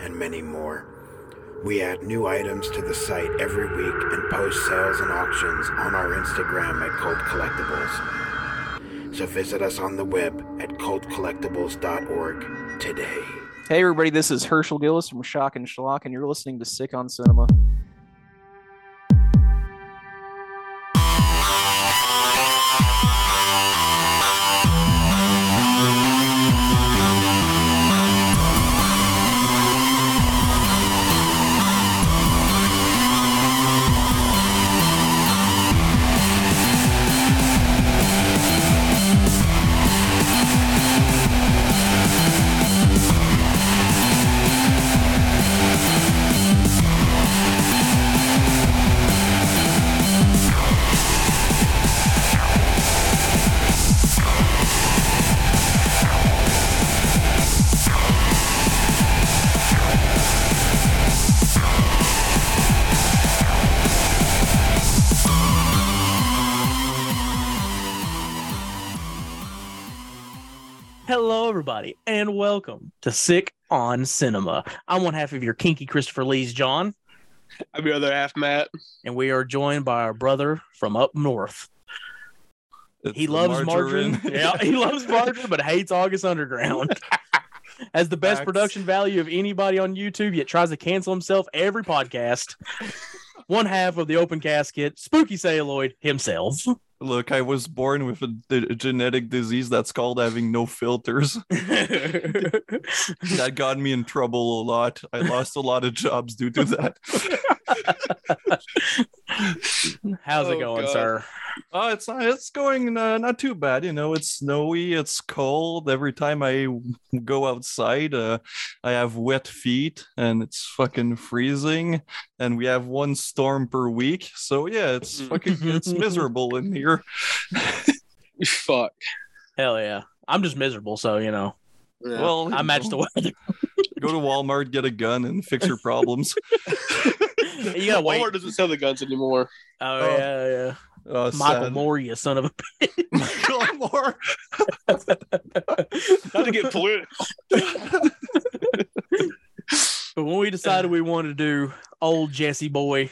and many more. We add new items to the site every week and post sales and auctions on our Instagram at Cult Collectibles. So visit us on the web at cultcollectibles.org today. Hey, everybody, this is Herschel Gillis from Shock and Schlock, and you're listening to Sick on Cinema. Welcome to Sick on Cinema. I'm one half of your kinky Christopher Lee's John, I'm your other half, Matt. and we are joined by our brother from up north. he the loves margarine. yeah, he loves margarine, but hates August Underground. Has the best Facts. production value of anybody on YouTube, yet tries to cancel himself every podcast. One half of the open casket, spooky celluloid himself. Look, I was born with a genetic disease that's called having no filters. that got me in trouble a lot. I lost a lot of jobs due to that. How's it Oh, going, God. sir? Uh, it's not, it's going uh, not too bad. You know, it's snowy, it's cold. Every time I go outside, uh, I have wet feet and it's fucking freezing. And we have one storm per week. So yeah, it's Mhm. fucking it's miserable in here. Fuck. Hell yeah. I'm just miserable, so you know. Yeah. Well, I you match know, the weather. go to Walmart, get a gun, and fix your problems. you gotta wait. Walmart doesn't sell the guns anymore. Oh, Oh. yeah, yeah. Uh, Michael sad. Moore, you son of a bitch. Michael Moore. Not to get political. But when we decided we wanted to do old Jesse boy,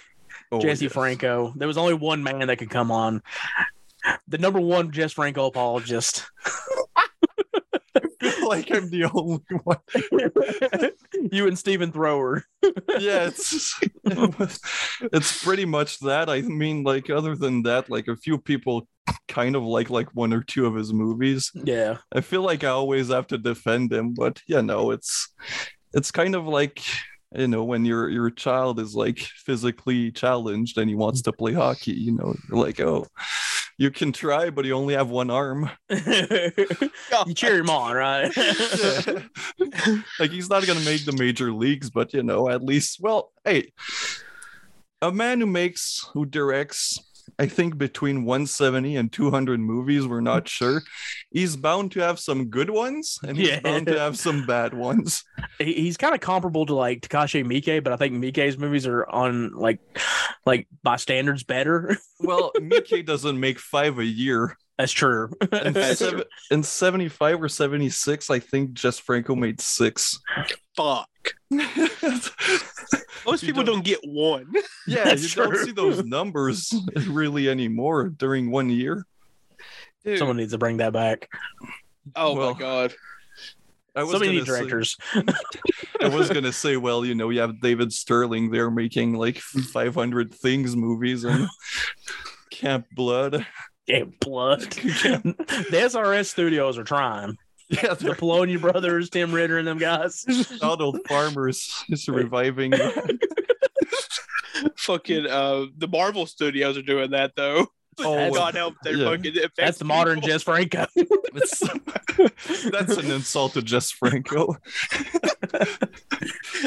Oh, Jesse yes. Franco, there was only one man that could come on. The number one Jess Franco apologist. I feel like I'm the only one. you and Stephen Thrower. Yeah, it's it's pretty much that. I mean, like other than that, like a few people kind of like like one or two of his movies. Yeah. I feel like I always have to defend him, but yeah, no, it's it's kind of like you know when your your child is like physically challenged and he wants to play hockey. You know, you're like, oh, you can try, but you only have one arm. you cheer him on, right? like he's not gonna make the major leagues, but you know, at least well, hey, a man who makes who directs, I think between 170 and 200 movies, we're not sure. He's bound to have some good ones, and he's Yeah. bound to have some bad ones. He's kind of comparable to like Takashi Miike, but I think Miike's movies are on like like by standards better. Well, Miike doesn't make five a year. That's true. In, seven, in 75 or 76, I think Jess Franco made six. Fuck. Most You people don't- don't get one. Yeah, That's you don't see those numbers really anymore during one year. Dude. Someone needs to bring that back. oh well, my god. I was So many gonna say- directors. I was gonna say, well, you know, you have David Sterling there making like 500 things movies and Camp Blood. Camp blood. the SRS studios are trying. Yeah, The they're brothers, Tim Ritter, and them guys. Donald Farmers is reviving. Fucking uh the Marvel studios are doing that though. Oh, God help their yeah. fucking That's the modern people. Jess Franco. It's- that's an insult to Jess Franco.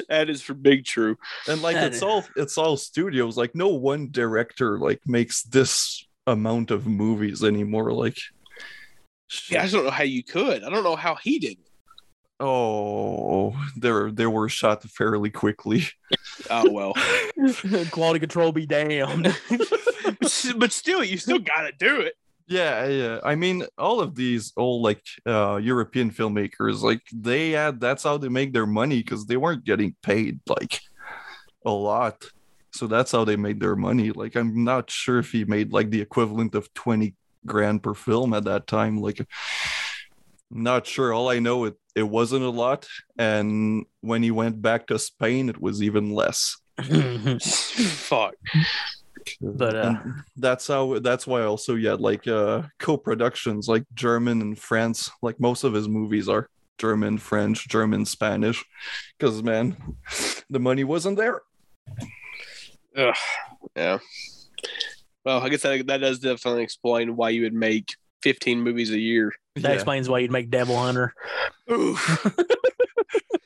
That is for big true. and like That it's is- all it's all studios like no one director like makes this amount of movies anymore like Yeah, I just don't know how you could. I don't know how he did. oh they they were shot fairly quickly Oh well. Quality control be damned. but still, you still gotta do it. yeah yeah i mean all of these old like uh european filmmakers like they had that's how they make their money because they weren't getting paid like a lot so that's how they made their money like i'm not sure if he made like the equivalent of 20 grand per film at that time like not sure all i know it it wasn't a lot and when he went back to spain it was even less Fuck. But, uh, that's how that's why also yeah like uh co-productions like german and france like most of his movies are german french german spanish because man the money wasn't there Ugh. Yeah. Well, I guess that, that does definitely explain why you would make 15 movies a year. that Yeah. explains why you'd make Devil Hunter. Oof.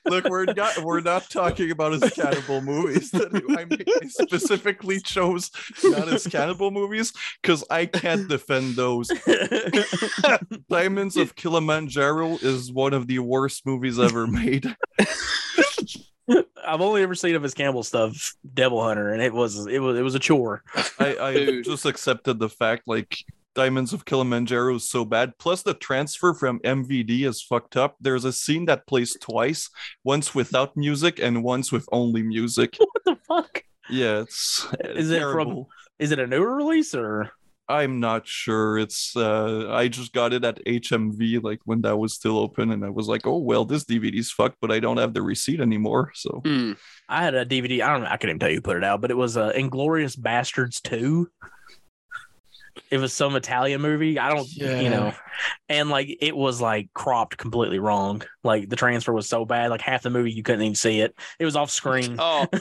look we're not we're not talking about his cannibal movies I, mean, I specifically chose not his cannibal movies because i can't defend those diamonds of kilimanjaro is one of the worst movies ever made I've only ever seen of his Campbell stuff, Devil Hunter, and it was it was it was a chore. I, I just accepted the fact like Diamonds of Kilimanjaro is so bad. Plus the transfer from MVD is fucked up. There's a scene that plays twice, once without music and once with only music. What the fuck? Yeah, it's Is it from- Is it a newer release or? I'm not sure. It's uh I just got it at HMV like when that was still open and I was like, "Oh, well, this DVD's fucked, but I don't have the receipt anymore." So Hmm. I had a DVD. I don't know. I couldn't even tell you who put it out, but it was uh, Inglorious Bastards Two. It was some Italian movie. I don't, Yeah. you know, and like it was like cropped completely wrong. Like the transfer was so bad, like half the movie you couldn't even see it. It was off screen. Oh.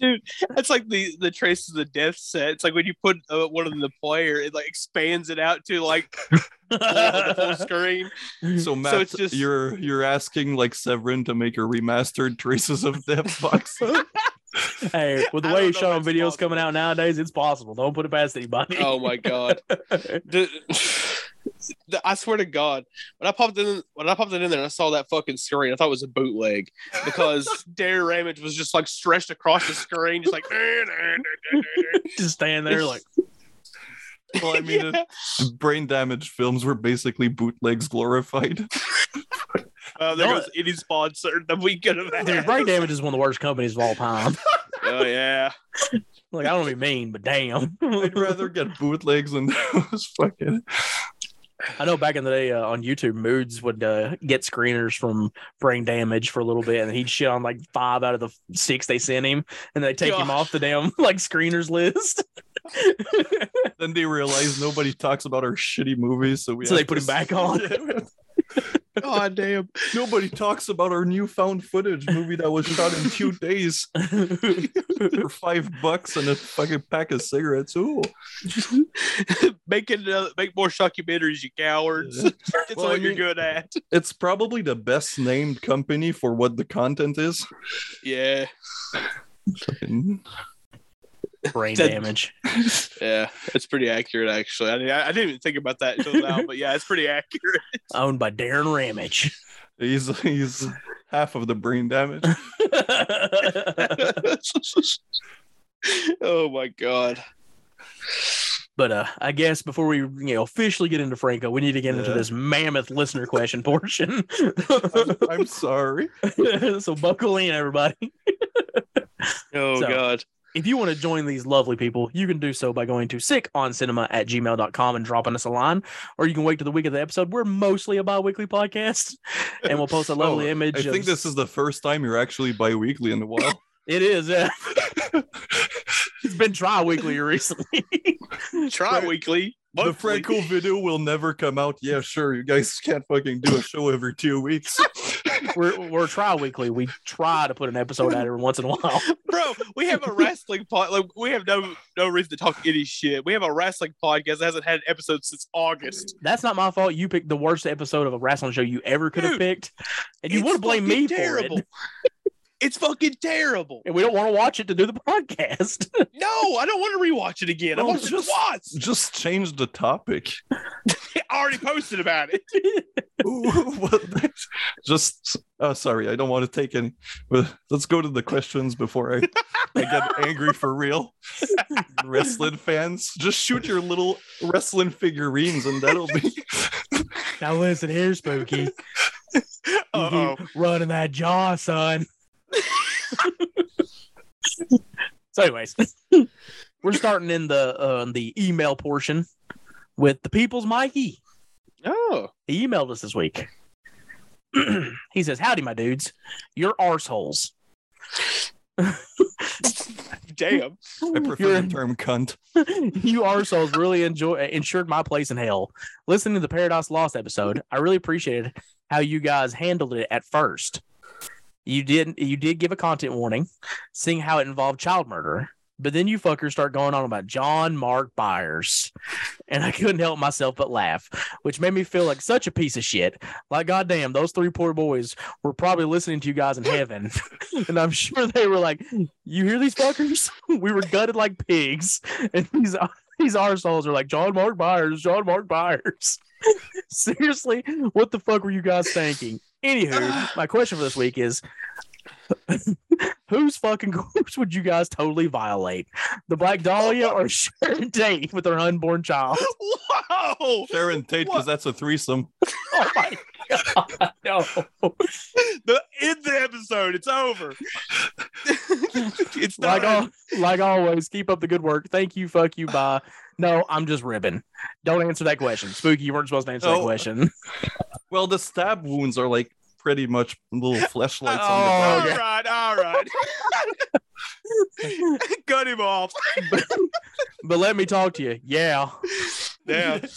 Dude, that's like the the traces of the death set. It's like when you put uh, one of in the player, it like expands it out to like the full screen. so Matt, it's just- you're you're asking like Severin to make a remastered Traces of Death box. hey, with the way don't he's showing videos possible. coming out nowadays, it's possible. Don't put it past anybody. Oh my god. The- the- I swear to God, when I popped in, when I popped it in there, and I saw that fucking screen. I thought it was a bootleg because Darren Ramage was just like stretched across the screen, just like. Just stand there like well, I mean, Yeah. brain damage films were basically bootlegs glorified. Oh, there No. goes any sponsor that we could have had. Dude, Brain Damage is one of the worst companies of all time. Oh yeah. Like I don't want to be mean, but damn. I'd rather get bootlegs than those fucking. I know back in the day uh, on YouTube, Moods would uh, get screeners from Brain Damage for a little bit, and he'd shit on like five out of the six they sent him, and they take him off the damn like screeners list. Then they realize nobody talks about our shitty movies, so we. So they put him back on. Yeah, God damn. nobody talks about our newfound footage movie that was shot in two days for five bucks and a fucking pack of cigarettes. Ooh. make it uh, make more documentaries, you cowards. That's Well, what I you're good at. It's probably the best named company for what the content is. Yeah. Fucking- Brain That- Damage. Yeah. It's pretty accurate actually. I, didn't- I didn't even think about that until now, but yeah, it's pretty accurate. Owned by Darren Ramage. He's he's half of the brain damage. oh my god. But uh, I guess before we you know officially get into Franco, we need to get into Yeah. this mammoth listener question portion. I'm, I'm sorry. so buckle in, everybody. Oh So- god. If you want to join these lovely people, you can do so by going to sickoncinema at gmail.com and dropping us a line, or you can wait to the week of the episode. We're mostly a bi-weekly podcast, and we'll post a lovely Oh, image. I think this is the first time you're actually bi-weekly in a while. it is. Yeah. it's been tri-weekly recently. tri weekly. the. Franco video will never come out. Yeah, sure. You guys can't fucking do a show every two weeks. We're we're tri-weekly. We try to put an episode out every once in a while. Bro, we have a wrestling pod. Like, we have no no reason to talk any shit. We have a wrestling podcast that hasn't had an episode since August. That's not my fault. You picked the worst episode of a wrestling show you ever could have picked, and you want to blame me fucking for terrible. it. It's fucking terrible. and we don't want to watch it to do the podcast. No, I don't want to rewatch it again. I Well, watched it just- once. Just change the topic. I already posted about it. What the- just uh, sorry, I don't want to take any. But let's go to the questions before I, I get angry for real. Wrestling fans, just shoot your little wrestling figurines, and that'll be. now listen here, Spooky. Uh-oh. running that jaw, son. so, anyways, we're starting in the uh, the email portion with the people's Mikey. Oh. He emailed us this week. he says, "Howdy, my dudes. You're arseholes. Damn. I prefer You're- the term cunt. you arseholes really enjoy ensured my place in hell. Listening to the Paradise Lost episode, I really appreciated how you guys handled it at first. You didn't. you did give a content warning, seeing how it involved child murder, but then you fuckers start going on about John Mark Byers, and I couldn't help myself but laugh, which made me feel like such a piece of shit. Like goddamn, those three poor boys were probably listening to you guys in heaven, and I'm sure they were like, "You hear these fuckers? we were gutted like pigs." and these these arseholes are like John Mark Byers, John Mark Byers. Seriously, what the fuck were you guys thinking? Anywho, my question for this week is whose fucking corpse would you guys totally violate? The Black Dahlia or Sharon Tate with her unborn child? Whoa. Sharon Tate, because that's a threesome. Oh my god, no. The end the episode. It's over. it's Like done. al- like always, keep up the good work. Thank you, fuck you, bye. No, I'm just ribbing. Don't answer that question. Spooky, you weren't supposed to answer that Oh. question. Well, the stab wounds are like pretty much little fleshlights Oh, on the oh, all back. okay. right, all right. Cut him off. but let me talk to you. Yeah. Damn.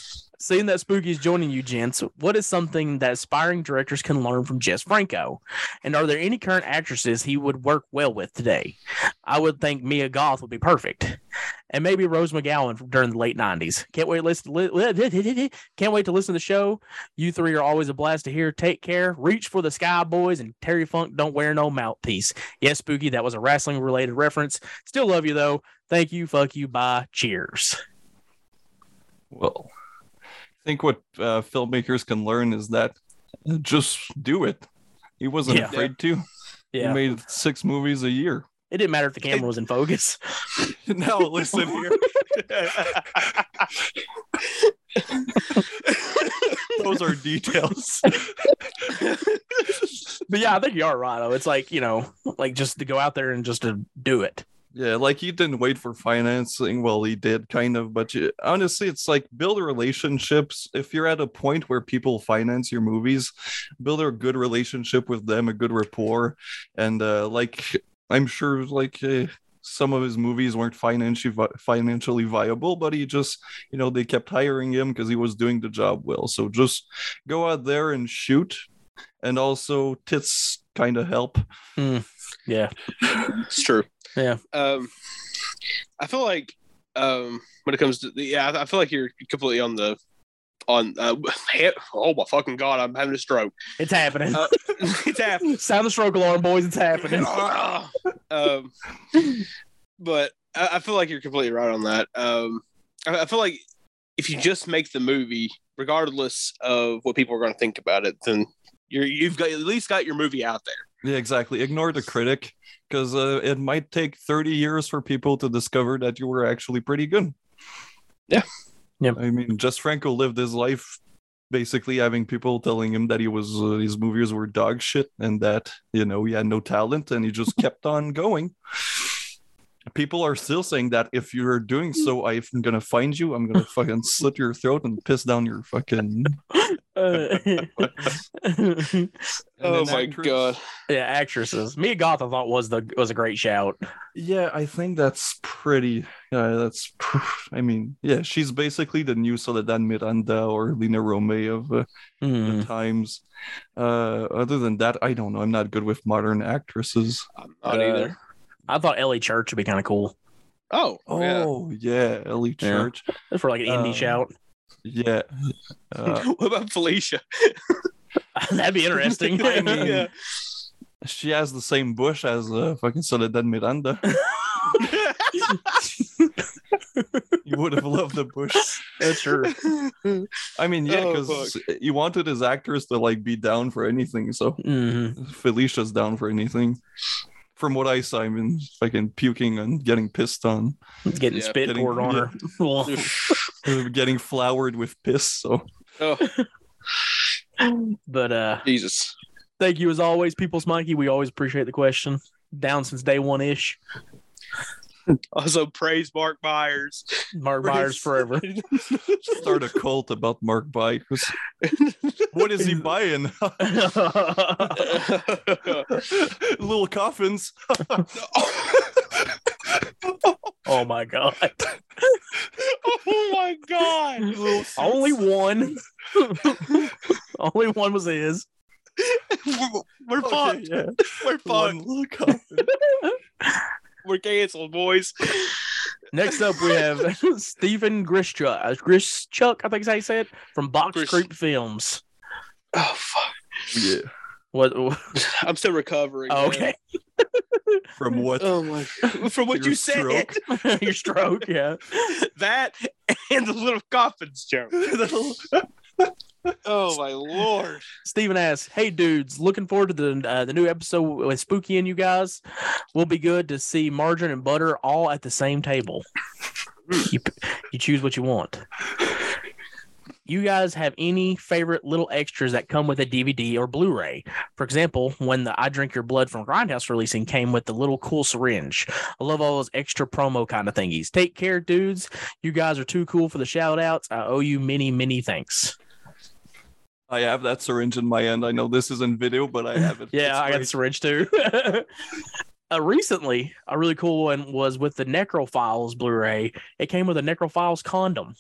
Seeing that Spooky is joining you, gents, what is something that aspiring directors can learn from Jess Franco? And are there any current actresses he would work well with today? I would think Mia Goth would be perfect, and maybe Rose McGowan from during the late '90s. Can't wait to listen. Li- can't wait to listen to the show. You three are always a blast to hear. Take care. Reach for the sky, boys, and Terry Funk don't wear no mouthpiece. Yes, Spooky, that was a wrestling related reference. Still love you though. Thank you. Fuck you. Bye. Cheers. Well, think what uh, filmmakers can learn is that just do it. He wasn't Yeah. afraid to. Yeah. He made six movies a year. It didn't matter if the camera was in focus. now listen here. Those are details. But yeah, I think you are right. It's like, you know, like just to go out there and just to do it. Yeah, like he didn't wait for financing. Well, he did kind of, but you, honestly, it's like build relationships. If you're at a point where people finance your movies, build a good relationship with them, a good rapport, and uh, like I'm sure, like uh, some of his movies weren't financially financially viable, but he just, you know, they kept hiring him because he was doing the job well. So just go out there and shoot, and also tits kind of help. Yeah. It's true. Yeah. Um, I feel like um, when it comes to yeah, I- I feel like you're completely on the on. Uh, oh my fucking god, I'm having a stroke. It's happening. Uh, it's happening. Sound the stroke alarm, boys. It's happening. um, but I, I feel like you're completely right on that. Um, I, I feel like if you just make the movie, regardless of what people are going to think about it, then you're you've got at least got your movie out there. Yeah, exactly. Ignore the critic because uh, it might take 30 years for people to discover that you were actually pretty good. Yeah. Yeah. I mean, Jess Franco lived his life basically having people telling him that he was uh, his movies were dog shit and that you know he had no talent and he just kept on going. People are still saying that if you're doing so, I'm gonna find you. I'm gonna fucking slit your throat and piss down your fucking. Oh then my actress- god. yeah, actresses. Mia Goth, I thought was the was a great shout. Yeah, I think that's pretty. Yeah, that's. I mean, yeah, she's basically the new Soledad Miranda or Lina Romay of uh, Hmm. the times. Uh, other than that, I don't know. I'm not good with modern actresses. I'm not Uh, either. I thought Ellie Church would be kind of cool. Oh, yeah. Oh yeah, Ellie Yeah. Church. Just for like an indie Um, shout. Yeah. Uh, what about Felicia? That'd be interesting. I mean- yeah. She has the same bush as uh, fucking Soledad Miranda. you would have loved the bush. That's true. I mean, yeah, Oh, because you wanted his actors to like be down for anything. So hmm Felicia's down for anything. From what I saw, I mean, fucking puking and getting pissed on, Getting Yeah, spit getting- poured on her. Well, uh, getting floured with piss. So oh, but uh, Jesus. thank you as always, People's Mikey. We always appreciate the question. Down since day one ish. Also, praise Mark Myers. Mark Myers forever. start a cult about Mark Bikers. What is he buying? Little coffins. oh my god. oh my God. Only one. Only one was his. We're Okay, fucked. yeah. We're One little coffin. We're canceled, boys. Next up, we have Stephen Grischuk. Uh, Grischuk, I think is how you say it, from Box Grish- Creek Films. Oh fuck. Yeah. What? I'm still recovering. Oh, okay. From what? Oh my. From what Your you said. stroke. Your stroke, yeah. that and the little coffins joke. Oh my lord. Stephen asks, "Hey dudes, looking forward to the uh, the new episode with Spooky and you guys. Will be good to see margarine and butter all at the same table. you you choose what you want. You guys have any favorite little extras that come with a DVD or Blu-ray? For example, when the I Drink Your Blood from Grindhouse releasing came with the little cool syringe. I love all those extra promo kind of thingies. Take care, dudes. You guys are too cool for the shout outs. I owe you many, many thanks. I have that syringe in my end. I know this isn't video, but I have it. Yeah, It's I got the syringe too. uh, recently, a really cool one was with the Necrophiles Blu-ray. It came with a Necrophiles condom.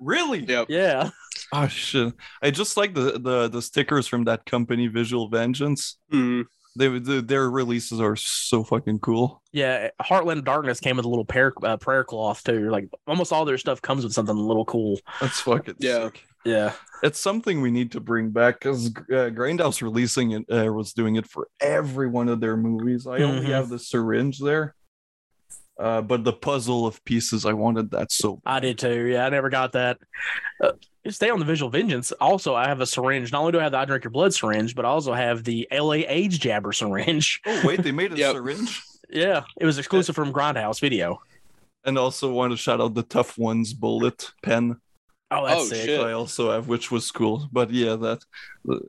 Really? Yep. Yeah, Oh shit! I just like the the the stickers from that company, Visual Vengeance. Mm. They the, their releases are so fucking cool. yeah. Heartland of Darkness came with a little prayer uh, prayer cloth too. Like almost all their stuff comes with something a little cool. That's fucking Yeah. sick. Yeah, It's something we need to bring back because uh, Grindhouse releasing it uh, was doing it for every one of their movies. I only Mhm. have the syringe there, uh, but the puzzle of pieces, I wanted that so. I did too. Yeah, I never got that. Uh, stay on the Visual Vengeance. Also, I have a syringe. Not only do I have the I Drink Your Blood syringe, but I also have the LA AIDS Jabber syringe. Oh wait, they made a Yep. syringe. Yeah, it was exclusive from Grindhouse Video. And also want to shout out the Tough Ones bullet pen. Oh, that's Oh, sick. shit. I also have, which was cool. But yeah, that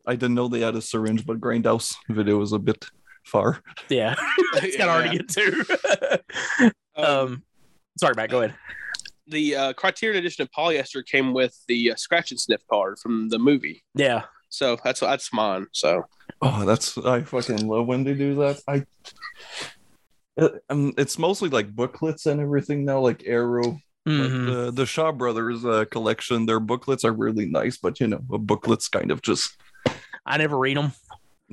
I didn't know they had a syringe, but Grindhouse video was a bit far. Yeah, it's kind of hard to get to. Um, um, sorry, Matt. Go ahead. the uh, Criterion edition of polyester came with the uh, scratch and sniff card from the movie. Yeah, So that's that's mine. So Oh, that's I fucking love when they do that. I. It, um, it's mostly like booklets and everything now, like Arrow. Like Mhm. the the Shaw Brothers uh, collection, their booklets are really nice, but you know, a booklet's kind of just I never read them.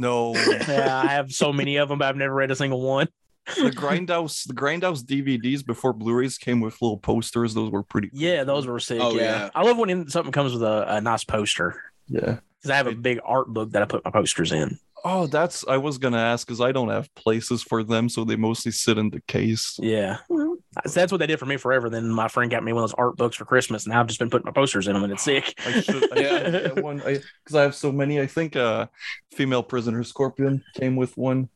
No. Yeah, I have so many of them, but I've never read a single one. the Grindhouse, the Grindhouse DVDs before Blu-rays came with little posters. Those were pretty. cool. Yeah, those were sick. Oh, yeah. yeah. I love when something comes with a, a nice poster Yeah. because I have a big art book that I put my posters in. Oh, that's I was gonna ask because I don't have places for them, so they mostly sit in the case. Yeah, so that's what they did for me forever. Then my friend got me one of those art books for Christmas, and I've just been putting my posters in them, and it's sick. I should, I Yeah. one because I, have so many. I think uh, female prisoner scorpion came with one.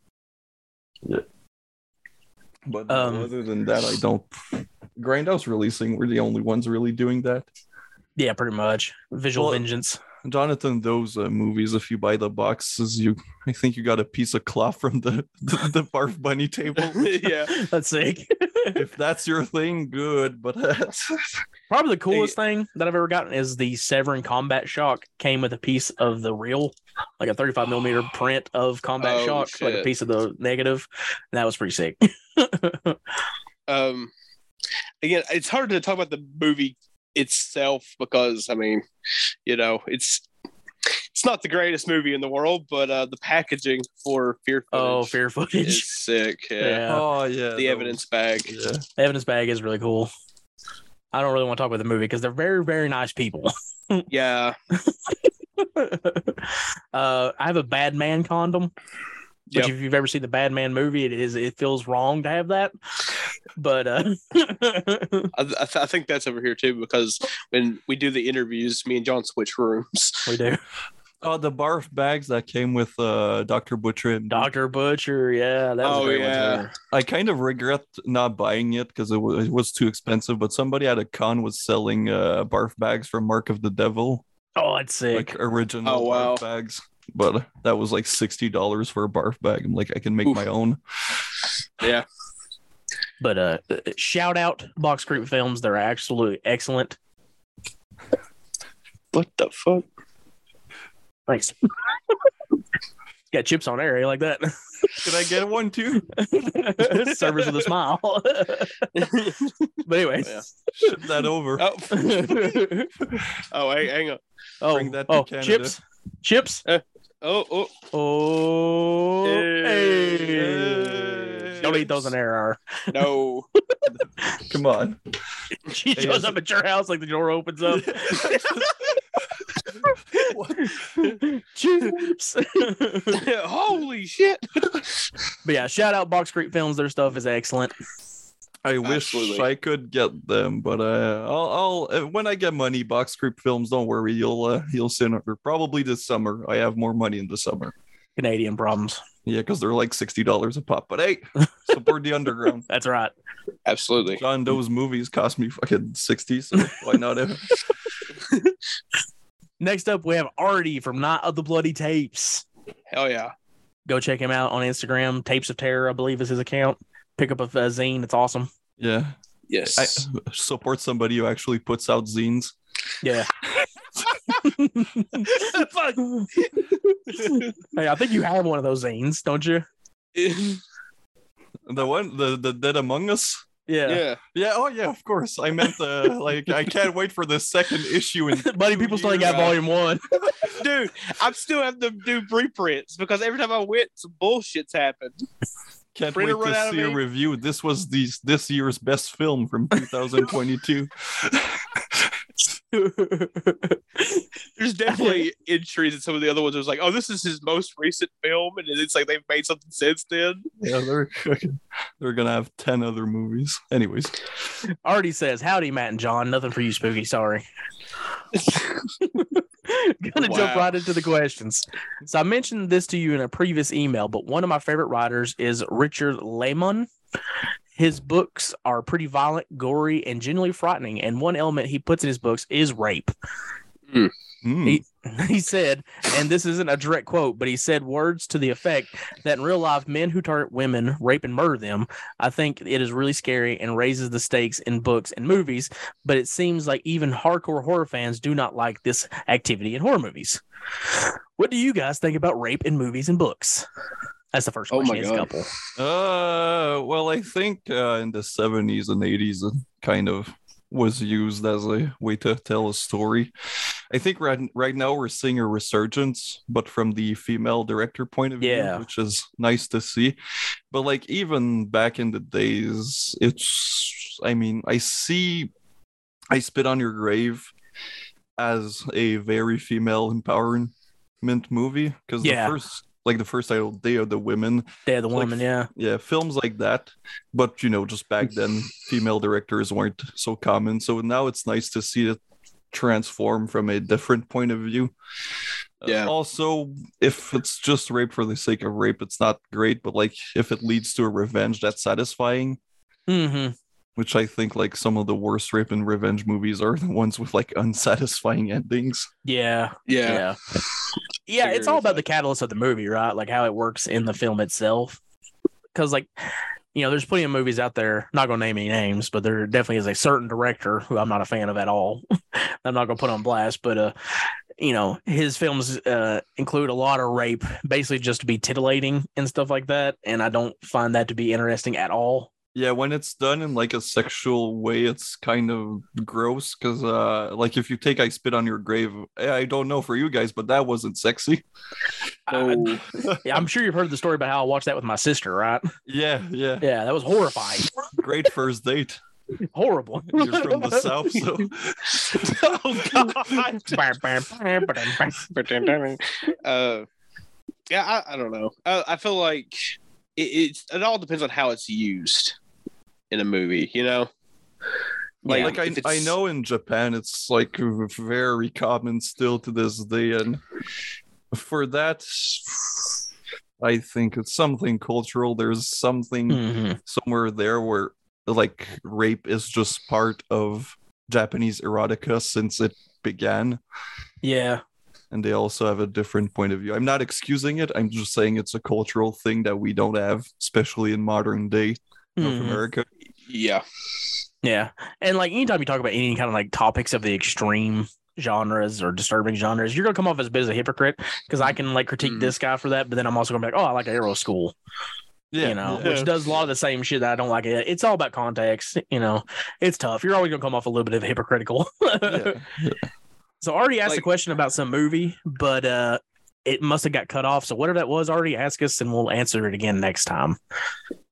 Yeah, but Um, other than that, I don't. Grindhouse releasing, we're the only ones really doing that. yeah, pretty much. Visual Well, Vengeance. Jonathan, those uh, movies, if you buy the boxes, you I think you got a piece of cloth from the the, the barf bunny table. yeah, That's sick. if that's your thing, good. But that's Probably the coolest thing that I've ever gotten is the Severin Combat Shock came with a piece of the real, like a 35 millimeter print of Combat Oh, Shock, like a piece of the negative. And that was pretty sick. um again it's hard to talk about the movie itself because i mean you know it's it's not the greatest movie in the world but uh the packaging for fear footage oh, fear is footage. sick yeah, Yeah. oh yeah, the that evidence bag yeah. The evidence bag is really cool. I don't really want to talk about the movie because they're very, very nice people. yeah uh, I have a bad man condom. Which, Yep. if you've ever seen the Bad Man movie, it is it feels wrong to have that. But uh, I, I, th- I think that's over here too because when we do the interviews, me and John switch rooms. we do. Oh, the barf bags that came with uh, Dr. Butcher and Doctor Butcher, yeah, that was Oh, a great yeah. one. I kind of regret not buying it because it, wa- it was too expensive. But somebody at a con was selling uh, barf bags from Mark of the Devil, Oh, it's sick. like original Oh, wow. barf bags. But that was like sixty dollars for a barf bag. I'm like, I can make Oof. my own. Yeah. But uh, shout out Box Creek Films. They're absolutely excellent. What the fuck? Thanks. Got chips on air. You like that? Can I get one too? Service with a smile. but anyway. Yeah. Ship that over. Oh, oh, hey, hang on. oh, Bring that to oh Canada. Chips. Chips. Oh, oh, Oh, Hey. hey. Don't eat those in air. no. Come on. She Hey, shows is up at your house like the door opens up. Chips. Holy shit. but yeah, shout out Box Creek Films. Their stuff is excellent. I wish Absolutely. I could get them, but uh, I'll, I'll uh, when I get money, Box Creep Films. Don't worry, you'll uh, you'll send or probably this summer. I have more money in the summer. Canadian problems. Yeah, because they're like sixty dollars a pop. But hey, support the underground. That's right. Absolutely. John, those movies cost me fucking sixty, so why not? Have... Next up, we have Artie from Not of the Bloody Tapes. Hell yeah. Go check him out on Instagram. Tapes of Terror, I believe, is his account. Pick up a, a zine. It's awesome. Yeah, Yes. I support somebody who actually puts out zines. Yeah. Fuck. Hey, I think you have one of those zines, don't you? The one, the the Dead Among Us. Yeah. yeah. Yeah, oh yeah, of course. I meant the like I can't wait for the second issue And Buddy, people still ain't got volume one. Dude, I'm still having to do reprints because every time I went, some bullshit's happened. Can't Printer wait to see a review. This was these this year's best film from 2022. There's definitely entries in some of the other ones. It was like, oh, this is his most recent film, and it's like they've made something since then. yeah, they're they're gonna have 10 other movies. Anyways, Artie says, Howdy, Matt and John. Nothing for you, Spooky. Sorry. Gonna jump right into the questions. So I mentioned this to you in a previous email, but one of my favorite writers is Richard Laymon. His books are pretty violent, gory, and genuinely frightening. And one element he puts in his books is rape. Hmm. Hmm. He, he said, and this isn't a direct quote, but he said words to the effect that in real life, men who target women, rape, and murder them, I think it is really scary and raises the stakes in books and movies. But it seems like even hardcore horror fans do not like this activity in horror movies. What do you guys think about rape in movies and books? That's the first Oh question. my God. a couple. Uh, well, I think uh, in the 70s and 80s, kind of was used as a way to tell a story. I think right right now we're seeing a resurgence, but from the female director point of view, which is nice to see. But like even back in the days, it's I mean, I see I spit on your grave as a very female empowerment movie because Yeah. the first like the first title, Day of the Women, They're the It's like yeah. yeah films like that. But you know just back then female directors weren't so common. So now it's nice to see it transform from a different point of view. Uh, Yeah. also if it's just rape for the sake of rape it's not great. But like if it leads to a revenge that's satisfying. Hmm which i think like some of the worst rape and revenge movies are the ones with like unsatisfying endings Yeah. Yeah. Yeah. Yeah, it's all about the catalyst of the movie, right? Like how it works in the film itself. Because, like, you know, there's plenty of movies out there. Not gonna name any names, but there definitely is a certain director who I'm not a fan of at all. I'm not gonna put on blast, but uh, you know, his films uh include a lot of rape, basically just to be titillating and stuff like that. And I don't find that to be interesting at all. Yeah, when it's done in like a sexual way, it's kind of gross because, uh, like if you take "I Spit on Your Grave," eh, I don't know for you guys, but that wasn't sexy. I, Oh, yeah, I'm sure you've heard the story about how I watched that with my sister, right? Yeah, yeah, Yeah, that was horrifying, great first date. horrible. You're from the south, so oh God. uh, Yeah, I, I don't know. I, I feel like it, it's it all depends on how it's used in a movie. You know, Yeah. like I, I know in Japan it's like very common still to this day, and for that, I think it's something cultural. There's something Mhm. somewhere there where like rape is just part of Japanese erotica since it began, Yeah. and they also have a different point of view. I'm not excusing it. I'm just saying it's a cultural thing that we don't have, especially in modern day North Mhm. America. yeah, Yeah. And like anytime you talk about any kind of like topics of the extreme genres or disturbing genres, you're gonna come off as a bit as a hypocrite because I can like critique Mhm. this guy for that, but then I'm also gonna be like, oh, I like Arrow School, Yeah, you know, yeah. which does a lot of the same shit that I don't like. It. It's all about context, you know. It's tough. You're always gonna come off a little bit of hypocritical. yeah. So I already asked a question about some movie, but uh it must have got cut off. So whatever that was, already ask us and we'll answer it again next time.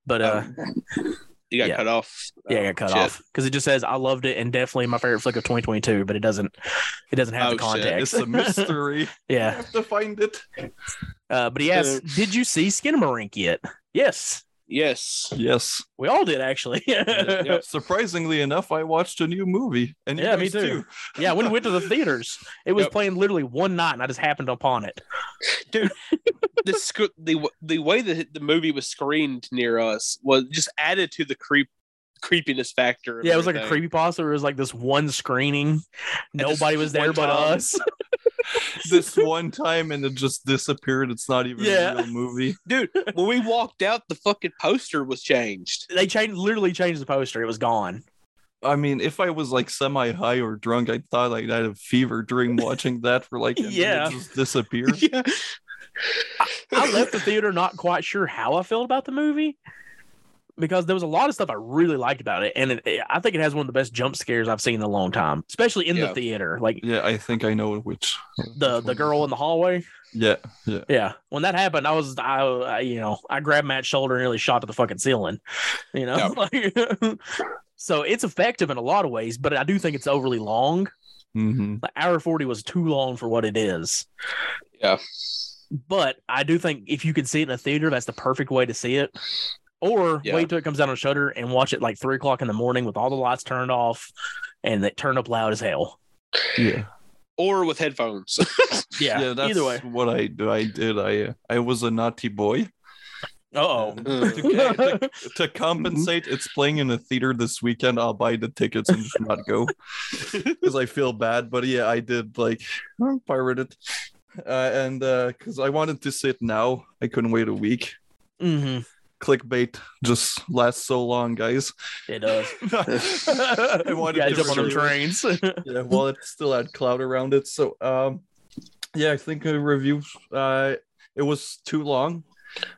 But uh Um, you got yeah. cut off. yeah, Oh, it got cut shit. off because it just says I loved it and definitely my favorite flick of 2022, but it doesn't it doesn't have Oh, the shit. context. It's a mystery. yeah, I have to find it. Uh, but he asked, "Did you see Skinamarink yet?" Yes, Yes. Yes. we all did actually. Yeah. Surprisingly enough, I watched a new movie. And Yeah, me guys too. yeah, when we went to the theaters, it was Yep. playing literally one night, and I just happened upon it. Dude, the sc- the the way that the movie was screened near us was just added to the creep creepiness factor. Yeah, it was like a creepy pasta. It was like this one screening. just Nobody was there but time. us. this one time and it just disappeared. It's not even Yeah. a real movie. dude. When we walked out, the fucking poster was changed. They changed, literally changed the poster. It was gone. I mean, if I was like semi high or drunk, I thought I'd had a fever during watching that for like, and Yeah. it just disappeared. yeah, I left the theater not quite sure how I felt about the movie because there was a lot of stuff I really liked about it, and it, I think it has one of the best jump scares I've seen in a long time, especially in Yeah. the theater. Like Yeah, I think I know which. the the girl in the hallway. Yeah, yeah. Yeah, when that happened, I was I, I you know I grabbed Matt's shoulder and nearly shot to the fucking ceiling. You know, Like, so it's effective in a lot of ways, but I do think it's overly long. hmm The hour forty was too long for what it is. yeah. But I do think if you can see it in a theater, that's the perfect way to see it. Or Yeah. wait till it comes out on Shudder and watch it like three o'clock in the morning with all the lights turned off and it turned up loud as hell. Yeah. Or with headphones. Yeah, yeah, that's either way. what I do. I did. I uh, I was a naughty boy. Uh And oh. to, to compensate, it's playing in a theater this weekend. I'll buy the tickets and just not go because I feel bad. But yeah, I did like I pirated, uh, and because I wanted to sit now, I couldn't wait a week. hmm Clickbait just lasts so long, guys. It does. I wanted gotta to jump on them trains. yeah well it still had cloud around it so um yeah i think a review uh it was too long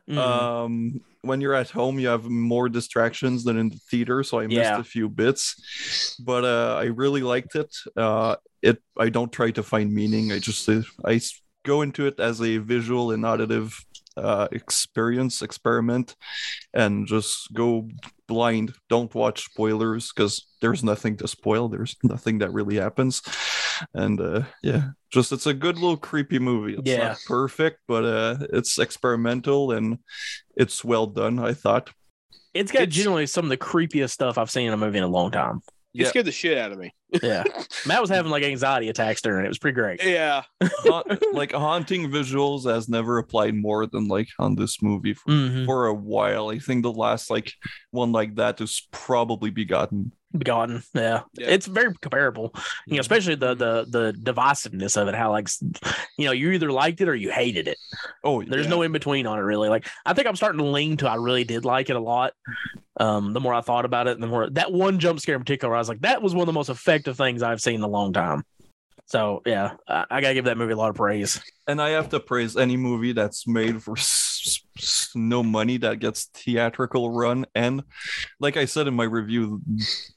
Mhm. um when you're at home you have more distractions than in the theater so i missed Yeah. a few bits but uh i really liked it uh it i don't try to find meaning i just uh, i go into it as a visual and auditive uh experience experiment and just go blind don't watch spoilers because there's nothing to spoil there's nothing that really happens and uh yeah just it's a good little creepy movie it's Yeah. not perfect but uh it's experimental and it's well done i thought it's got it's- generally some of the creepiest stuff I've seen in a movie in a long time. It Yeah. scared the shit out of me. Yeah. Matt was having like anxiety attacks during it. It was pretty great. Yeah. Ha- like haunting visuals has never applied more than like on this movie for, Mhm. for a while i think the last like one like that is probably begotten Begotten. Yeah. Yeah. It's very comparable. You know, especially the the the divisiveness of it, how like you know, you either liked it or you hated it. oh There's yeah. no in between on it really. Like I think I'm starting to lean to I really did like it a lot. Um, the more I thought about it, the more that one jump scare in particular, I was like, that was one of the most effective things I've seen in a long time. So yeah, I, I gotta give that movie a lot of praise. and I have to praise any movie that's made for s- s- no money that gets theatrical run. And like I said in my review,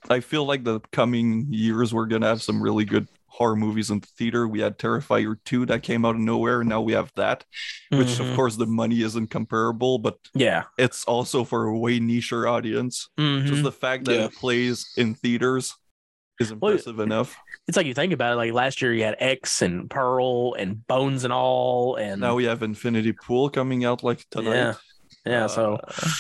I feel like the coming years we're gonna have some really good horror movies in the theater. We had Terrifier 2 that came out of nowhere, and now we have that, which Mhm. of course the money isn't comparable, but yeah. it's also for a way nicher audience. Mhm. Just the fact that Yeah. it plays in theaters is impressive enough. It's like you think about it. Like last year, you had X and Pearl and Bones and all, and Now we have Infinity Pool coming out like tonight. yeah, yeah. so Uh,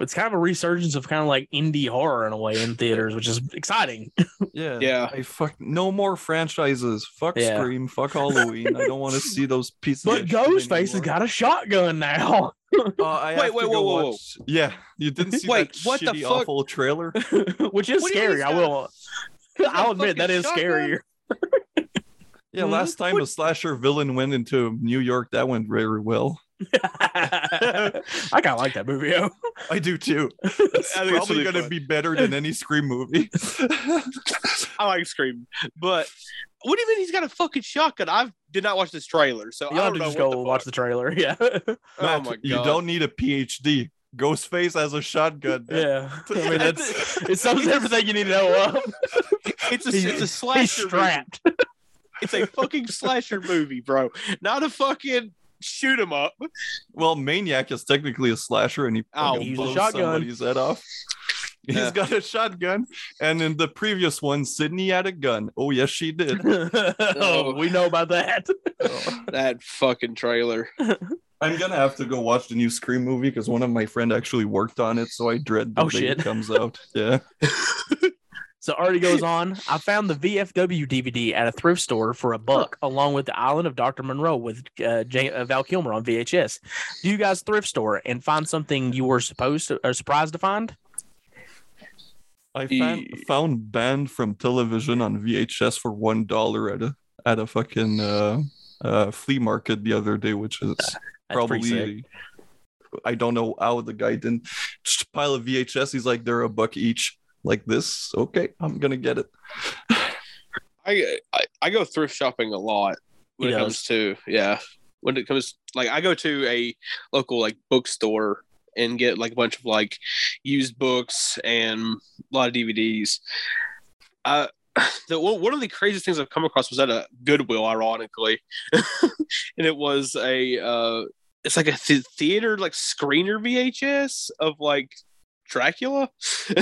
it's kind of a resurgence of kind of like indie horror in a way in theaters, which is exciting. yeah, Yeah. I fuck no more franchises. Fuck Yeah. Scream. Fuck Halloween. I don't want to see those pieces. But Ghostface has got a shotgun now, Uh, I Wait, wait, to whoa, go whoa, whoa. Yeah, you didn't see Wait, that what the shitty, fuck? awful trailer. which is What scary. mean I will. Got I'll admit that is fucking shotgun? scarier. Yeah, Mhm. last time a slasher villain went into New York, that went very well. I kind of like that movie. yo. I do too. It's think it's probably really gonna be better than any Scream movie. I like Scream, but what do you mean he's got a fucking shotgun? I did not watch this trailer, so You'll I have don't to know just go the watch the trailer. Yeah, Oh my god! you don't need a PhD. Ghostface has a shotgun. yeah. I mean, that's it sums everything you need to know of. It's a He's- it's a He's slasher. movie. It's a fucking slasher movie, bro. Not a fucking shoot 'em up. Well, Maniac is technically a slasher, and he Ow. fucking Use a blows shotgun. somebody's head off. He's Yeah. got a shotgun, and in the previous one, Sydney had a gun. Oh yes, she did. oh, we know about that. That fucking trailer. I'm gonna have to go watch the new Scream movie because one of my friend actually worked on it, so I dread the Oh, day shit. it comes out. Yeah. So Artie goes on. I found the VFW DVD at a thrift store for a buck, along with the Island of Dr. Moreau with uh, J- uh, Val Kilmer on VHS. Do you guys thrift store and find something you were supposed to or surprised to find? I found, Ye- found banned from television on VHS for one dollar at a at a fucking uh, uh, flea market the other day, which is That's probably I don't know how the guy didn't just a pile of VHS. He's like they're a buck each, like this. Okay, I'm gonna get it. I, I I go thrift shopping a lot when He it does. comes to yeah. When it comes like I go to a local like bookstore and get like a bunch of like used books and a lot of DVDs. Uh the one of the craziest things I've come across was at a Goodwill, ironically, and it was a uh, it's like a th- theater like screener VHS of like Dracula.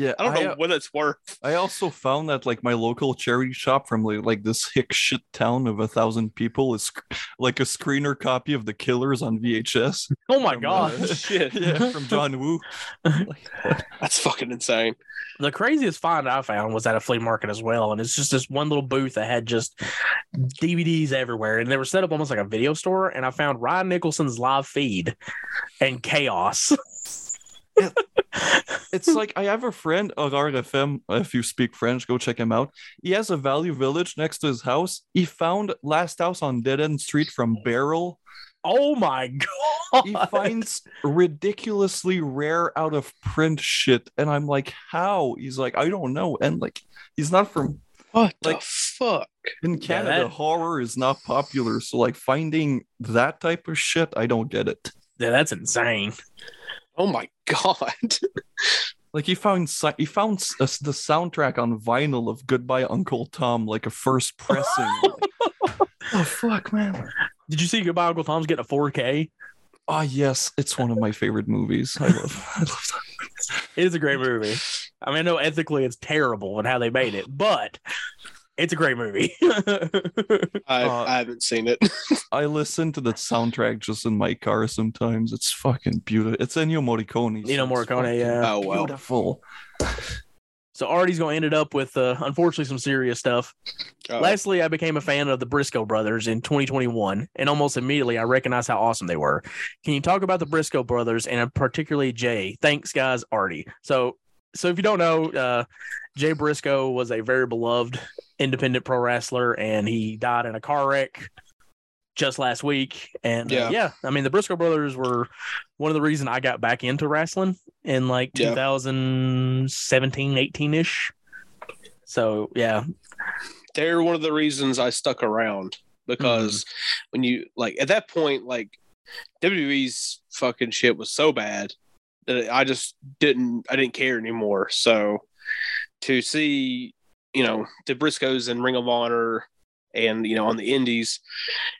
Yeah, I don't know uh, what it's worth. I also found that like my local charity shop from like, like this hick shit town of a thousand people is like a screener copy of The Killers on VHS. Oh my From, god! uh, Shit. yeah, from John Woo. Like, That's fucking insane. the craziest find I found was at a flea market as well, and it's just this one little booth that had just DVDs everywhere, and they were set up almost like a video store. And I found Ryan Nicholson's live feed and Chaos. it's like I have a friend on RFM. If you speak French, go check him out. He has a value village next to his house. He found Last House on Dead End Street from Barrel. Oh my god! He finds ridiculously rare out of print shit, and I'm like, how? He's like, I don't know, and like, he's not from What Like- the fuck? in Yeah, Canada. that- Horror is not popular, so like finding that type of shit, I don't get it. yeah, that's insane. Oh my god. Like he found he found s- uh, the soundtrack on vinyl of Goodbye Uncle Tom, like a first pressing. Oh fuck, man! Did you see Goodbye Uncle Tom's getting a 4K? Ah yes, it's one of my favorite movies. I love, I love that. It is a great movie. I mean, I know ethically it's terrible and how they made it, but it's a great movie. I, Uh, I haven't seen it. I listen to the soundtrack just in my car sometimes. It's fucking beautiful. It's Ennio Morricone. so Ennio it's Morricone, fucking yeah. Oh, wow. beautiful. so Artie's going to end it up with, uh, unfortunately, some serious stuff. Uh, Lastly, I became a fan of the Briscoe brothers in 2021, and almost immediately I recognized how awesome they were. Can you talk about the Briscoe brothers and particularly Jay? Thanks, guys, Artie. So, so if you don't know, uh, Jay Briscoe was a very beloved independent pro wrestler, and he died in a car wreck just last week. And yeah, Yeah. yeah I mean, the Briscoe brothers were one of the reason I got back into wrestling in like Yeah. 2017, 18 ish. So yeah, they're one of the reasons I stuck around because mm-hmm. when you like at that point, like WWE's fucking shit was so bad that I just didn't I didn't care anymore. So to see, you know, the Briscoes and Ring of Honor and you know on the indies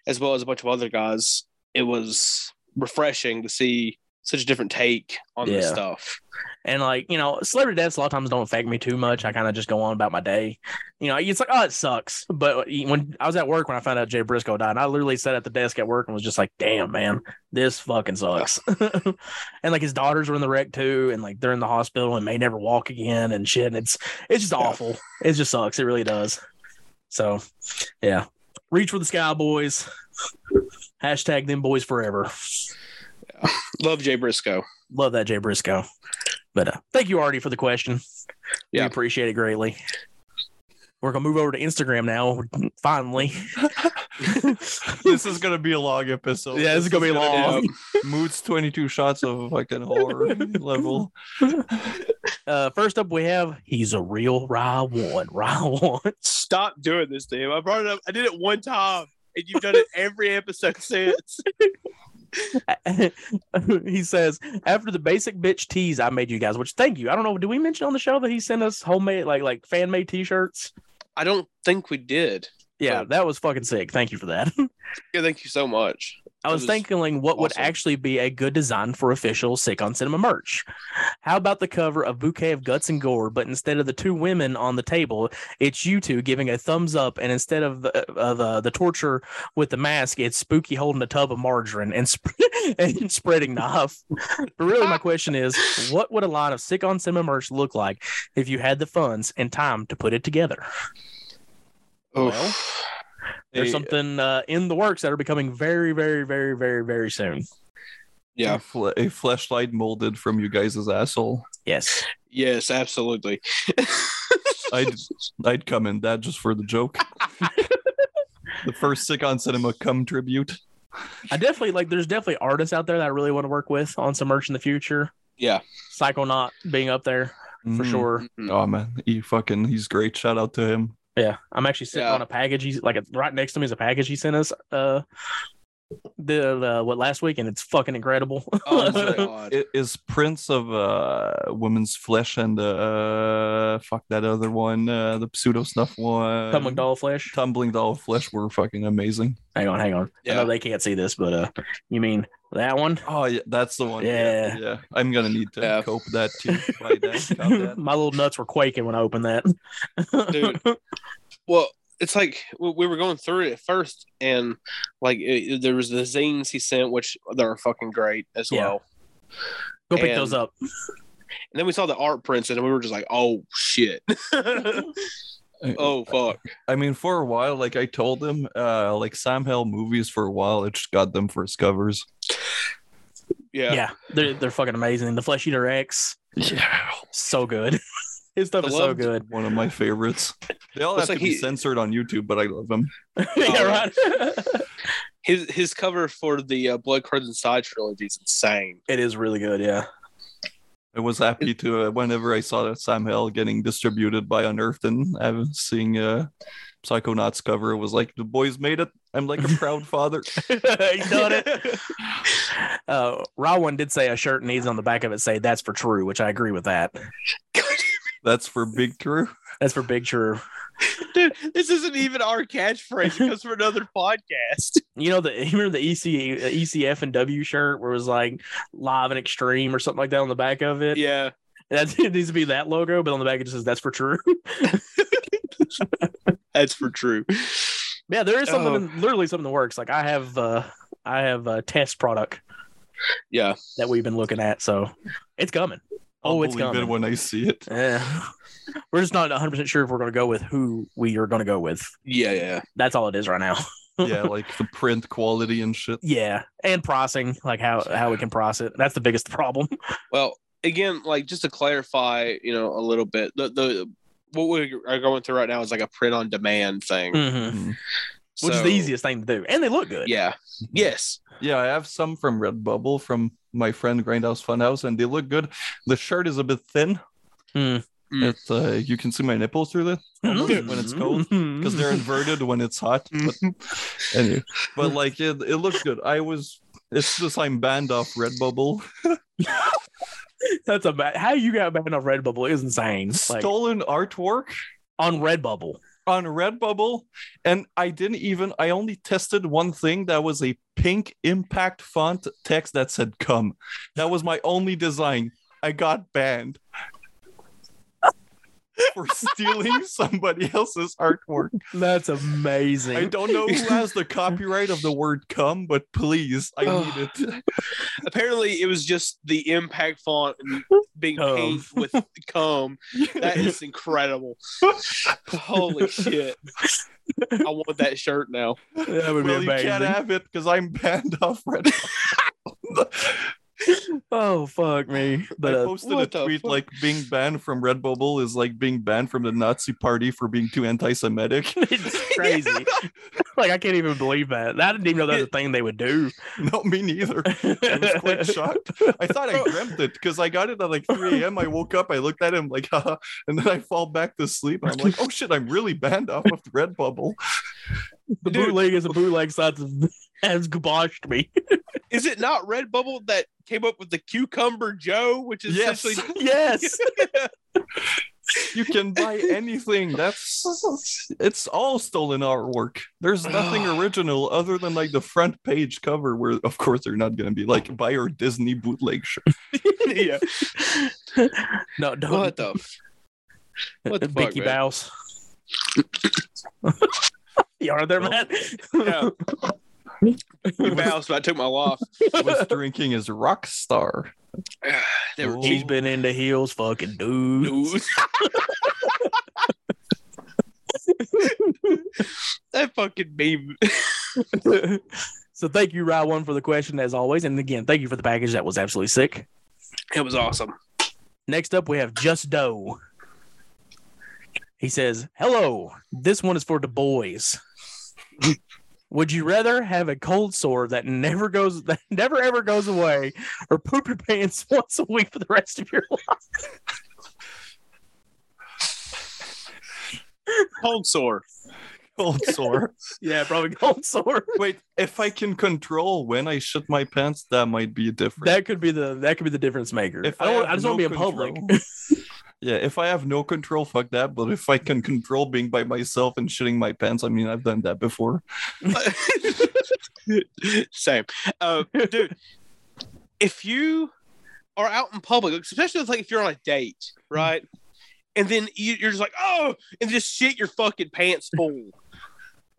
as well as a bunch of other guys, it was refreshing to see such a different take on this stuff. And like, you know, celebrity deaths a lot of times don't affect me too much. I kind of just go on about my day. You know, it's like, oh, it sucks. But uh, when I was at work when I found out Jay Briscoe died, I literally sat at the desk at work and was just like, damn, man, this fucking sucks. and like his daughters were in the wreck too, and like they're in the hospital and may never walk again and shit. And it's it's just awful. It just sucks. It really does. So yeah. Reach for the sky, boys. Hashtag them boys forever. Love Jay Briscoe. Love that Jay Briscoe. But uh, thank you, Artie, for the question. We Yeah. appreciate it greatly. We're gonna move over to Instagram now. Finally. this is gonna be a long episode. Yeah, this is gonna be long. Moods 22 shots of fucking horror level. Uh, first up, we have he's a real Rye one. Rye one. Stop doing this to him. I brought it up. I did it one time, and you've done it every episode since. he says after the basic bitch tease I made you guys, which thank you. I don't know. Do we mention on the show that he sent us homemade like like fan made t-shirts? I don't think we did. Yeah, So- that was fucking sick. Thank you for that. Yeah, thank you so much. I was was thinking like, what would actually be a good design for official Sick on Cinema merch. How about the cover of Bouquet of Guts and Gore, but instead of the two women on the table, it's you two giving a thumbs up, and instead of the uh, the, the torture with the mask, it's Spooky holding a tub of margarine and sp- and spreading knife. But really, my question is, what would a line of Sick on Cinema merch look like if you had the funds and time to put it together? Well, There's A- something uh, in the works that are becoming very, very, very, very, very soon. yeah. A, fle- a flashlight molded from you guys' asshole. Yes. Yes, absolutely. I'd I'd come in that just for the joke. the first sick on cinema come tribute. I definitely like. There's definitely artists out there that I really want to work with on some merch in the future. Yeah. Psychonaut being up there for Mm. sure. Mhm. Oh man, he fucking he's great. Shout out to him. Yeah, I'm actually sitting Yeah. on a package. He's like right next to me is a package he sent us. Uh, the, the what last week, and it's fucking incredible. Oh my god. It is Prince of uh Women's Flesh and uh fuck that other one, uh the pseudo snuff one. Tumbling doll flesh. Tumbling doll flesh were fucking amazing. Hang on, hang on. I know they can't see this, but uh, you mean that one? Oh yeah, that's the one. Yeah. yeah. I'm gonna need to Yeah. cope that too. That, that. My little nuts were quaking when I opened that. Dude. Well, it's like we we were going through it at first, and like it, there was the zines he sent, which they're fucking great as Yeah. well. Go pick And- those up. And then we saw the art prints, and we were just like, "Oh shit! oh fuck!" I mean, for a while, like I told them uh, like Sam Hell movies for a while, it just got them first covers. Yeah, Yeah, they're they're fucking amazing. The Flesh Eater X, Yeah, so good. His stuff is so good. one of my favorites. They all Looks have like to be he- censored on YouTube, but I love them. yeah, right. his his cover for the uh, Blood Crimson Side trilogy is insane. it is really good. Yeah. I was happy to uh, whenever I saw that Sam Hill getting distributed by Unearthed and uh, seeing uh, Psychonauts cover. It was like the boys made it. I'm like a proud father. he done it. Uh, Rowan did say a shirt needs on the back of it say "That's for True," which I agree with that. That's for Big True. That's for Big True. Dude, this isn't even our catchphrase. It comes from another podcast. You know the you remember the EC ECF and W shirt where it was like live and extreme or something like that on the back of it. Yeah, That it needs to be that logo, but on the back it just says "That's for True." that's for true. yeah, there is something, Oh. in, literally something that works. Like I have, uh I have a test product Yeah, that we've been looking at, so it's coming. I'll Oh, it's believe coming. it when I see it. Yeah. We're just not 100 percent sure if we're going to go with who we are going to go with. yeah, yeah. That's all it is right now. Yeah, like the print quality and shit. Yeah, and pricing, like how how we can price it. That's the biggest problem. Well, again, like just to clarify, you know, a little bit, the the what we are going through right now is like a print on demand thing, Mhm. Mhm. Which is the easiest thing to do, and they look good. Yeah. Yes. Yeah, I have some from Redbubble from my friend Grindhouse Funhouse, and they look good. The shirt is a bit thin. Mm. It's uh, you can see my nipples through it Mm. when it's cold because they're inverted when it's hot. But anyway, but like it, it looks good. I was. It's just I'm banned off Redbubble. That's a bad. How you got banned off Redbubble is insane. Like Stolen artwork on Redbubble. On Redbubble, and I didn't even. I only tested one thing that was a pink impact font text that said "come." That was my only design. I got banned for stealing somebody else's artwork. That's amazing. I don't know who has the copyright of the word "come," but please, I Oh. need it. Apparently, it was just the impact font being Cum. painted with "come." That is incredible. Holy shit! I want that shirt now. that would well, be you can't have it because I'm banned off Reddit. Oh fuck me! But I uh, posted a tweet fuck? like being banned from Redbubble is like being banned from the Nazi party for being too anti-Semitic. it's crazy. like I can't even believe that. I didn't even know that was a thing they would do. no, me neither. I was quite shocked. I thought I dreamt it because I got it at like 3 a.m. I woke up, I looked at him like, haha, and then I fall back to sleep. And I'm like, oh shit, I'm really banned off of Redbubble. The Dude. bootleg is a bootleg site that has gaboshed me. Is it not Redbubble that came up with the Cucumber Joe, which is Yes. essentially yes. You can buy anything. That's it's all stolen artwork. There's nothing original other than like the front page cover, where of course they're not gonna be like buy your Disney bootleg shirt. yeah. No, don't. What the? what the fuck, Mickey man? Mouse. you are there, Well, Matt? Yeah. You mouse about took my life. Was drinking is Rockstar. They were Oh. He's been in the heels, fucking dude. Dude. that fucking meme. so thank you, Rye One, for the question as always, and again, thank you for the package. That was absolutely sick. It was awesome. Next up, we have Just Doe. He says, "Hello, this one is for the boys. Would you rather have a cold sore that never goes, that never ever goes away, or poop your pants once a week for the rest of your life?" Cold sore. Cold sore. Yeah, probably cold sore. Wait, if I can control when I shit my pants, that might be different. That could be the that could be the difference maker. If I don't. have I, just want no to be in public. yeah, if I have no control, fuck that. But if I can control being by myself and shitting my pants, I mean, I've done that before. Same. Uh, dude, if you are out in public, especially like if you're on a date, right? And then you're just like, oh, and just shit your fucking pants full.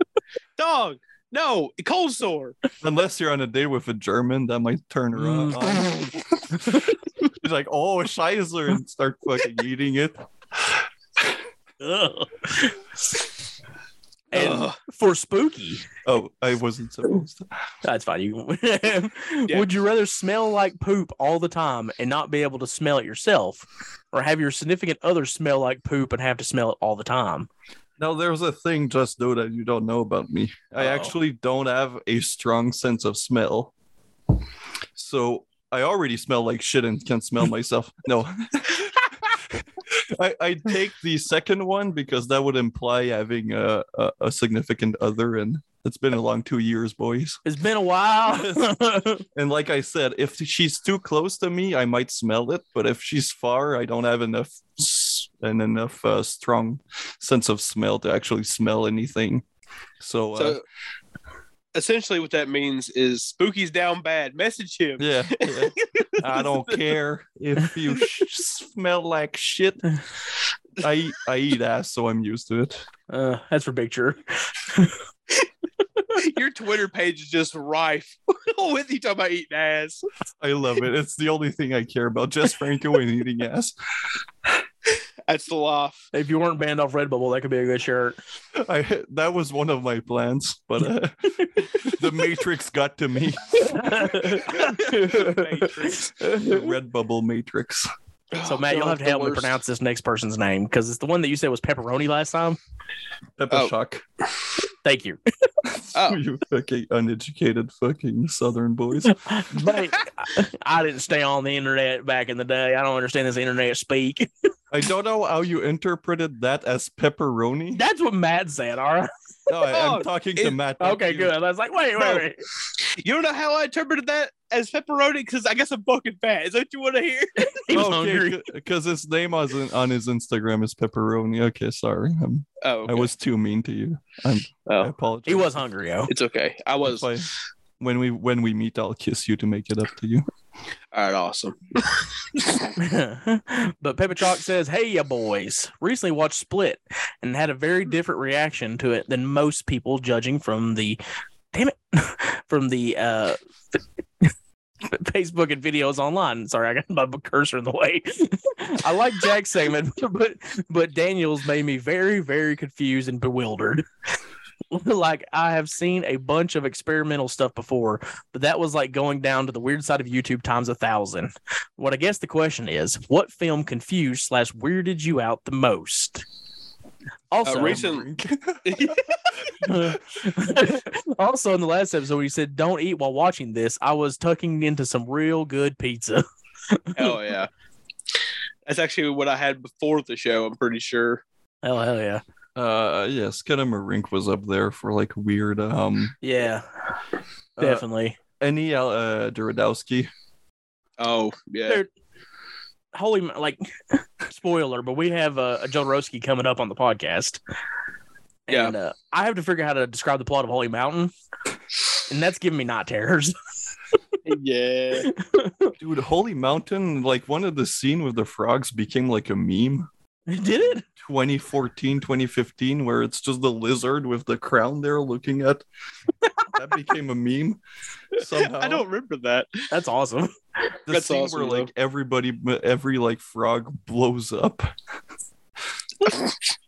Dog, no, cold sore. Unless you're on a date with a German, that might turn her on. Mm. He's like, oh, Scheißler, and start fucking eating it. Ugh. and Ugh. for spooky, Oh, I wasn't supposed to. that's fine. You would you rather smell like poop all the time and not be able to smell it yourself, or have your significant other smell like poop and have to smell it all the time? Now, there's a thing, just though, that you don't know about me. I Uh-oh. actually don't have a strong sense of smell. So I already smell like shit and can smell myself. No. I, I take the second one because that would imply having a, a, a significant other, and it's been a long two years, boys. It's been a while. And like I said, if she's too close to me, I might smell it. But if she's far, I don't have enough and enough uh, strong sense of smell to actually smell anything. So, uh, So essentially, what that means is Spooky's down bad. Message him. yeah, yeah. I don't care if you sh- smell like shit. I eat- I eat ass, so I'm used to it. uh, that's for picture. Your Twitter page is just rife with you talking about eating ass. I love it. It's the only thing I care about. Jess Franco and eating ass. That's the laugh. If you weren't banned off Redbubble, that could be a good shirt. I that was one of my plans, but uh, the Matrix got to me. Matrix. The red Matrix. So Matt, you'll have to the help me pronounce this next person's name because it's the one that you said was pepperoni last time. Pepper Oh. shock. Thank you. Oh. you fucking uneducated fucking southern boys. Mate, I, I didn't stay on the internet back in the day. I don't understand this internet speak. I don't know how you interpreted that as pepperoni. That's what Matt said. All right. No, I, Oh, am talking to it- Matt. Okay, you. good. I was like, wait, wait, wait. You don't know how I interpreted that as pepperoni? Because I guess I'm fucking fat. Is that what you want to hear? He was Oh, hungry. because his name on his, on his Instagram is pepperoni. Okay, sorry. I'm, Oh, I was too mean to you. I'm, I oh, apologize. He was hungry, yo. it's okay. I was. When we when we meet, I'll kiss you to make it up to you. All right, awesome. but Peppa Chalk says, "Hey, ya boys! Recently watched Split and had a very different reaction to it than most people, judging from the, damn it, from the uh, Facebook and videos online. Sorry, I got my cursor in the way. I like Jack's segment, but but Daniel's made me very, very confused and bewildered. like I have seen a bunch of experimental stuff before, but that was like going down to the weird side of YouTube times a thousand. What I guess the question is, what film confused slash weirded you out the most? Also, Uh, recent- also in the last episode, you said don't eat while watching this, I was tucking into some real good pizza. Hell yeah. That's actually what I had before the show. I'm pretty sure. Hell, hell yeah, Uh, yeah, Skinamarink was up there for like weird. Um, yeah, uh, definitely. any uh, Jodorowsky. Oh yeah. Dude, holy like spoiler, but we have uh, a Jodorowsky coming up on the podcast. Yeah. Uh, I have to figure out how to describe the plot of Holy Mountain, and that's giving me not terrors. yeah. Dude, Holy Mountain, like one of the scene with the frogs became like a meme. He did it? 2014, 2015, where it's just the lizard with the crown there looking at. that became a meme somehow. I don't remember that. That's awesome. the That's scene awesome, where though. like everybody, every like frog blows up.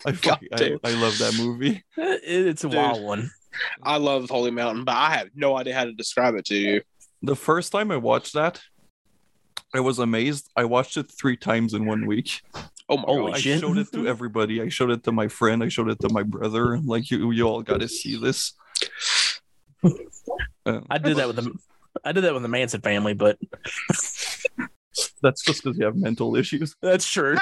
I, fucking, I damn. I love that movie. It- it's a Dude. wild one. I love Holy Mountain, but I have no idea how to describe it to you. The first time I watched that, I was amazed. I watched it three times in one week. Oh my Holy god. I showed it to everybody. I showed it to my friend. I showed it to my brother. Like, you, you all got to see this. Uh, I did that with the I did that with the Manson family, but That's just because you have mental issues. that's true.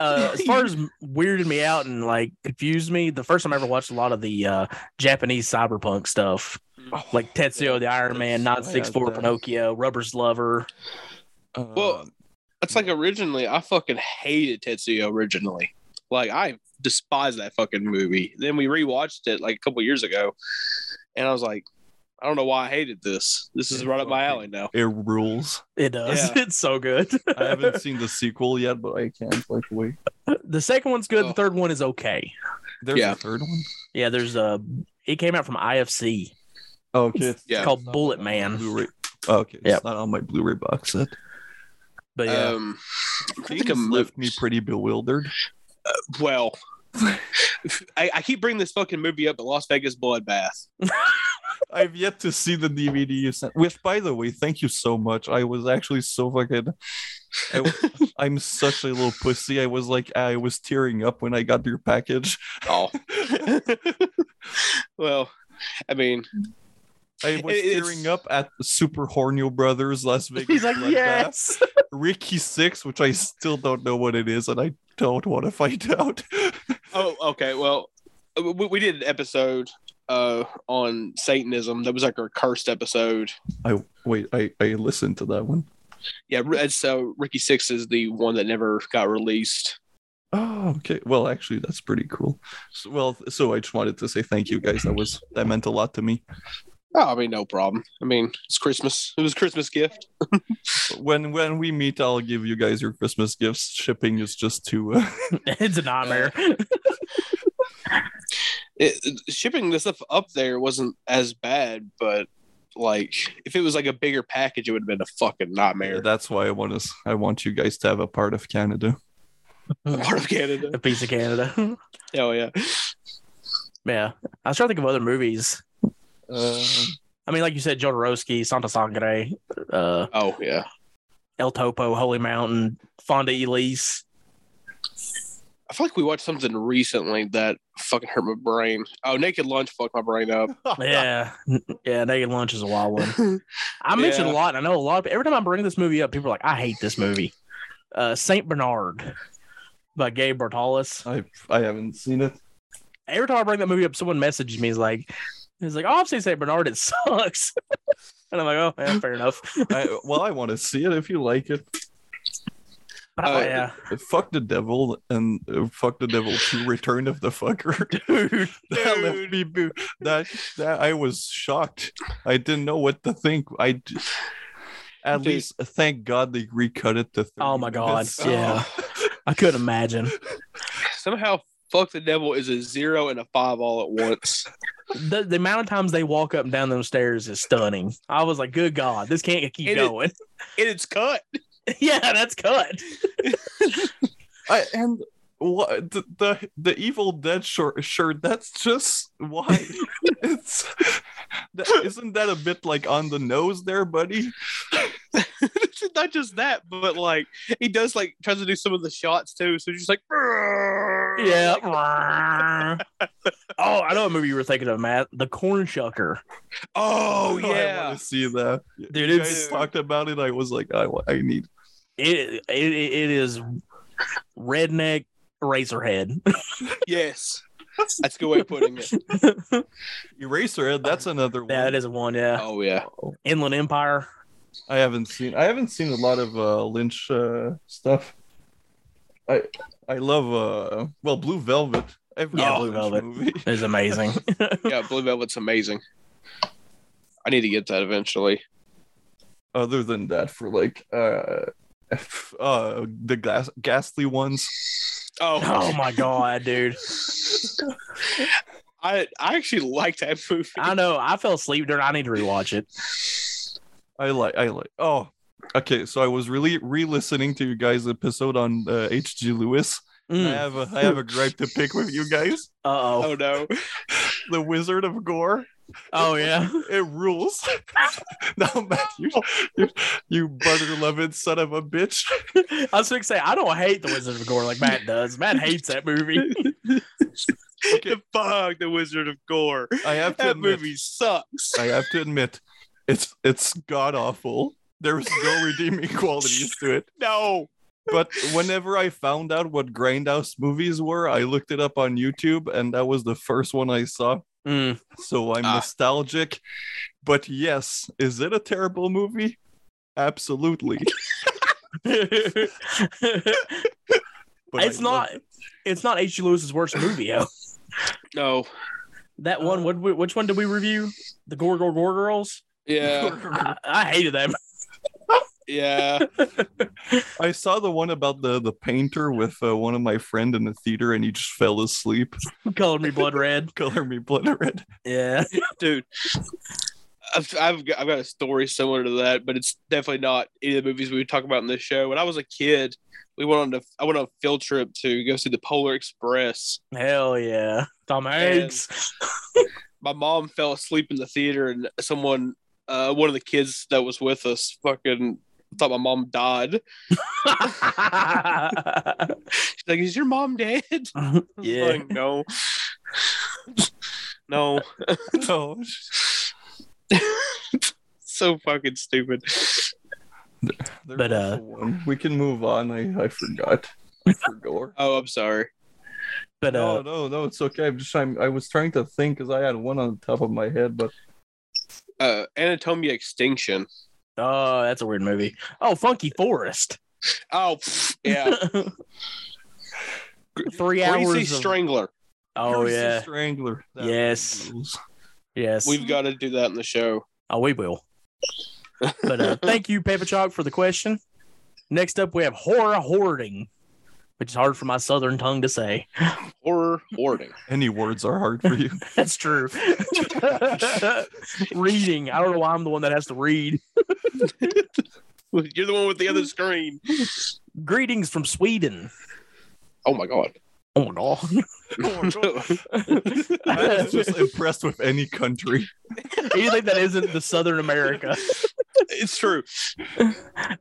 uh, as far as weirded me out and like confused me, the first time I ever watched a lot of the uh, Japanese cyberpunk stuff, like Tetsuo the Iron Man, That's- Nine Six Four I had that. Pinocchio, Rubber's Lover. Uh, Well, It's like originally I fucking hated Tetsuo originally. Like I despised that fucking movie. Then we rewatched it like a couple years ago, and I was like, I don't know why I hated this. This is Yeah, right up my alley now. it rules. It does. Yeah. It's so good. I haven't seen the sequel yet, but I can't like wait. the second one's good. The Oh. third one is okay. There's Yeah. a third one. Yeah, there's a. It came out from IFC. Oh, okay. It's, Yeah. It's called Bullet Man. Blu-ray. Oh, okay. It's Yep. not on my Blu-ray box set. But yeah, Um, I think Things I'm left me pretty bewildered. well. I, I keep bringing this fucking movie up, but Las Vegas Bloodbath. I've yet to see the DVD you sent. Which, by the way, thank you so much. I was actually so fucking. I, I'm such a little pussy. I was like, I was tearing up when I got your package. Oh. well, I mean, I was It- it's- tearing up at the Super Hornio Brothers Las Vegas. he's like, yes. Ricky Six, which I still don't know what it is, and I don't want to find out. oh, okay. Well, we, we did an episode uh on Satanism. That was like our cursed episode. I wait. I I listened to that one. Yeah, so Ricky Six is the one that never got released. Oh, okay. Well, actually, that's pretty cool. So, well, so I just wanted to say thank you guys. That was that meant a lot to me. Oh, I mean, no problem. I mean, it's Christmas. It was a Christmas gift. When when we meet, I'll give you guys your Christmas gifts. Shipping is just too. Uh, it's a nightmare. It, it- shipping the stuff up there wasn't as bad, but like if it was like a bigger package, it would have been a fucking nightmare. that's why I want us. I want you guys to have a part of Canada. A Part of Canada. a piece of Canada. Oh yeah. yeah, I was trying to think of other movies. Uh, I mean, like you said, Jodorowsky, Santa Sangre, uh, Oh yeah. El Topo, Holy Mountain, Fando y Lis. I feel like we watched something recently that fucking hurt my brain. Oh, Naked Lunch fucked my brain up. Yeah, yeah, Naked Lunch is a wild one. I mentioned a lot. I know a lot. Of, every time I bring this movie up, people are like, "I hate this movie." Uh, Saint Bernard by Gabe Bartalos. I I haven't seen it. Every time I bring that movie up, someone messages me. Is like, "He's like, obviously, I've Saint Bernard. It sucks." and I'm like, "Oh, yeah, fair enough." I, well, I want to see it if you like it. But, Uh, yeah, Fuck the devil and uh, fuck the devil to Return of the Fucker. dude. that left me bo- that that I was shocked. I didn't know what to think. I d- At Dude. least, thank God they recut it to. 30 Oh my God, minutes. yeah. I couldn't imagine. Somehow, fuck the devil is a zero and a five all at once. The, the amount of times they walk up and down those stairs is stunning. I was like, good God, this can't keep And it- going. And it's cut. yeah, that's cut. I, and what the, the the Evil Dead shirt? Shirt. That's just why. it's that, isn't that a bit like on the nose there, buddy? Not just that, but like he does like tries to do some of the shots too. So he's just like, Yeah. oh, I know what movie you were thinking of, Matt. The Corn Shucker. Oh yeah, I want to see that. Dude, you it's- talked about it. I was like, I, I need. It it, it is redneck Razorhead. Yes. That's a good way of putting it. Eraserhead. That's another one. yeah, that is one. Yeah, Oh yeah. Inland Empire. I haven't seen. I haven't seen a lot of uh, Lynch uh, stuff. I I love uh well Blue Velvet. Every Yeah, Blue Velvet. movie. is amazing. Yeah, Blue Velvet's amazing. I need to get that eventually. Other than that, for like uh, f- uh the gas- ghastly ones. Oh, oh my god, dude! I I actually like that movie. I know. I fell asleep during. I need to rewatch it. I like. I like. Oh, okay. So I was really re-listening to you guys' episode on uh, H.G. Lewis. I Uh have a I have a gripe to pick with you guys. oh. Oh no. The Wizard of Gore. Oh yeah. It rules. no, Matt, you, you, you butter loving son of a bitch. I was going to say I don't hate the Wizard of Gore like Matt does. Matt hates that movie. Okay. Fuck the Wizard of Gore. I have to That admit, movie sucks. I have to admit, it's it's god awful. There's no redeeming qualities to it. No. But whenever I found out what Grindhouse movies were, I looked it up on YouTube, and that was the first one I saw. Mm. So I'm Ah. nostalgic. But yes, is it a terrible movie? Absolutely. But it's I not. love- It's not H. G. Lewis's worst movie. Yo. No. That one. What? Which one did we review? The Gore Gore Gore Girls. Yeah. I, I hated them. Yeah. I saw the one about the the painter with uh, one of my friend in the theater, and he just fell asleep. Color me blood red. Color me blood red. Yeah. Dude. I've, I've got, I've got a story similar to that, but it's definitely not any of the movies we would talk about in this show. When I was a kid, we went on a I went on a field trip to go see the Polar Express. Hell yeah. Tom Hanks. My mom fell asleep in the theater, and someone, uh, one of the kids that was with us, fucking thought my mom died. She's like, "Is your mom dead?" Yeah. like, no, no, No, so fucking stupid. there But, uh, we can move on. I I forgot. I forgot. Oh, I'm sorry. But No, uh, no, no, it's okay. I'm just trying. I was trying to think because I had one on the top of my head, but Uh, Anatomia Extinction. oh, that's a weird movie. Oh, Funky Forest. Oh, pff, yeah. Three Greasy hours. Of, Strangler. oh Greasy yeah. Strangler. That Yes. rules. Yes. We've got to do that in the show. Oh, we will. But uh, thank you, Paper Chalk, for the question. Next up, we have horror hoarding, which is hard for my southern tongue to say. Horror hoarding. Any words are hard for you. That's true. Reading. I don't know why I'm the one that has to read. You're the one with the other screen. Greetings from Sweden. Oh my god. Oh no. I'm just impressed with any country. Anything that isn't the Southern America. it's true.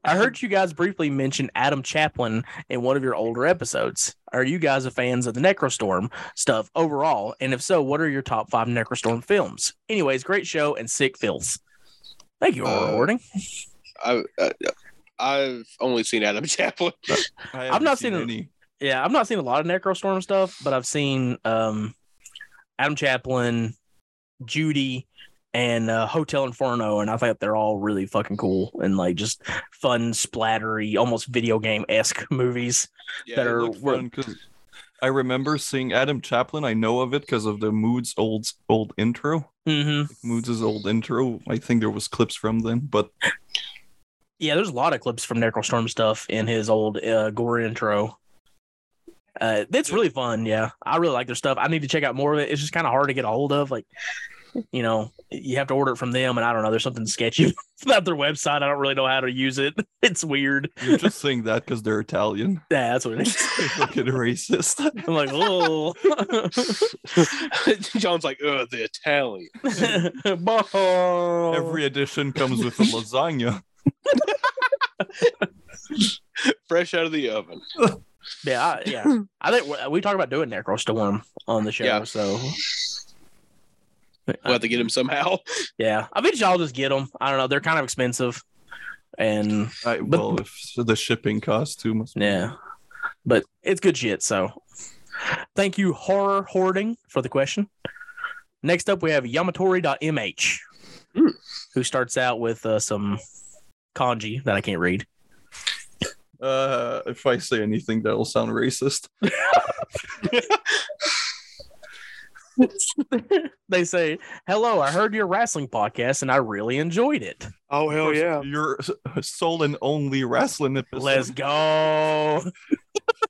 I heard you guys briefly mention Adam Chaplin in one of your older episodes. Are you guys a fans of the Necrostorm stuff overall? And if so, what are your top five Necrostorm films? Anyways, great show and sick fills. Thank you, for Uh, Hoarding. I, uh, I've only seen Adam Chaplin. I I've not haven't seen it. any. Yeah, I've not seen a lot of Necrostorm stuff, but I've seen um, Adam Chaplin, Judy, and uh, Hotel Inferno, and I think they're all really fucking cool and like just fun, splattery, almost video game esque movies. Yeah, That are- fun 'cause I remember seeing Adam Chaplin. I know of it because of the Moods old old intro. Mm-hmm. Moods' old intro. I think there was clips from them, but Yeah, there's a lot of clips from Necrostorm stuff in his old uh, gore intro. Uh, it's really fun. Yeah, I really like their stuff. I need to check out more of it. It's just kind of hard to get a hold of. Like, you know, you have to order it from them, and I don't know. There's something sketchy about their website. I don't really know how to use it. It's weird. You're just saying that because they're Italian. Yeah, that's what it is. Fucking racist. I'm like, oh, John's like, ugh, the Italian. Every edition comes with a lasagna. Fresh out of the oven. Yeah, I, yeah. I think we- we talk about doing Necrostorm on the show. Yeah. So We'll have to get him somehow. yeah, I bet y'all just get them. I don't know. They're kind of expensive, and I, But- well, if the shipping cost too much. Yeah. But it's good shit. So thank you, Horror Hoarding, for the question. Next up, we have Yamatori.mh, Hmm. who starts out with uh, some kanji that I can't read. Uh, if I say anything, that'll sound racist. they say, Hello, I heard your wrestling podcast and I really enjoyed it. Oh hell yeah! Your sole and only wrestling episode. Let's go.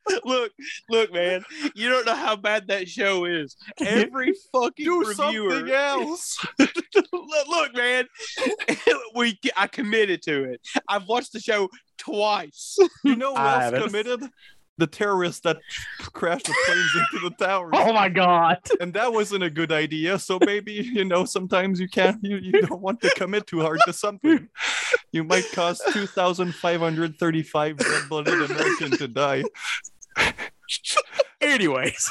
look, look, man. You don't know how bad that show is. Every fucking do reviewer. something else. look, look, man. we I committed to it. I've watched the show twice. You know who I else haven't. committed? The terrorists that crashed the planes into the towers. Oh my God. And that wasn't a good idea. So maybe, you know, sometimes you can't you, you don't want to commit too hard to something. You might cause 2,535 red-blooded Americans to die. Anyways,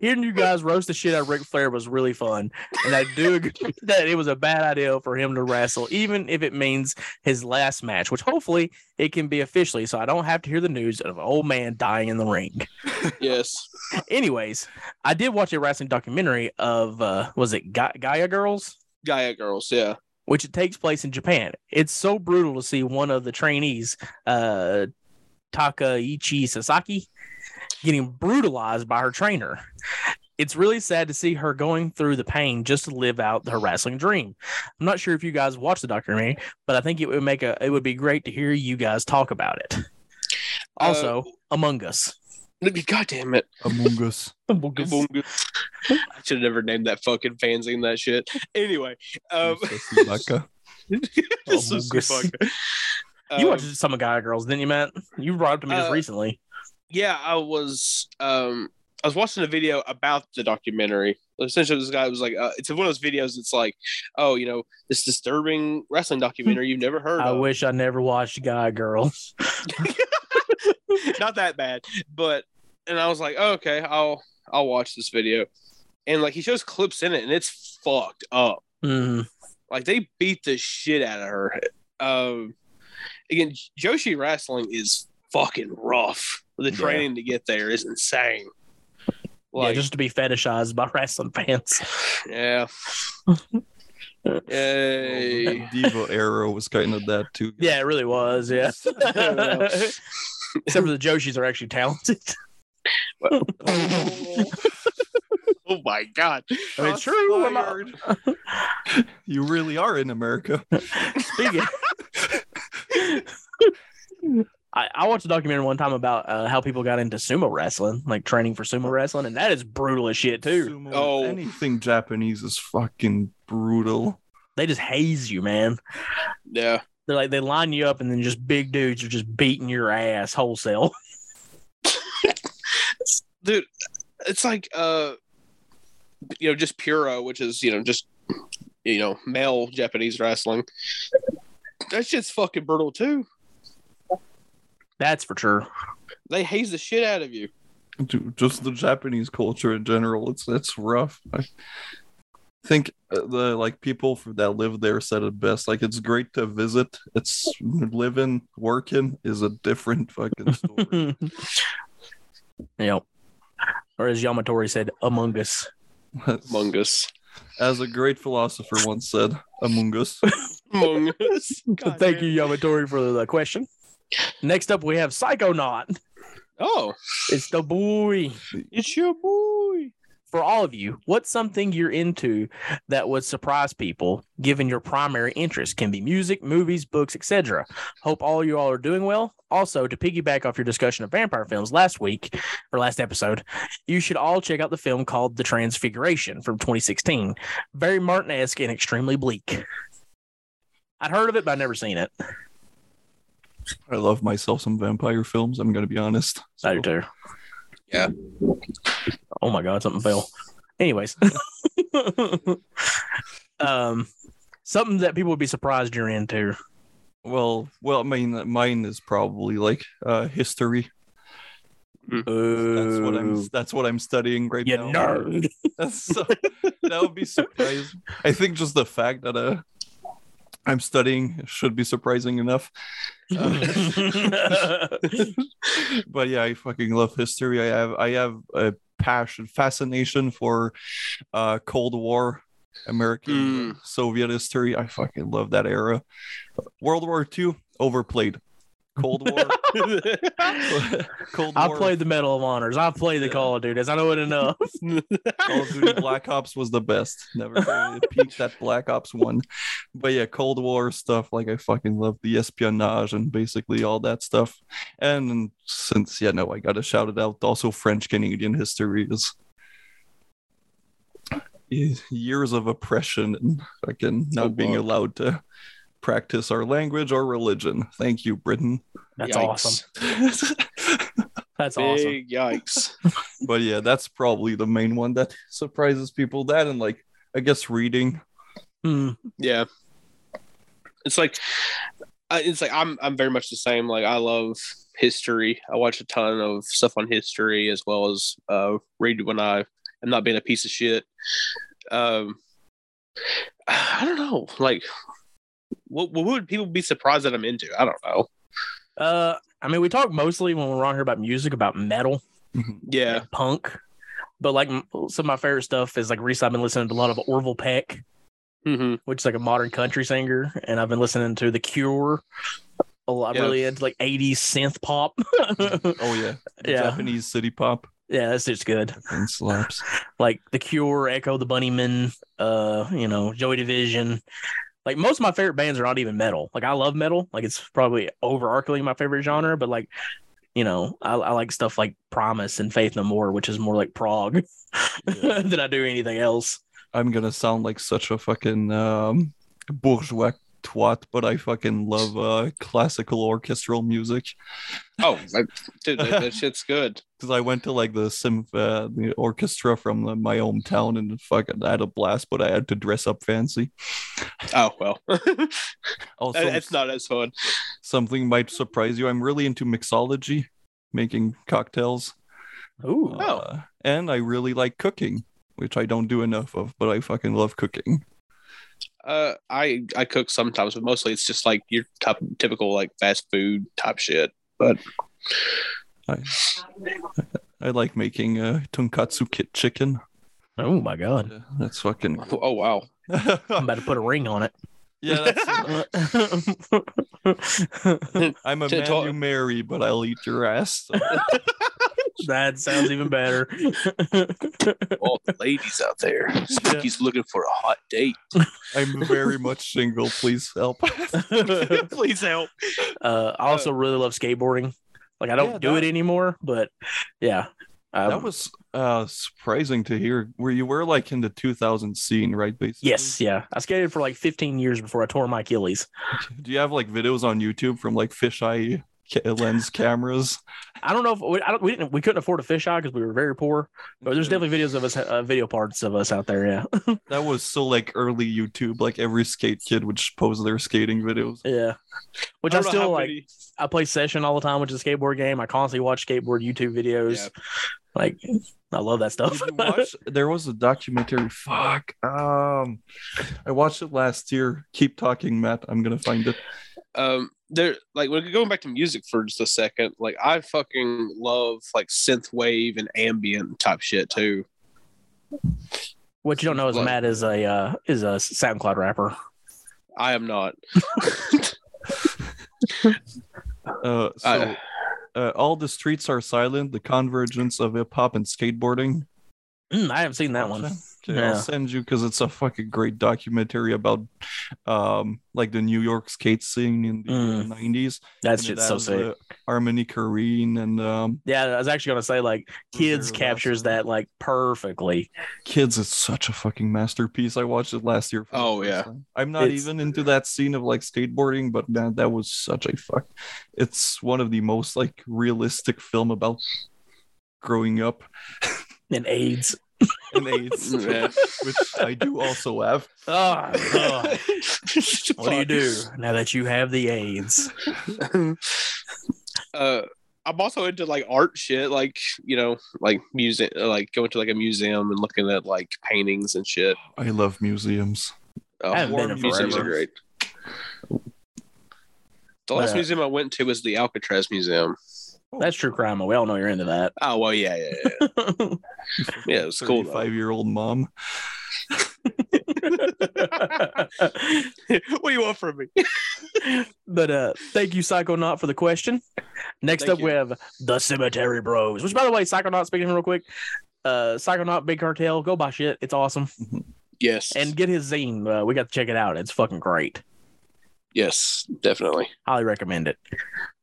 hearing you guys roast the shit out of Ric Flair was really fun, and I do agree that it was a bad idea for him to wrestle, even if it means his last match, which hopefully it can be officially, so I don't have to hear the news of an old man dying in the ring. yes. Anyways, I did watch a wrestling documentary of uh, was it Ga- Gaea Girls? Gaea girls, yeah. which it takes place in Japan. It's so brutal to see one of the trainees, uh, Takaichi Sasaki, getting brutalized by her trainer. It's really sad to see her going through the pain just to live out her wrestling dream. I'm not sure if you guys watched the documentary, but I think it would make a it would be great to hear you guys talk about it. Also, Among Us. God damn it. Among Us. Kabunga. I should have never named that fucking fanzine that shit. Anyway, um, this is Among Us. fucking- You Um, watched some of Guy Girls, didn't you, Matt? You brought it up to me just Uh, recently. Yeah, I was um I was watching a video about the documentary. Essentially, this guy was like, uh, it's one of those videos. It's like, oh, you know, this disturbing wrestling documentary you've never heard I of. wish I never watched Guy Girls. Not that bad, but and I was like, oh, okay, I'll I'll watch this video. And like he shows clips in it, and it's fucked up. Mhm. Like they beat the shit out of her. Um, again, Joshi wrestling is fucking rough. The Yeah. training to get there is insane. yeah, just to be fetishized by wrestling fans. yeah. Yay. Oh, Diva era was kind of that too. Yeah, it really was. Yeah. Except for the Joshis are actually talented. oh my god. I mean, true. I'm not- you really are in America. Speaking. I, I watched a documentary one time about uh, how people got into sumo wrestling, like training for sumo wrestling, and that is brutal as shit too. Sumo, Oh. anything Japanese is fucking brutal. They just haze you, man. Yeah. They're like they line you up, and then just big dudes are just beating your ass wholesale. Dude, it's like uh you know, just Puro, which is, you know, just you know, male Japanese wrestling. That shit's fucking brutal too. That's for sure. They haze the shit out of you. Dude, Just the Japanese culture in general, it's it's rough. I think uh, the like people for, that live there said it best. Like it's great to visit. It's living, working is a different fucking story. yep. Or as Yamatori said, Among Us. Among Us. As a great philosopher once said, Among Us. Among Us. God Thank damn. you, Yamatori, for the question. Next up, we have Psychonaut. Oh, It's the boy. it's your boy. for all of you, what's something you're into that would surprise people given your primary interest? Can be music, movies, books, etc. Hope all you all are doing well. Also, to piggyback off your discussion of vampire films last week or last episode, you should all check out the film called The Transfiguration from 2016. Very Martin-esque and extremely bleak. I'd heard of it, but I'd never seen it. I love myself some vampire films. I'm gonna be honest. I do too. Yeah. Oh my god, something fell. Anyways. um something that people would be surprised you're into. Well, well, I mean, mine is probably like uh, history. That's what I'm. That's what I'm studying right you now. nerd. That's so, that would be surprising. I think just the fact that uh, I'm studying should be surprising enough. Uh, but yeah, I fucking love history. I have I have a passion, fascination for uh, Cold War, American Mm. Soviet history. I fucking love that era. World War II overplayed. Cold War. Cold War. I played the Medal of Honors. I played the Yeah. Call of Duties. I know it enough. Call of Duty Black Ops was the best. Never really peaked at Black Ops One, but yeah, Cold War stuff. Like I fucking love the espionage and basically all that stuff. And since yeah, no, I gotta shout it out. Also, French Canadian history is is years of oppression and fucking not Oh, being allowed to practice our language or religion. Thank you, Britain. That's Yikes. awesome. That's awesome. Big yikes. but yeah, that's probably the main one that surprises people. That and like I guess reading. Hmm. Yeah. It's like it's like I'm I'm very much the same. Like I love history. I watch a ton of stuff on history as well as uh read when I am not being a piece of shit. Um I don't know. Like what, what would people be surprised that I'm into? I don't know. Uh, I mean, we talk mostly when we're on here about music, about metal, Yeah. punk, but like some of my favorite stuff is like recently I've been listening to a lot of Orville Peck, hmm which is like a modern country singer, and I've been listening to The Cure. A lot, Yeah. really into like '80s synth pop. Oh yeah, The Yeah. Japanese city pop yeah, that's just good. and slaps. Like The Cure, Echo the Bunnymen, uh, you know, Joy Division. Like most of my favorite bands are not even metal. Like I love metal. Like it's probably overarchingly my favorite genre, but like, you know, I, I like stuff like Primus and Faith No More, which is more like prog Yeah. than I do anything else. I'm gonna sound like such a fucking um, bourgeois twat, but I fucking love uh, classical orchestral music Oh, like, dude, that, that shit's good. because I went to like the sim uh, the orchestra from the, my hometown and fucking I had a blast, but I had to dress up fancy. Oh well, Also, it's not as fun. something might surprise you. I'm really into mixology, making cocktails. Ooh. Oh. Uh, and I really like cooking, which I don't do enough of, but I fucking love cooking. Uh, I I cook sometimes, but mostly it's just like your top, typical like fast food type shit. But I, I like making uh, tonkatsu kit chicken. Oh my god. Yeah, that's fucking. oh wow, I'm about to put a ring on it. Yeah, that's, I'm a To man talk- you marry, but I'll eat your ass. so- that sounds even better. all the ladies out there, Spooky's looking for a hot date. I'm very much single. Please help. Please help. Uh, I also really love skateboarding. Like I don't Yeah, do it that- anymore, but yeah. Um, that was uh surprising to hear. Where you were like in the 2000 scene, right? Basically. yes, yeah. I skated for like 15 years before I tore my Achilles. Do you have like videos on YouTube from like fisheye lens cameras? I don't know if we, I don't, we didn't we couldn't afford a fisheye because we were very poor. But there's definitely videos of us, uh, video parts of us out there. Yeah, That was so like early YouTube. Like every skate kid would post their skating videos. yeah. Which I, don't still like. many- I play Session all the time, which is a skateboard game. I constantly watch skateboard YouTube videos. Yeah. Like I love that stuff. Did you watch? There was a documentary. Fuck. Um, I watched it last year. Keep talking, Matt. I'm gonna find it. um there like we're going back to music for just a second like i fucking love like synth wave and ambient type shit too what you don't know is What? Matt is a uh, is a SoundCloud rapper. i am not Uh, so I- uh, all the streets are silent. The convergence of hip hop and skateboarding. Mm, I haven't seen that one. Okay, Yeah. I'll send you because it's a fucking great documentary about um like the New York skate scene in the Mm. nineties. That shit's so sick. Harmony Korine and um Yeah, I was actually gonna say like kids captures that like perfectly. Kids, it's such a fucking masterpiece. I watched it last year. Oh, yeah. time. I'm not It's- even into that scene of like skateboarding, but man, that was such a fuck. It's one of the most like realistic film about growing up And AIDS. And AIDS, Yeah. which I do also have. Oh, oh. what do you do now that you have the AIDS? uh I'm also into like art shit, like you know, like music, like going to like a museum and looking at like paintings and shit. I love museums. Oh, I haven't been War in museums are great. The last Yeah. museum I went to was the Alcatraz Museum. That's true crime. We all know you're into that. Oh well, yeah, yeah, yeah. Yeah, it was cool. Five year old mom. what do you want from me? but uh thank you, Psychonaut, for the question. Next Thank up, we have the Cemetery Bros. Which, by the way, Psychonaut, speaking real quick, uh, Psychonaut Big Cartel, go buy shit. It's awesome, Yes, and get his zine. Uh, we got to check it out. It's fucking great. Yes, definitely. Highly recommend it.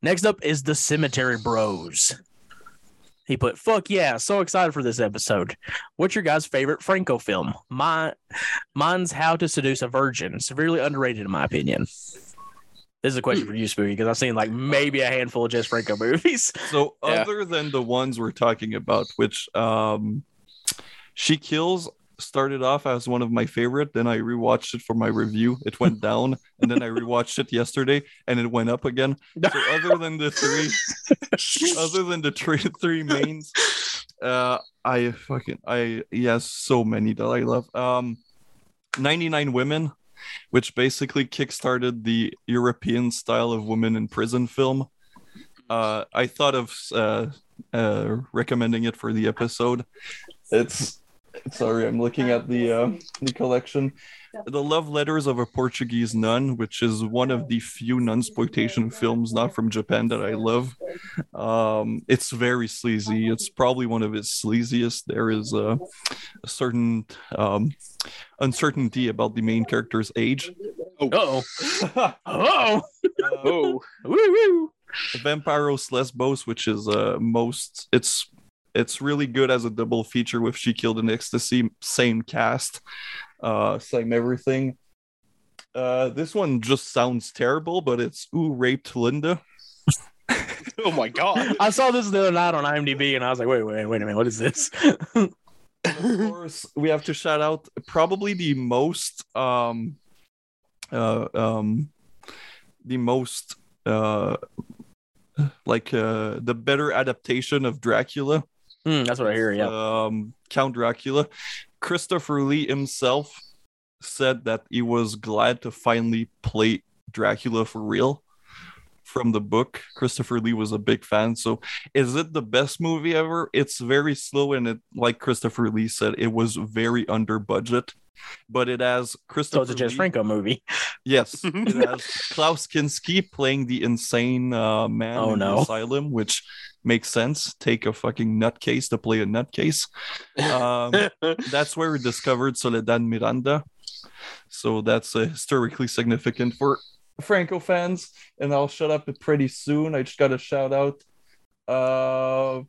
Next up is the Cemetery Bros. He put, "Fuck yeah! So excited for this episode. What's your guys' favorite Franco film? My, mine's How to Seduce a Virgin. Severely underrated in my opinion. This is a question for you, Spooky, because I've seen like maybe a handful of just Franco movies. So Yeah. other than the ones we're talking about, which um She Kills started off as one of my favorite, then I rewatched it for my review. It went down, and then I rewatched it yesterday and it went up again. So other than the three other than the three three mains, uh I fucking I yes, so many that I love. Um 99 Women, which basically kickstarted the European style of women in prison film. Uh, I thought of uh, uh, recommending it for the episode. It's sorry, I'm looking at the uh, the collection. The Love Letters of a Portuguese Nun, which is one of the few nunsploitation films not from Japan that I love. Um, it's very sleazy. It's probably one of his sleaziest. There is a, a certain um, uncertainty about the main character's age. Oh, oh, Oh, woo woo. Vampiros Lesbos, which is uh most it's it's really good as a double feature with She Killed in Ecstasy, same cast, uh, same everything. Uh, this one just sounds terrible, but it's Who Raped Linda. oh my god. I saw this the other night on IMDb, and I was like, wait, wait, wait a minute, what is this? of course, we have to shout out probably the most um uh um the most uh like uh the better adaptation of Dracula. Hmm, that's what I hear. Yeah. Um Count Dracula. Christopher Lee himself said that he was glad to finally play Dracula for real from the book. Christopher Lee was a big fan. So is it the best movie ever? It's very slow and it like Christopher Lee said, it was very under budget. But it has So Christopher it's a Jess Franco movie. Yes, it has Klaus Kinski playing the insane uh, man Oh, in no. the asylum, which makes sense. Take a fucking nutcase to play a nutcase. Um, that's where we discovered Soledad Miranda. So that's uh, historically significant for Franco fans. And I'll shut up pretty soon. I just got a shout out. Uh,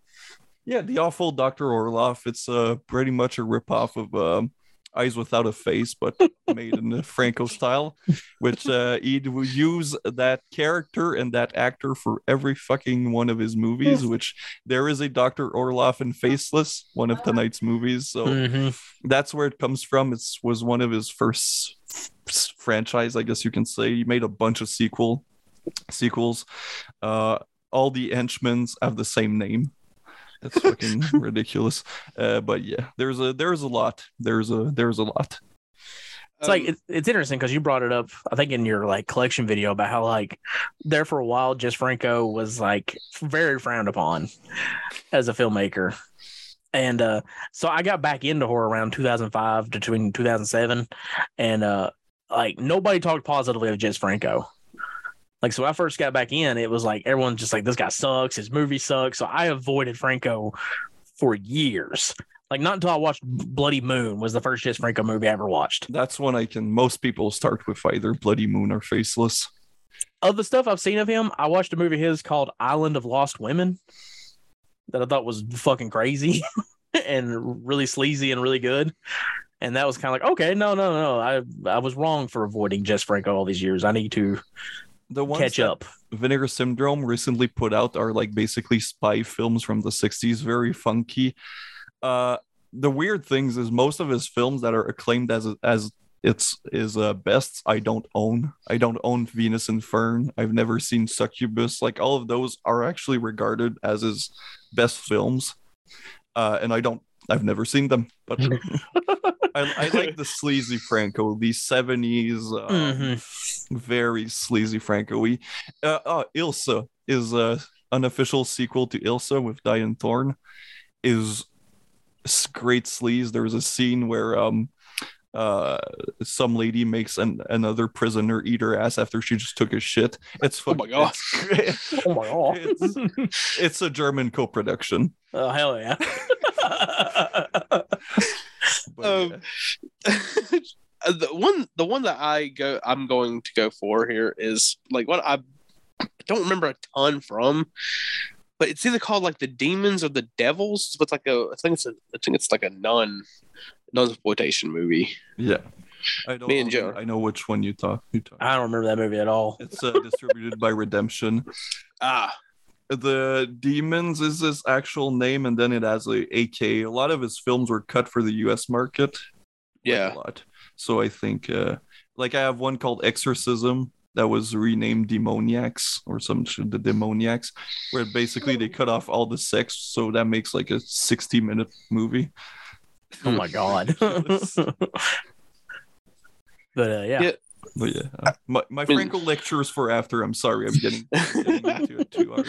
yeah, the awful Dr. Orloff. It's uh, pretty much a ripoff of um, Eyes Without a Face, but made in the Franco style, which uh, he'd use that character and that actor for every fucking one of his movies, which there is a Dr. Orloff in Faceless, one of tonight's movies. So Mhm. that's where it comes from. It was one of his first f- franchise, I guess you can say. He made a bunch of sequel sequels. Uh, all the henchmen have the same name. It's fucking ridiculous. Uh, but yeah, there's a there's a lot. There's a there's a lot. It's like Um, it's, it's interesting because you brought it up, I think, in your like collection video about how like there for a while, Jess Franco was like very frowned upon as a filmmaker, and uh, so I got back into horror around 2005 to between 2007, and uh, like nobody talked positively of Jess Franco. Like so, when I first got back in, it was like everyone's just like, "This guy sucks. His movie sucks." So I avoided Franco for years Like not until I watched Bloody Moon was the first Jess Franco movie I ever watched. That's when I can. Most people start with either Bloody Moon or Faceless. Of the stuff I've seen of him, I watched a movie of his called Island of Lost Women that I thought was fucking crazy and really sleazy and really good. And that was kind of like, okay, no, no, no. I I was wrong for avoiding Jess Franco all these years. I need to The ones catch up. Vinegar Syndrome recently put out are like basically spy films from the 60s, very funky. Uh the weird things is most of his films that are acclaimed as as it's is uh best I don't own. I don't own Venus in Furs. I've never seen Succubus. Like all of those are actually regarded as his best films. Uh and I don't I've never seen them, but I, I like the sleazy Franco, the 70s um, Mhm. very sleazy Franco. We uh, uh Ilsa is a unofficial sequel to Ilsa with Dyanne Thorne is great sleaze. There was a scene where um uh some lady makes an, another prisoner eat her ass after she just took a shit. It's Oh my God. it's- Oh my god. It's- it's a German co-production. oh hell yeah. But, Um, yeah. Uh, the one the one that I go I'm going to go for here is like what I don't remember a ton from, but it's either called like the demons or the devils. But like a I think it's a I think it's like a nun nun exploitation movie. yeah. I don't Me and Joe. I know which one you talk you talk. I don't remember that movie at all. It's uh, distributed by Redemption. Ah, the demons is his actual name and then it has a ak a lot of his films were cut for the us market like, yeah. a lot so i think uh like i have one called exorcism that was renamed demoniacs or some shit the demoniacs where basically they cut off all the sex so that makes like a 60 minute movie Oh my god. but uh, yeah. Yeah. But yeah uh, my, my mean- franco lectures for after i'm sorry i'm getting, getting into it too hard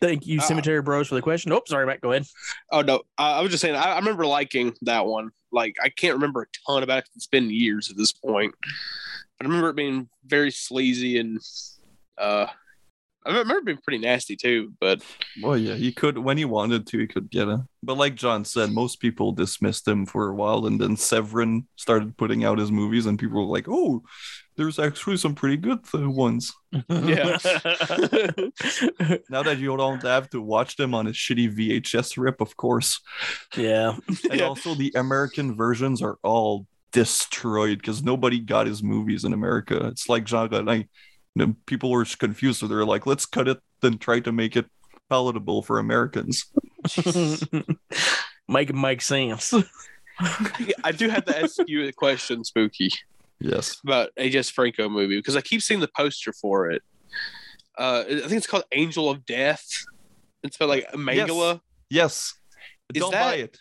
Thank you, Uh, Cemetery Bros, for the question. Oh, sorry, Matt. Go ahead. Oh no, I, I was just saying. I, I remember liking that one. Like I can't remember a ton about it. It's been years at this point, but I remember it being very sleazy and uh, I remember it being pretty nasty too. But Well, yeah, he could when he wanted to, he could get it. But like John said, most people dismissed him for a while, and then Severin started putting out his movies, and people were like, "Oh, there's actually some pretty good uh, ones." Yeah. Now that you don't have to watch them on a shitty VHS rip, of course. yeah. And Yeah. also, the American versions are all destroyed because nobody got his movies in America. It's like Jean Gabin. You know, people were confused, so they're like, "Let's cut it, then try to make it palatable for Americans." make it make sense. I do have to ask you a question, Spooky, Yes. about a Jess Franco movie because I keep seeing the poster for it. Uh, I think it's called Angel of Death. It's about like Mengele. Yes. Is Don't that- buy it.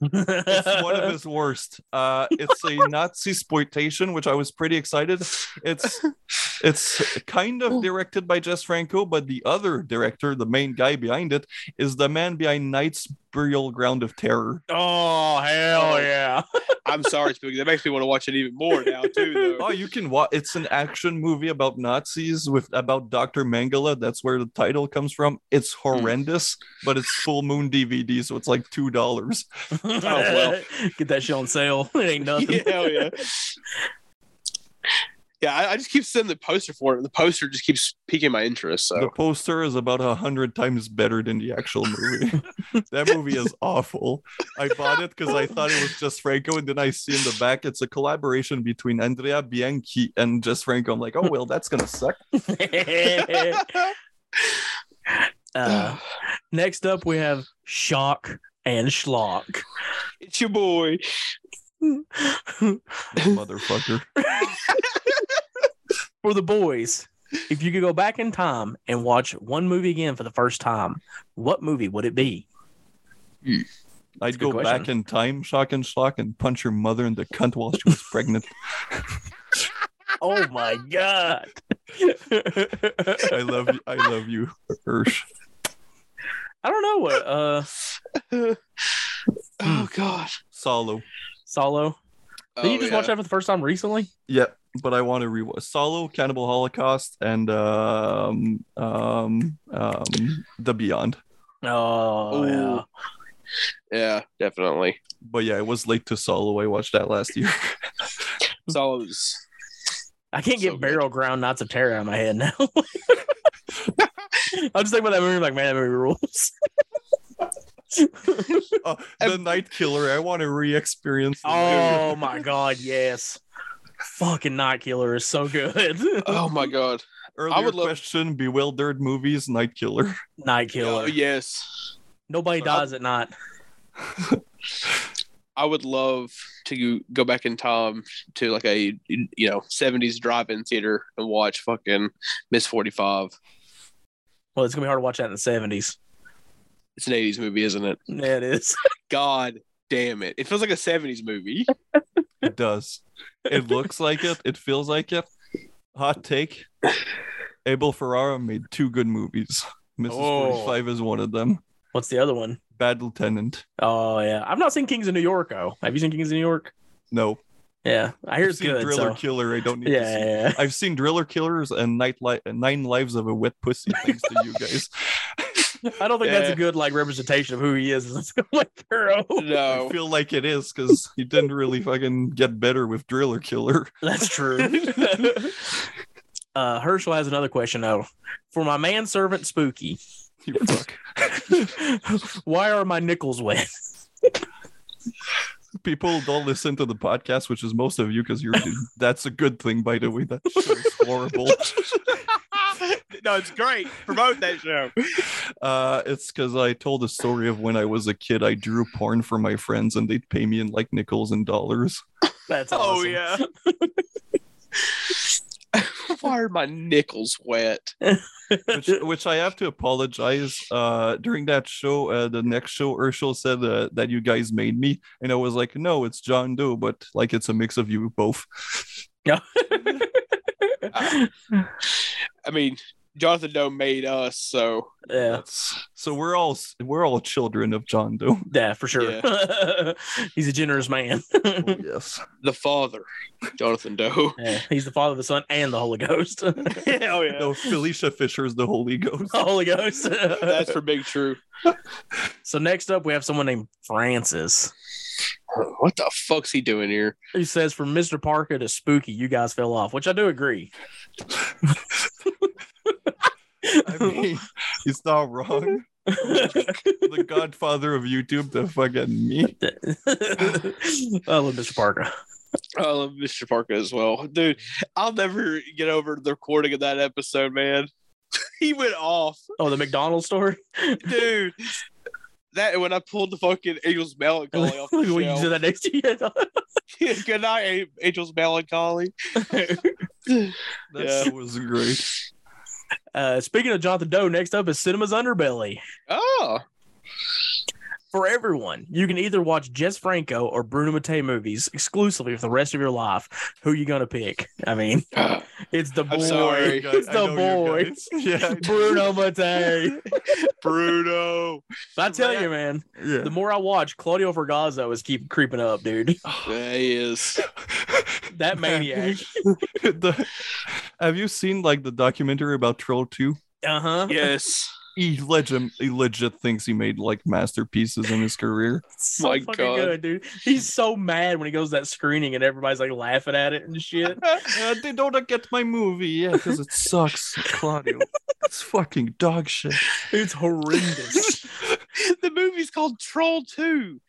It's one of his worst. Uh, it's a Nazi exploitation, which I was pretty excited. It's it's kind of directed by Jess Franco, but the other director, the main guy behind it, is the man behind Night's Burial Ground of Terror. oh hell Oh. yeah! I'm sorry, Spooky. That makes me want to watch it even more now too. Though. Oh, you can watch. It's an action movie about Nazis with about Dr. Mengele. That's where the title comes from. It's hmm. horrendous, but it's full moon DVD, so it's like two dollars. oh well. get that shit on sale. It ain't nothing. Yeah, hell yeah. Yeah, I, I just keep seeing the poster for it. and The poster just keeps piquing my interest. The poster is about a hundred times better than the actual movie. that movie is awful. I bought it because I thought it was just Franco, and then I see in the back it's a collaboration between Andrea Bianchi and Jess Franco. I'm like, oh well, that's gonna suck. uh, next up, we have Shock and Schlock. it's your boy. Motherfucker. For the boys, if you could go back in time and watch one movie again for the first time, what movie would it be? I'd go good back in time, shock and shock, and punch your mother in the cunt while she was pregnant. Oh my god! I love you. I love you, Hirsch. I don't know what uh oh God. Salò. Salò. Did Oh, you just yeah. watch that for the first time recently? Yeah, but I want to rewatch Salò, Cannibal Holocaust, and um, um, um, The Beyond. Oh Ooh. yeah. Yeah, definitely. But yeah, it was late to Salò. I watched that last year. So it was. I can't So get good. Burial Ground Nights of Terror out of my head now. I'm just thinking about that movie, like, man, that movie rules. Uh, the Night Killer. I want to re-experience. the night- oh my god, yes. Fucking Night Killer is so good. Oh my god. Earlier would love- question: Bewildered movies, Night Killer. Night Killer. Oh, yes. Nobody I- dies at night. I would love to go back in time to like a you know 70s drive-in theater and watch fucking Ms. 45. Well, it's gonna be hard to watch that in the 70s. It's an 80s movie, isn't it? Yeah, it is. God damn it. It feels like a 70s movie. It does. It looks like it. It feels like it. Hot take: Abel Ferrara made two good movies. Mrs. Oh. 45 is one of them. What's the other one? Bad Lieutenant. Oh yeah, I've not seen Kings of New York. though. have you seen Kings of New York? No. Yeah, I hear I've it's seen good. Driller So. Killer. I don't need Yeah, to see. yeah, yeah. I've seen Driller Killers and Night Li- Nine Lives of a Wet Pussy. Thanks to you guys. I don't think that's a good like representation of who he is as a like hero. I feel like it is because he didn't really fucking get better with Driller Killer. That's true. uh, Herschel has another question though. For my manservant Spooky, You fuck. why are my nickels wet? People don't listen to the podcast, which is most of you, because you're. That's a good thing, by the way. That's show horrible. no, it's great. Promote that show. Uh, it's because I told a story of when I was a kid. I drew porn for my friends, and they'd pay me in like nickels and dollars. That's Oh awesome. yeah. Why are my nickels wet? which, which I have to apologize. Uh, during that show, uh, the next show, Herschel said uh, that you guys made me, and I was like, no, it's John Doe, but like it's a mix of you both. I mean, Jonathan Doe made us, so yeah, That's, so we're all we're all children of John Doe. yeah, for sure. he's a generous man. Oh, yes. the father, Jonathan Doe. yeah, he's the Father, the Son, and the Holy Ghost. oh yeah. No, Felicia Fisher is the Holy Ghost. the Holy Ghost. That's for Big True. so next up, we have someone named Francis. What the fuck's he doing here? He says, "From Mr. Parker to Spooky, you guys fell off," which I do agree. I mean, he's not wrong. The godfather of YouTube, the fucking me. I love Mr. Parker. I love Mr. Parker as well. Dude, I'll never get over the recording of that episode, man. he went off. Oh, the McDonald's story. Dude. That and when I pulled the fucking Angel's Melancholy off the when you shelf. did that next you. Good night, A- Angel's Melancholy. That Yeah. was great. Uh, speaking of Jonathan Doe, next up is Cinema's Underbelly. Oh. For everyone, you can either watch Jess Franco or Bruno Mattei movies exclusively for the rest of your life. Who you gonna pick? I mean, it's the boy. I'm sorry. It's I the know boy. guys. Yeah. Bruno Mattei. Bruno. But I tell you, man, Yeah. the more I watch, Claudio Fragasso is keep creeping up, dude. Yeah, he is. That maniac. The- have you seen like the documentary about Troll 2? Uh huh. Yes. He legit, he legit thinks he made like masterpieces in his career. So My fucking God. good, dude. He's so mad when he goes to that screening and everybody's like laughing at it and shit. Uh, they don't get my movie, yeah, because it sucks, Claudio. It's fucking dog shit. It's horrendous. the movie's called Troll 2.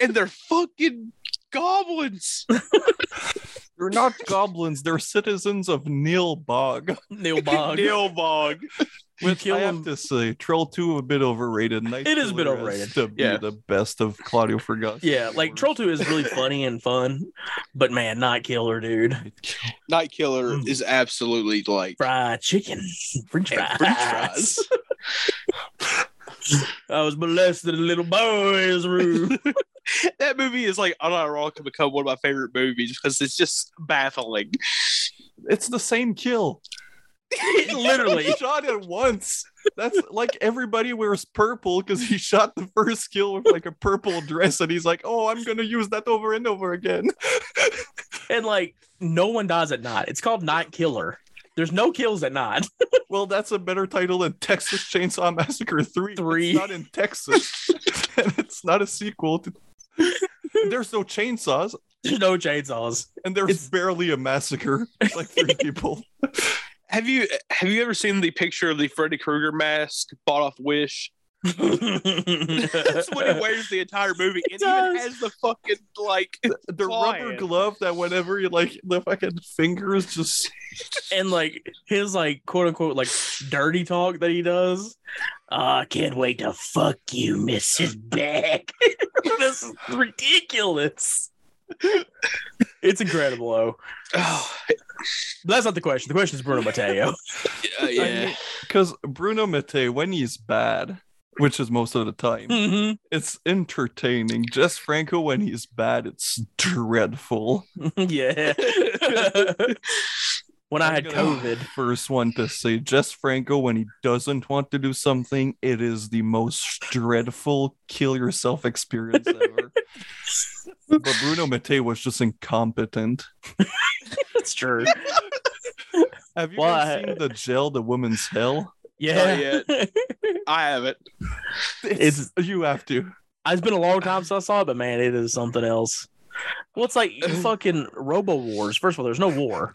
and they're fucking goblins. They're not goblins. They're citizens of Nilbog. Neil Bog. Nilbog. You Which kill I him. have to say, Troll 2 a bit overrated. Night It is a bit Killer overrated. To be Yeah. the best of Claudio Fragasso. Yeah, like Troll 2 is really funny and fun, but man, Night Killer, dude. Night Killer Mm. is absolutely like Fried chicken, French fries. French fries. I was molested in a little boy's room. that movie is like unironically become one of my favorite movies because it's just baffling. It's the same kill. Literally. He shot it once. That's like everybody wears purple because he shot the first kill with like a purple dress, and he's like, "Oh, I'm gonna use that over and over again." And like, no one dies at night. It's called Night Killer. There's no kills at night. Well, that's a better title than Texas Chainsaw Massacre 3. Three. It's not in Texas. and it's not a sequel to There's no chainsaws, There's no chainsaws. and there's It's- barely a massacre. It's like three people. Have you have you ever seen the picture of the Freddy Krueger mask bought off Wish? That's what he wears the entire movie. It, even does. has the fucking like The Claw rubber glove that whenever you like the fucking fingers just and like his like quote unquote like dirty talk that he does. "Ah, I can't wait to fuck you, Mrs. Beck. this is ridiculous. it's incredible, oh. oh, that's not the question. The question is Bruno Mattei. yeah, yeah. because Bruno Mattei, when he's bad, which is most of the time, Mhm. it's entertaining. Jess Franco, when he's bad, it's dreadful. yeah. when I had COVID, First one to say Jess Franco, when he doesn't want to do something, it is the most dreadful kill yourself experience ever. but Bruno Mattei was just incompetent. that's true. Have you Well, I- seen the jail, the woman's hell? Yeah. I have it. It's- you have to. It's been a long time since I saw it, but man, it is something else. Well, it's like fucking Robo Wars. First of all, there's no war.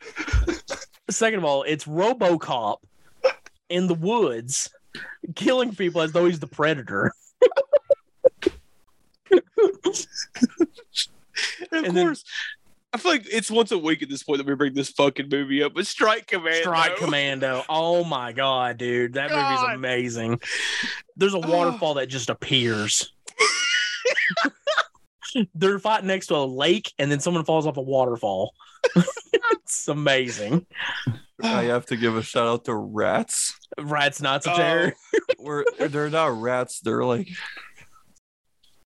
Second of all, it's RoboCop in the woods killing people as though he's the predator. And of And then- course, I feel like it's once a week at this point that we bring this fucking movie up. But Strike Commando. Strike Commando. Oh my god, dude, that movie's God. amazing. There's a waterfall that just appears. They're fighting next to a lake, and then someone falls off a waterfall. it's amazing. I have to give a shout out to rats. Rats, not a Oh. terror. Where they're not rats, they're like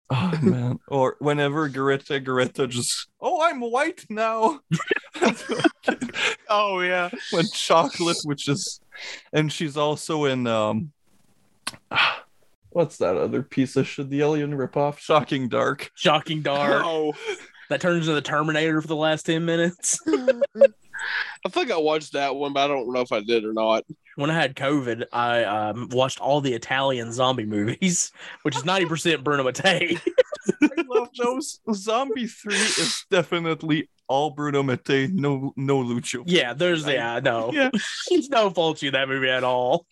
Oh man. Or whenever Geretta Geretta just oh I'm white now. Oh yeah. when chocolate, which is and she's also in um what's that other piece of shit? The alien ripoff? Shocking Dark. Shocking Dark. Oh, That turns into the Terminator for the last 10 minutes. I think I watched that one, but I don't know if I did or not. When I had COVID, I um, watched all the Italian zombie movies, which is 90% Bruno Mattei. I love those. Zombie 3 is definitely all Bruno Mattei, no no Lucio. yeah, there's, yeah, no. Yeah. There's no fault in that movie at all.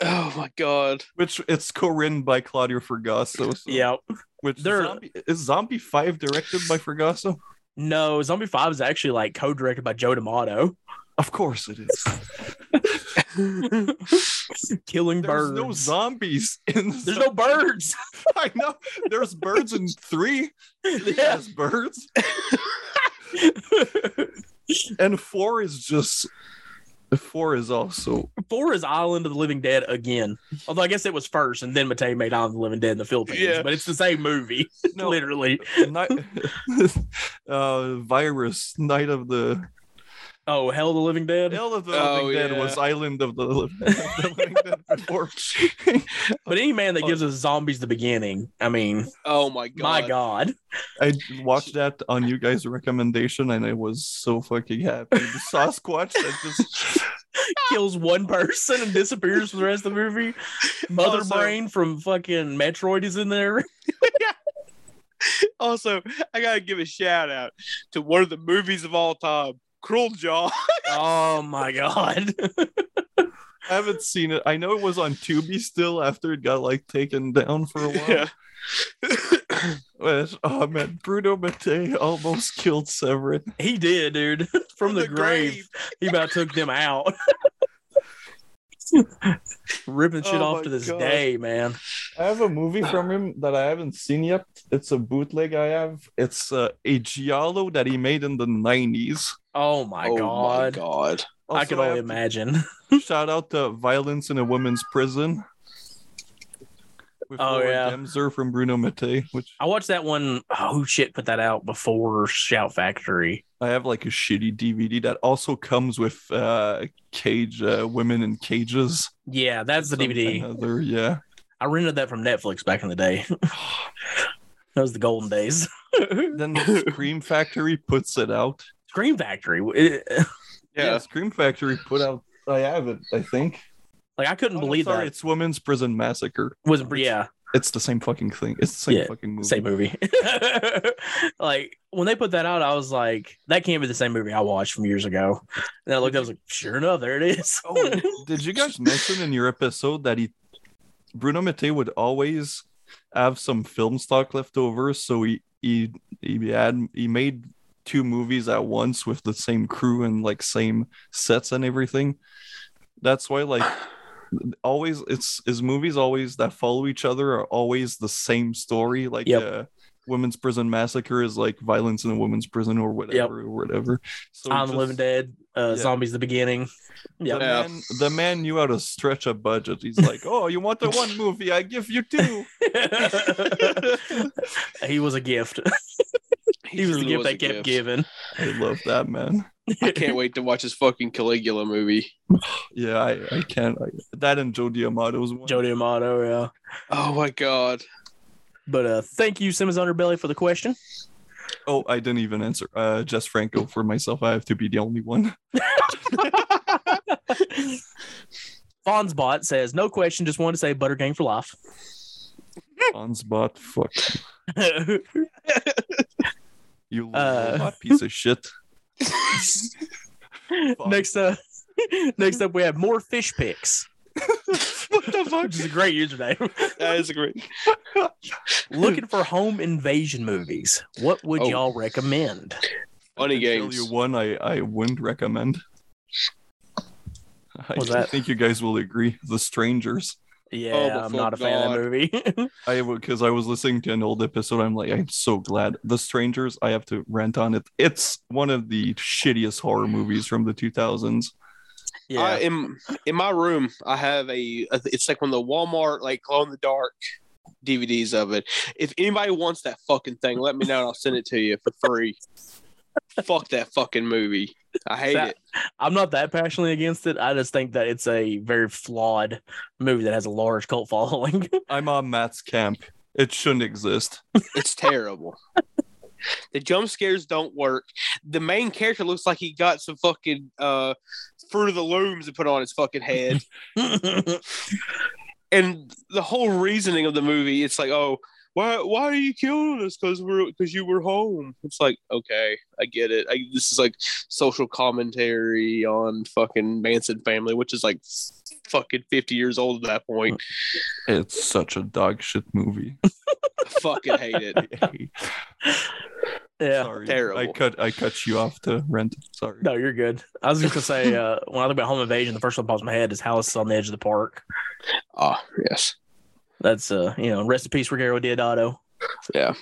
Oh my god. Which it's co-written by Claudio Fragasso. So, Yeah. Which They're- zombie, is Zombie 5 directed by Fragasso? No, Zombie 5 is actually like co directed by Joe D'Amato. Of course it is. Killing There's birds. There's no zombies in the There's no birds. I know. There's birds in three. Yeah. has birds. And four is just four is also Four is Island of the Living Dead again. Although I guess it was first, and then Mattei made Island of the Living Dead in the Philippines. Yeah. But it's the same movie, no literally. uh virus night of the Oh, Hell of the Living Dead. Hell of the Oh, Living Dead was Island of the, Li- the Living Dead before. But any man that oh. gives us zombies the beginning, I mean, Oh my god. my God. I watched that on you guys' recommendation and I was so fucking happy. The Sasquatch that just Kills one person and disappears for the rest of the movie. Mother Also- Brain from fucking Metroid is in there. Also, I gotta give a shout out to one of the movies of all time, Cruel Jaw. Oh my God. I haven't seen it. I know it was on Tubi still after it got like taken down for a while. Yeah. But, oh man, Bruno Mattei almost killed Severin. he did, dude. From the, grave. He about took them out. Ripping shit Oh off to this God. day, man. I have a movie from him that I haven't seen yet. It's a bootleg I have. It's uh, a giallo that he made in the 90s. Oh my god. oh God. my god. I can only have to imagine. Shout out to Violence in a Women's Prison. With Oh, Laura yeah. Gemser from Bruno Mattei, which I watched that one. Oh shit, put that out before Shout Factory. I have like a shitty DVD that also comes with uh cage uh, women in cages. Yeah, that's the DVD. Other, yeah. I rented that from Netflix back in the day. that was the golden days. Then Scream Factory puts it out. Scream Factory. It- Yeah. Yeah. Scream Factory put out I have it. I think. Like I couldn't Oh, believe sorry, that It's Women's Prison Massacre. was yeah It's the same fucking thing. It's the same Yeah, fucking movie. same movie. like when they put that out, I was like, that can't be the same movie I watched from years ago. And I looked, I was like, sure enough, there it is. Oh, did you guys mention in your episode that he Bruno Mattei would always have some film stock left over, so he he he had he made two movies at once with the same crew and like same sets and everything. That's why like always it's his movies always that follow each other are always the same story. Like Yep. uh Women's Prison Massacre is like violence in a women's prison or whatever or whatever. So On the just- Living Dead, uh, Yeah. Zombies the beginning. the Yeah. man, the man knew how to stretch a budget. He's like, "Oh, you want the one movie? I give you two. he was a gift. He, was the truly gift they a kept gift. giving. I love that man. I can't wait to watch this fucking Caligula movie. Yeah, I, I can't. I, that and Joe D'Amato's one. Joe D'Amato, yeah. Oh my god. But uh, thank you, Cinema's Underbelly, for the question. Oh, I didn't even answer. Uh, Jess Franco for myself. I have to be the only one. Fonzbot says, no question, just wanted to say Butter Gang for life. On spot. Fuck you, little Uh, robot piece of shit. Next up, uh, next up, we have more fish picks. what the fuck? which is a great username. That is a great. Looking for home invasion movies. What would Oh. y'all recommend? Funny I games. Tell you one I I wouldn't recommend. I, What's I that? think you guys will agree. The Strangers. Oh, yeah, but I'm for not a fan of that movie. I would because I was listening to an old episode. I'm like, I'm so glad. The Strangers. I have to rant on it. It's one of the shittiest horror movies from the 2000s. yeah, I, in in my room, I have a. It's like one of the Walmart like glow in the dark DVDs of it. If anybody wants that fucking thing, let me know. and I'll send it to you for free. Fuck that fucking movie. I hate That- it. I'm not that passionately against it. I just think that it's a very flawed movie that has a large cult following. I'm on Matt's camp. It shouldn't exist. It's terrible. the jump scares don't work. The main character looks like he got some fucking uh fruit of the looms to put on his fucking head. and the whole reasoning of the movie, it's like, oh, why why are you killing us? Because we're because you were home. It's like, okay, I get it. I, this is like social commentary on fucking Manson family, which is like fucking fifty years old at that point. It's such a dog shit movie. I fucking hate it. yeah. Sorry, terrible. I cut I cut you off to rent. Sorry. No, you're good. I was just gonna say, uh, when I think about home invasion, the first one that pops in my head is House on the Edge of the Park. Ah, yes, That's uh, you know, rest in peace, Ruggero Deodato. yeah.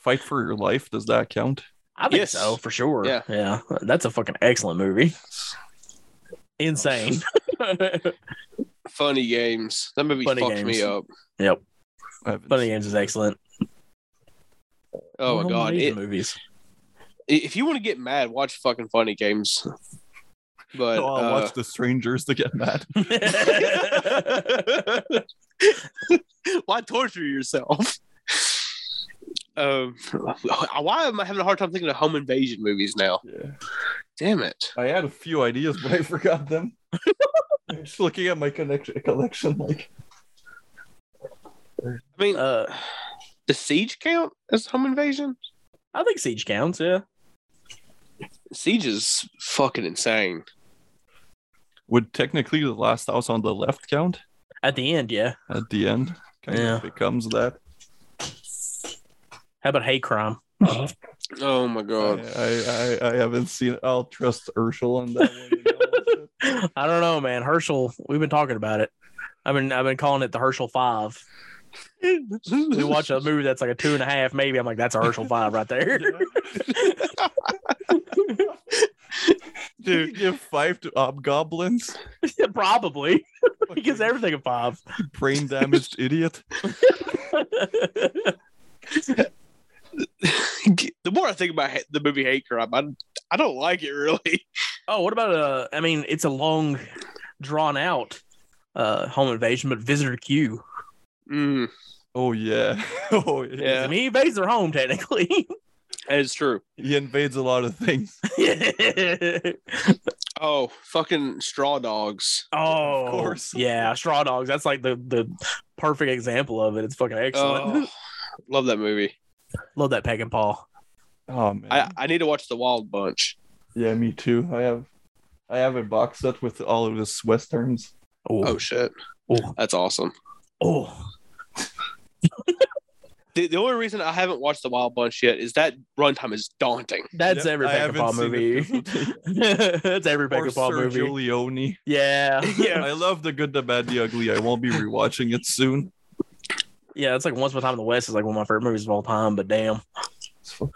Fight for your life. Does that count? I think Yes. so for sure. Yeah. yeah, that's a fucking excellent movie. Insane. Funny games. That movie Funny fucked Games. me up. yep, Funny Games is excellent. Oh my god! It, movies. if you want to get mad, watch fucking Funny Games. But No, I'll uh, watch The Strangers to get mad. why torture yourself? Um, why am I having a hard time thinking of home invasion movies now? Yeah. Damn it! I had a few ideas, but I forgot them. I'm just looking at my connection collection, like I mean, uh, the siege count as home invasion? I think Siege counts. Yeah. Siege is fucking insane. Would technically the last house on the left count At the end, yeah. at the end? Kind Yeah. of becomes that. How about hate crime? Uh-huh. Oh my god! I, I, I haven't seen it. I'll trust Herschel on that one. and I'll watch it. I don't know, man. Herschel, we've been talking about it. I've been I've been calling it the Herschel Five. We watch a movie that's like a two and a half, maybe. I'm like, that's a Herschel Five right there. Dude, give five to hobgoblins. Probably. he gives everything a five. Brain damaged idiot. the more I think about the movie Hate Crime, I, I don't like it really. oh, what about uh I mean, it's a long drawn out uh home invasion, but visitor Q. Mm, Oh yeah. Oh yeah. Yeah. I mean, he invades their home technically. That is true. He invades a lot of things. Oh, Oh, fucking straw dogs. Oh, of course. Yeah, Straw Dogs. That's like the the perfect example of it. It's fucking excellent. Oh, love that movie. Love that Peckinpah. Oh man. I, I need to watch The Wild Bunch. yeah, me too. I have I have a box set with all of his westerns. Oh, Oh shit, oh, that's awesome. oh. The, the only reason I haven't watched The Wild Bunch yet is that runtime is daunting. That's Yep, every I Peckinpah movie. That's every Peck or and Paul movie. Leone. Yeah, yeah, I love the good, the bad, the ugly. I won't be rewatching it soon. yeah. It's like Once Upon a Time in the West is like one of my favorite movies of all time. But damn, It's uh,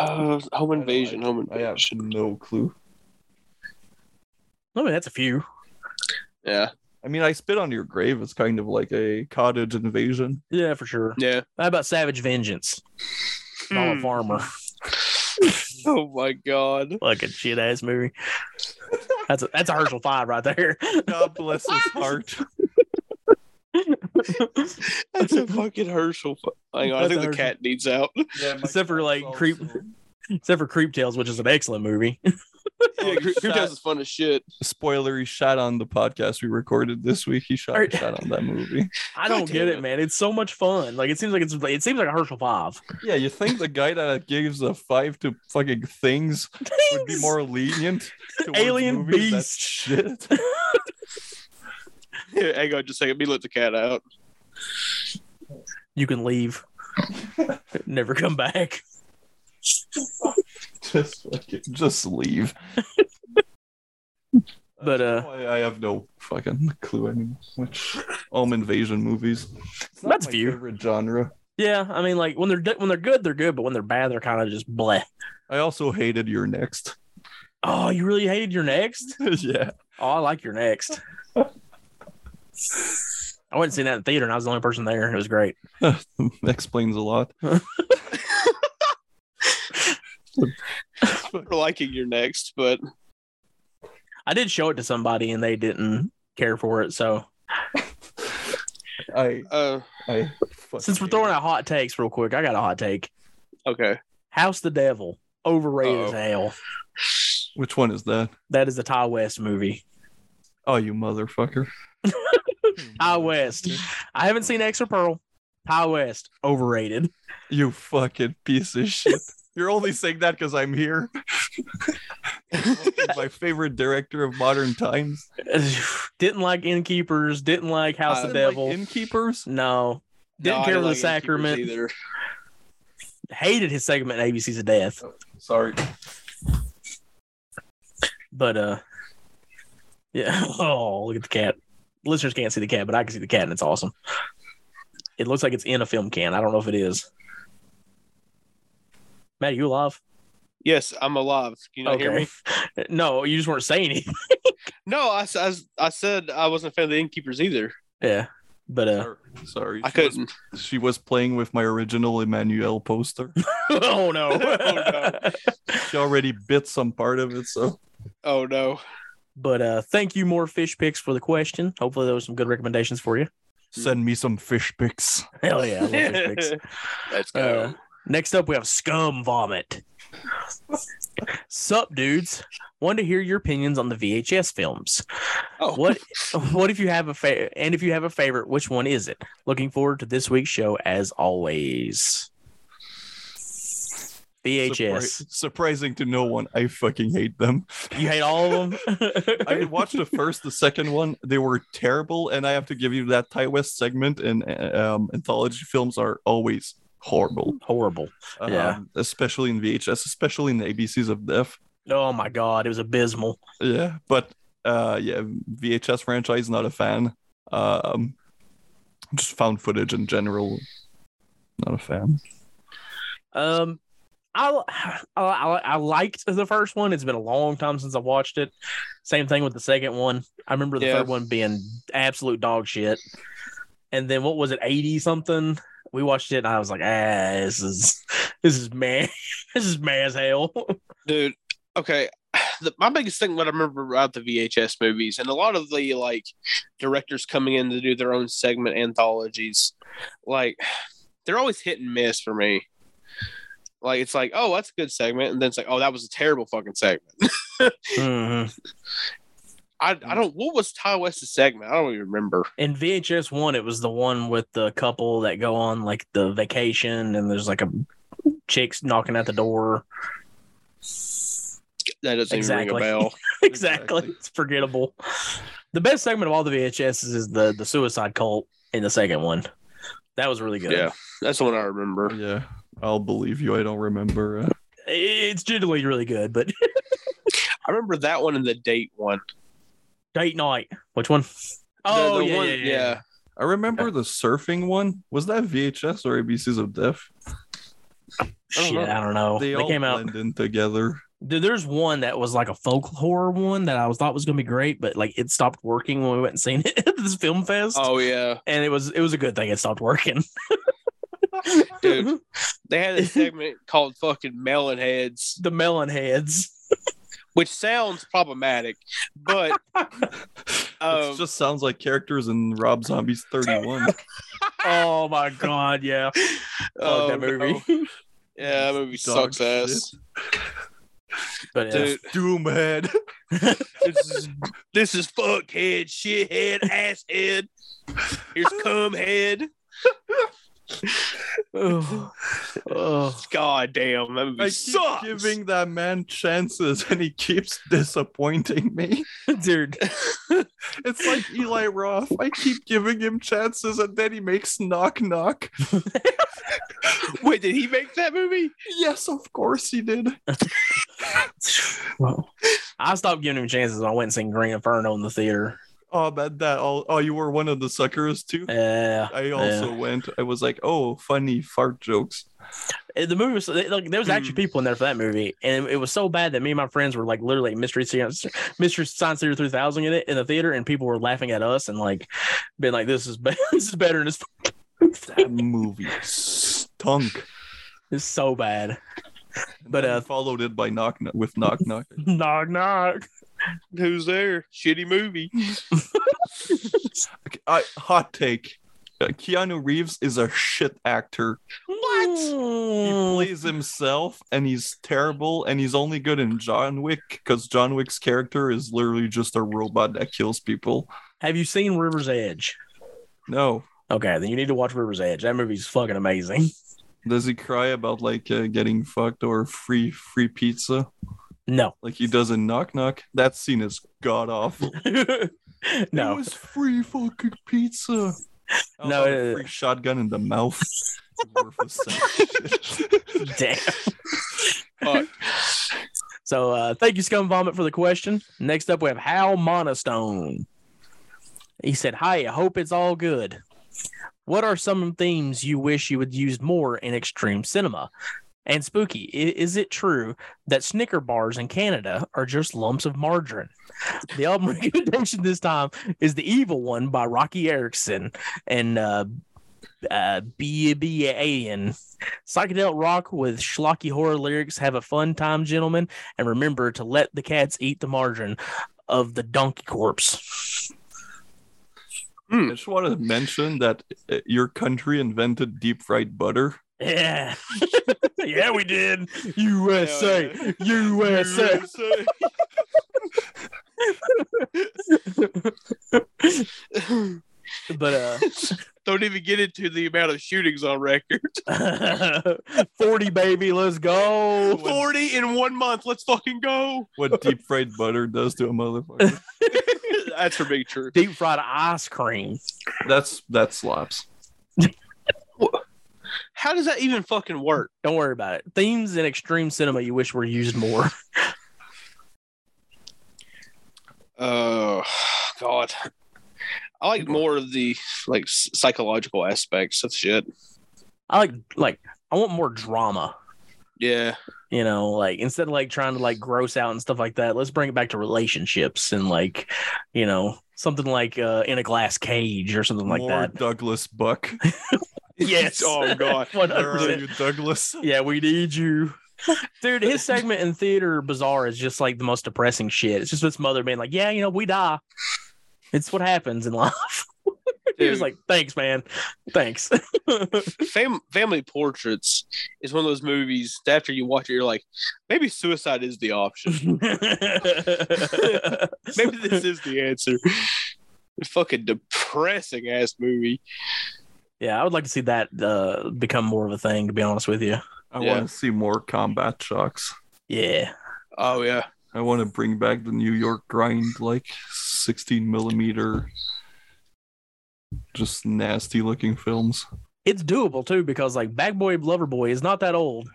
home I know, invasion, I- home I have no clue. I mean that's a few. Yeah, I mean, I spit on your grave. It's kind of like a cottage invasion. Yeah, for sure. yeah. How about Savage Vengeance? Donald a hmm. Farmer, Oh my god. like a shit ass movie. That's a that's a Herschel five right there. God bless his heart. That's a fucking Herschel. fu- Hang on, I think the Herschel. cat needs out. Yeah, Except for, cat's like, also- creep- Except for Creep Tales, which is an excellent movie. Yeah, Creep shot- Tales is fun as shit. Spoiler: He shot on the podcast we recorded this week. He shot, Alright. shot on that movie. I don't get it, it. man. It's so much fun. Like it seems like it's it seems like a Herschel five. Yeah, you think the guy that gives a five to fucking things would be more lenient? towards Alien movies? Beast. shit. Yeah, hang on just a second. Me let the cat out. You can leave. Never come back. Just fucking, just leave. But, uh, I, I have no fucking clue anymore. Which home invasion movies? It's not That's my few. favorite genre. Yeah, I mean, like when they're when they're good, they're good, but when they're bad, they're kind of just bleh. I also hated your next. Oh, you really hated your next? yeah. Oh, I like your next. I went and seen that in theater, and I was the only person there. It was great. Explains a lot. I'm liking your next, but I did show it to somebody, and they didn't care for it. So, I uh, I since we're throwing out hot takes real quick, I got a hot take. okay. House the Devil, overrated as Uh-oh. hell. which one is that? That is the Ti West movie. Oh, you motherfucker. Ti West. I haven't seen X or Pearl. Ti West, overrated. You fucking piece of shit. You're only saying that because I'm here. My favorite director of modern times. didn't like Innkeepers. Didn't like House I of Like Devil. Innkeepers. no. Didn't No, care for the like Sacrament. either. Hated his segment in ABC's of Death. Sorry. But uh yeah. Oh, look at the cat. Listeners can't see the cat, but I can see the cat and it's awesome. It looks like it's in a film can. I don't know if it is. Matt, you alive? Yes, I'm alive. Can you not hear me? No, you just weren't saying anything. No, I said I wasn't a fan of the Innkeepers either. Yeah. But uh Sorry. Sorry. I She was- couldn't. She was playing with my original Emmanuelle poster. oh no. Oh, no. She already bit some part of it, so Oh no. But uh thank you, more fish picks for the question. Hopefully there was some good recommendations for you. send me some fish pics. Hell yeah, I love fish picks. Let's go. Uh, next up, we have scum vomit. Sup, dudes? Want to hear your opinions on the VHS films? oh, What What if you have a favorite? And if you have a favorite, which one is it? Looking forward to this week's show as always. VHS. Surpri- surprising to no one. I fucking hate them. You hate all of them. I watched the first, the second one. They were terrible, and I have to give you that Ti West segment and um, anthology films are always horrible. Horrible. Yeah. Um, especially in VHS, especially in the ABCs of Death. Oh my god, it was abysmal. Yeah, but uh, yeah, VHS franchise not a fan. Um, just found footage in general, not a fan. Um, I, I I liked the first one. It's been a long time since I watched it. Same thing with the second one. I remember the Yeah. third one being absolute dog shit. And then what was it, eighty something? We watched it and I was like, ah, this is this is man, this is man as hell. dude. Okay. The, my biggest thing what I remember about the VHS movies and a lot of the like directors coming in to do their own segment anthologies, like they're always hit and miss for me. Like it's like, oh, that's a good segment, and then it's like, oh, that was a terrible fucking segment. Mhm. I I don't. What was Ti West's segment? I don't even remember. In VHS one, it was the one with the couple that go on like the vacation, and there's like a chicks knocking at the door. That doesn't Exactly. even ring a bell. exactly. Exactly. It's forgettable. The best segment of all the VHS is the the suicide cult in the second one. That was really good. Yeah, that's the one I remember. Yeah, I'll believe you. I don't remember. Uh, It's generally really good, but I remember that one and the date one. Date night. Which one? Oh the yeah, one- yeah, yeah. I remember the surfing one. Was that VHS or ABCs of Death? Shit, know. I don't know. They, They, all came out. in together. Dude, there's one that was like a folk horror one that I was thought was gonna be great, but like it stopped working when we went and seen it at this film fest. Oh yeah, And it was it was a good thing it stopped working. dude. They had a segment called "fucking Melon Heads," the melon heads. Which sounds problematic, but Um, it just sounds like characters in Rob Zombie's 31. Oh my god, yeah. oh, that movie. no. yeah, that movie Dog sucks ass. But yeah. Dude, Doomhead. this is this is fuckhead, shithead, asshead. Here's cumhead. Oh, oh. God damn, that movie I keep giving that man chances and he keeps disappointing me. dude. It's like Eli Roth. I keep giving him chances and then he makes knock knock. Wait, did he make that movie? Yes, of course he did. Well, I stopped giving him chances when I went and seen Green Inferno in the theater. Oh, man, that all. Oh, you were one of the suckers too. Yeah. I also went. I was like, oh, funny fart jokes. Uh, The movie was like there was actually people in there for that movie, and it was so bad that me and my friends were like literally mystery science, mystery science theater three thousand in it in the theater, and people were laughing at us and like being like, "This is better. this is better than this." That movie stunk. It's so bad. And But, uh, followed it by knock knock with knock knock. knock knock. Who's there? Shitty movie. Okay, I, hot take. Uh, Keanu Reeves is a shit actor. What? He plays himself and he's terrible and he's only good in John Wick because John Wick's character is literally just a robot that kills people. Have you seen River's Edge? No. Okay, then you need to watch River's Edge. That movie's fucking amazing. Does he cry about like uh, getting fucked or free free pizza No. like he does in Knock Knock? That scene is god awful. It no. was free fucking pizza. How No, a uh, free shotgun in the mouth. Damn. Fuck. So uh thank you, Scum Vomit, for the question. Next up we have Hal Monostone. He said, Hi, I hope it's all good. What are some themes you wish you would use more in extreme cinema? And spooky, is it true that Snicker bars in Canada are just lumps of margarine? The album recommendation this time is The Evil One by Roky Erickson and uh uh B.B.A.N. Psychedelic rock with schlocky horror lyrics. Have a fun time, gentlemen, and remember to let the cats eat the margarine of the donkey corpse. I just want to mention that uh, your country invented deep fried butter. Yeah, yeah, we did. USA, USA. But uh, Don't even get into the amount of shootings on record. forty baby, let's go. 40 in one month. Let's fucking go. What deep fried butter does to a motherfucker. That's for big truth. Deep fried ice cream. That's that slaps. How does that even fucking work? Don't worry about it. Themes in extreme cinema you wish were used more. Oh, God. I like more of the like psychological aspects of shit. I like like I want more drama. Yeah. You know, like instead of like trying to like gross out and stuff like that, let's bring it back to relationships and like, you know, something like uh in a glass cage or something like More that. Douglas Buck. Yes. Oh, God. Where are you, Douglas? Yeah, we need you. Dude, his segment in theater bizarre is just like the most depressing shit. It's just his mother being like, Yeah, you know, we die. It's what happens in life. He was like, "Thanks, man. Thanks." Fam- Family Portraits is one of those movies that after you watch it, you're like, maybe suicide is the option. maybe this is the answer. Fucking depressing ass movie. Yeah, I would like to see that uh, become more of a thing. To be honest with you, I Yeah. want to see more combat shocks. yeah. Oh yeah. I want to bring back the New York grind, like 16 millimeter, just nasty looking films. It's doable too because like Bad Boy Lover Boy is not that old,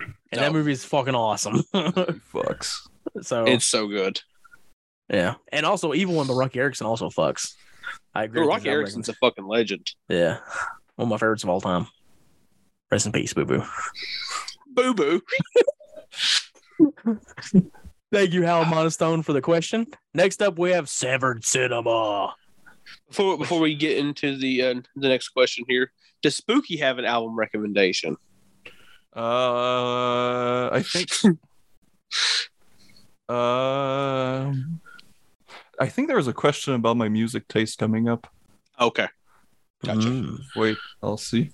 and that No. movie is fucking awesome. Fucks. so It's so good. yeah, and also Evil One by Roky Erickson also fucks. I agree. Bro, with Roky the Erickson's a fucking legend. Yeah. One of my favorites of all time. Rest in peace, boo boo. Boo boo. Thank you, Hal Monostone, for the question. Next up, we have Severed Cinema. Before before we get into the uh, the next question here, does Spooky have an album recommendation? Uh, I think. uh, I think there was a question about my music taste coming up. Okay. Gotcha. Mm, Wait, I'll see.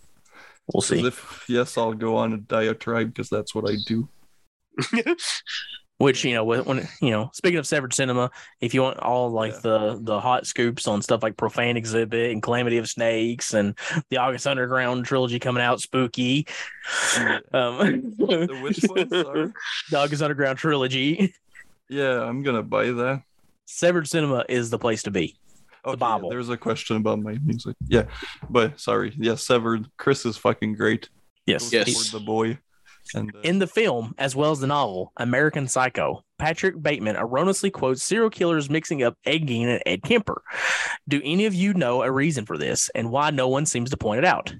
we'll 'Cause see. If yes, I'll go on a diatribe because that's what I do. Which you know, when, when you know, speaking of Severed Cinema, if you want all like Yeah. the the hot scoops on stuff like Profane Exhibit and Calamity of Snakes and the August Underground trilogy coming out, Spooky, um, The which one? Sorry. the August Underground trilogy, Yeah, I'm gonna buy that. Severed Cinema is the place to be. Okay, yeah, Bible. there's a question about my music. Yeah, but sorry. Yeah, severed. Chris is fucking great. Yes, Yes. The boy. And uh, In the film, as well as the novel, American Psycho, Patrick Bateman erroneously quotes serial killers mixing up Ed Gein and Ed Kemper. Do any of you know a reason for this and why no one seems to point it out?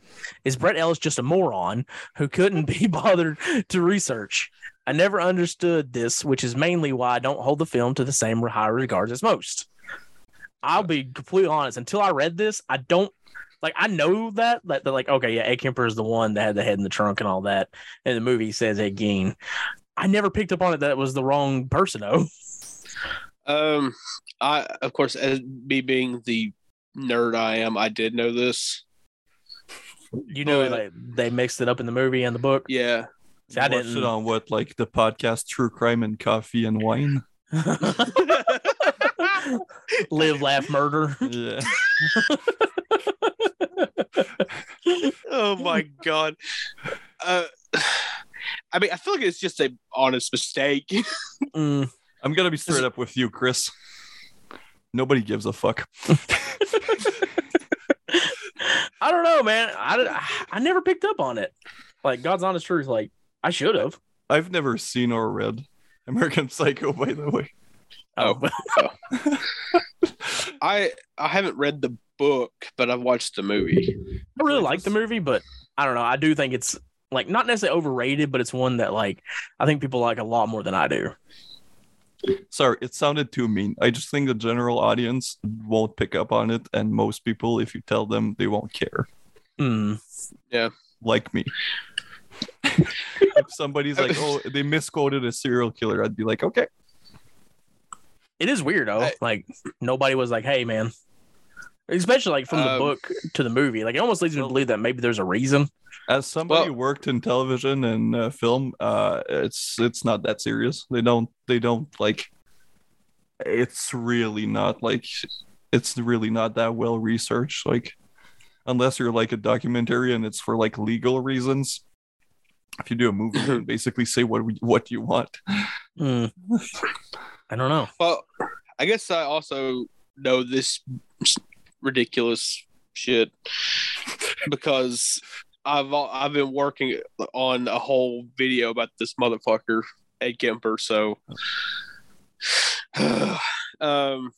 Is Bret Ellis just a moron who couldn't be bothered to research? I never understood this, which is mainly why I don't hold the film to the same or high regards as most. I'll be completely honest. Until I read this, I don't like. I know that that they're like, okay, yeah, Ed Kemper is the one that had the head in the trunk and all that and the movie says Ed Gein. I never picked up on it that it was the wrong person though. Um, I of course, as me being the nerd I am, I did know this. You know, But- like they mixed it up in the movie and the book. Yeah. See, I watched didn't. it on what, like the podcast True Crime and Coffee and Wine? Live, laugh, murder. Yeah. oh my god. Uh, I mean, I feel like it's just a honest mistake. Mm, I'm gonna be straight up with you, Chris. Nobody gives a fuck. I don't know, man. I, I never picked up on it. Like God's honest truth. Like I should have. I've never seen or read American Psycho, by the way. Oh, I I haven't read the book, but I've watched the movie. I really like the movie, but I don't know. I do think it's like not necessarily overrated, but it's one that like I think people like a lot more than I do. Sorry, it sounded too mean. I just think the general audience won't pick up on it, and most people, if you tell them, they won't care. Mm. Like me. If somebody's like, "Oh, they misquoted a serial killer," I'd be like, "Okay." It is weird though. I- like nobody was like, "Hey, man," especially like from the Um, book to the movie. Like it almost leads me to believe that maybe there's a reason. As somebody Well- worked in television and uh, film, uh, it's it's not that serious. They don't they don't like. It's really not like, it's really not that well researched. Like, unless you're like a documentary and it's for like legal reasons. If you do a movie, you basically say what we- what you want. Mm. I don't know. Well, I guess I also know this ridiculous shit because I've I've been working on a whole video about this motherfucker Ed Kemper. So, um,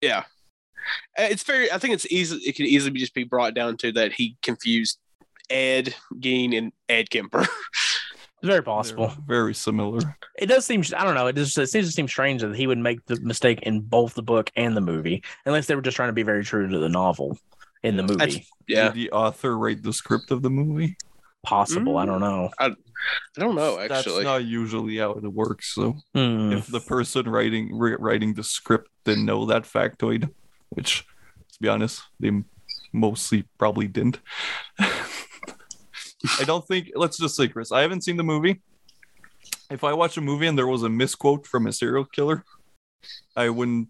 yeah, it's very. I think it's easy. It can easily just be brought down to that he confused Ed Gein and Ed Kemper. It's very possible. They're very similar. It does seem. I don't know. It just it seems to seem strange that he would make the mistake in both the book and the movie, unless they were just trying to be very true to the novel in the movie. That's- yeah, Did the author write the script of the movie? Possible. I don't know. I don't know Actually, That's not usually how it works. So. Hmm. if the person writing ri- writing the script didn't know that factoid, which to be honest. They mostly probably didn't. I don't think. Let's just say, Chris, I haven't seen the movie. If I watch a movie and there was a misquote from a serial killer, I wouldn't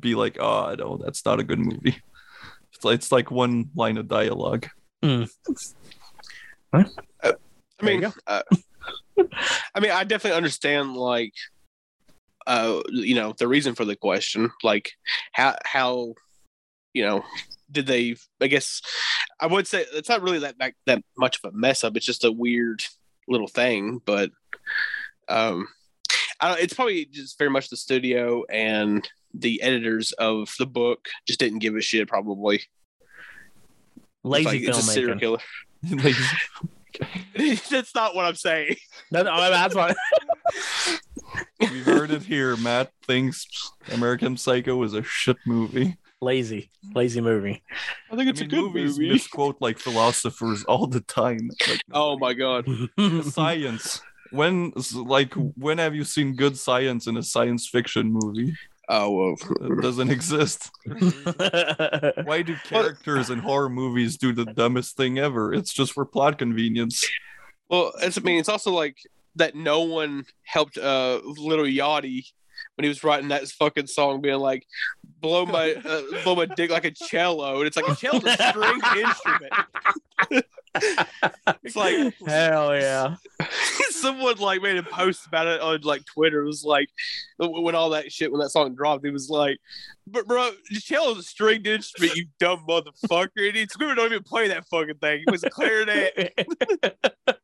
be like, "Oh, no, that's not a good movie." It's like, it's like one line of dialogue. I There you mean, uh, I mean, I definitely understand like, uh, you know, the reason for the question, like how how, you know, did they? I guess I would say it's not really that that, that much of a mess up. It's just a weird little thing, but um, I don't. It's probably just very much the studio and the editors of the book just didn't give a shit. Probably It's Lazy like, it's a serial filmmaking. killer. Like, That's not what I'm saying. That- oh, that's why. we heard it here. Matt thinks American Psycho is a shit movie. Lazy, lazy movie. I think it's I mean, a good movies movie. misquote like philosophers all the time. Like, Oh my god. science. When like when have you seen good science in a science fiction movie? Oh well. It doesn't exist. Why do characters in horror movies do the dumbest thing ever? It's just for plot convenience. Well, it's, I mean, it's also like that. No one helped uh Lil Yachty when he was writing that fucking song, being like, "Blow my uh, blow my dick like a cello," and it's like a cello's a stringed instrument. it's like Hell yeah. someone like made a post about it on like Twitter. It was like when all that shit when that song dropped, it was like, "But bro, the cello's a stringed instrument, you dumb motherfucker." And it's Screamer don't even play that fucking thing. It was a clarinet.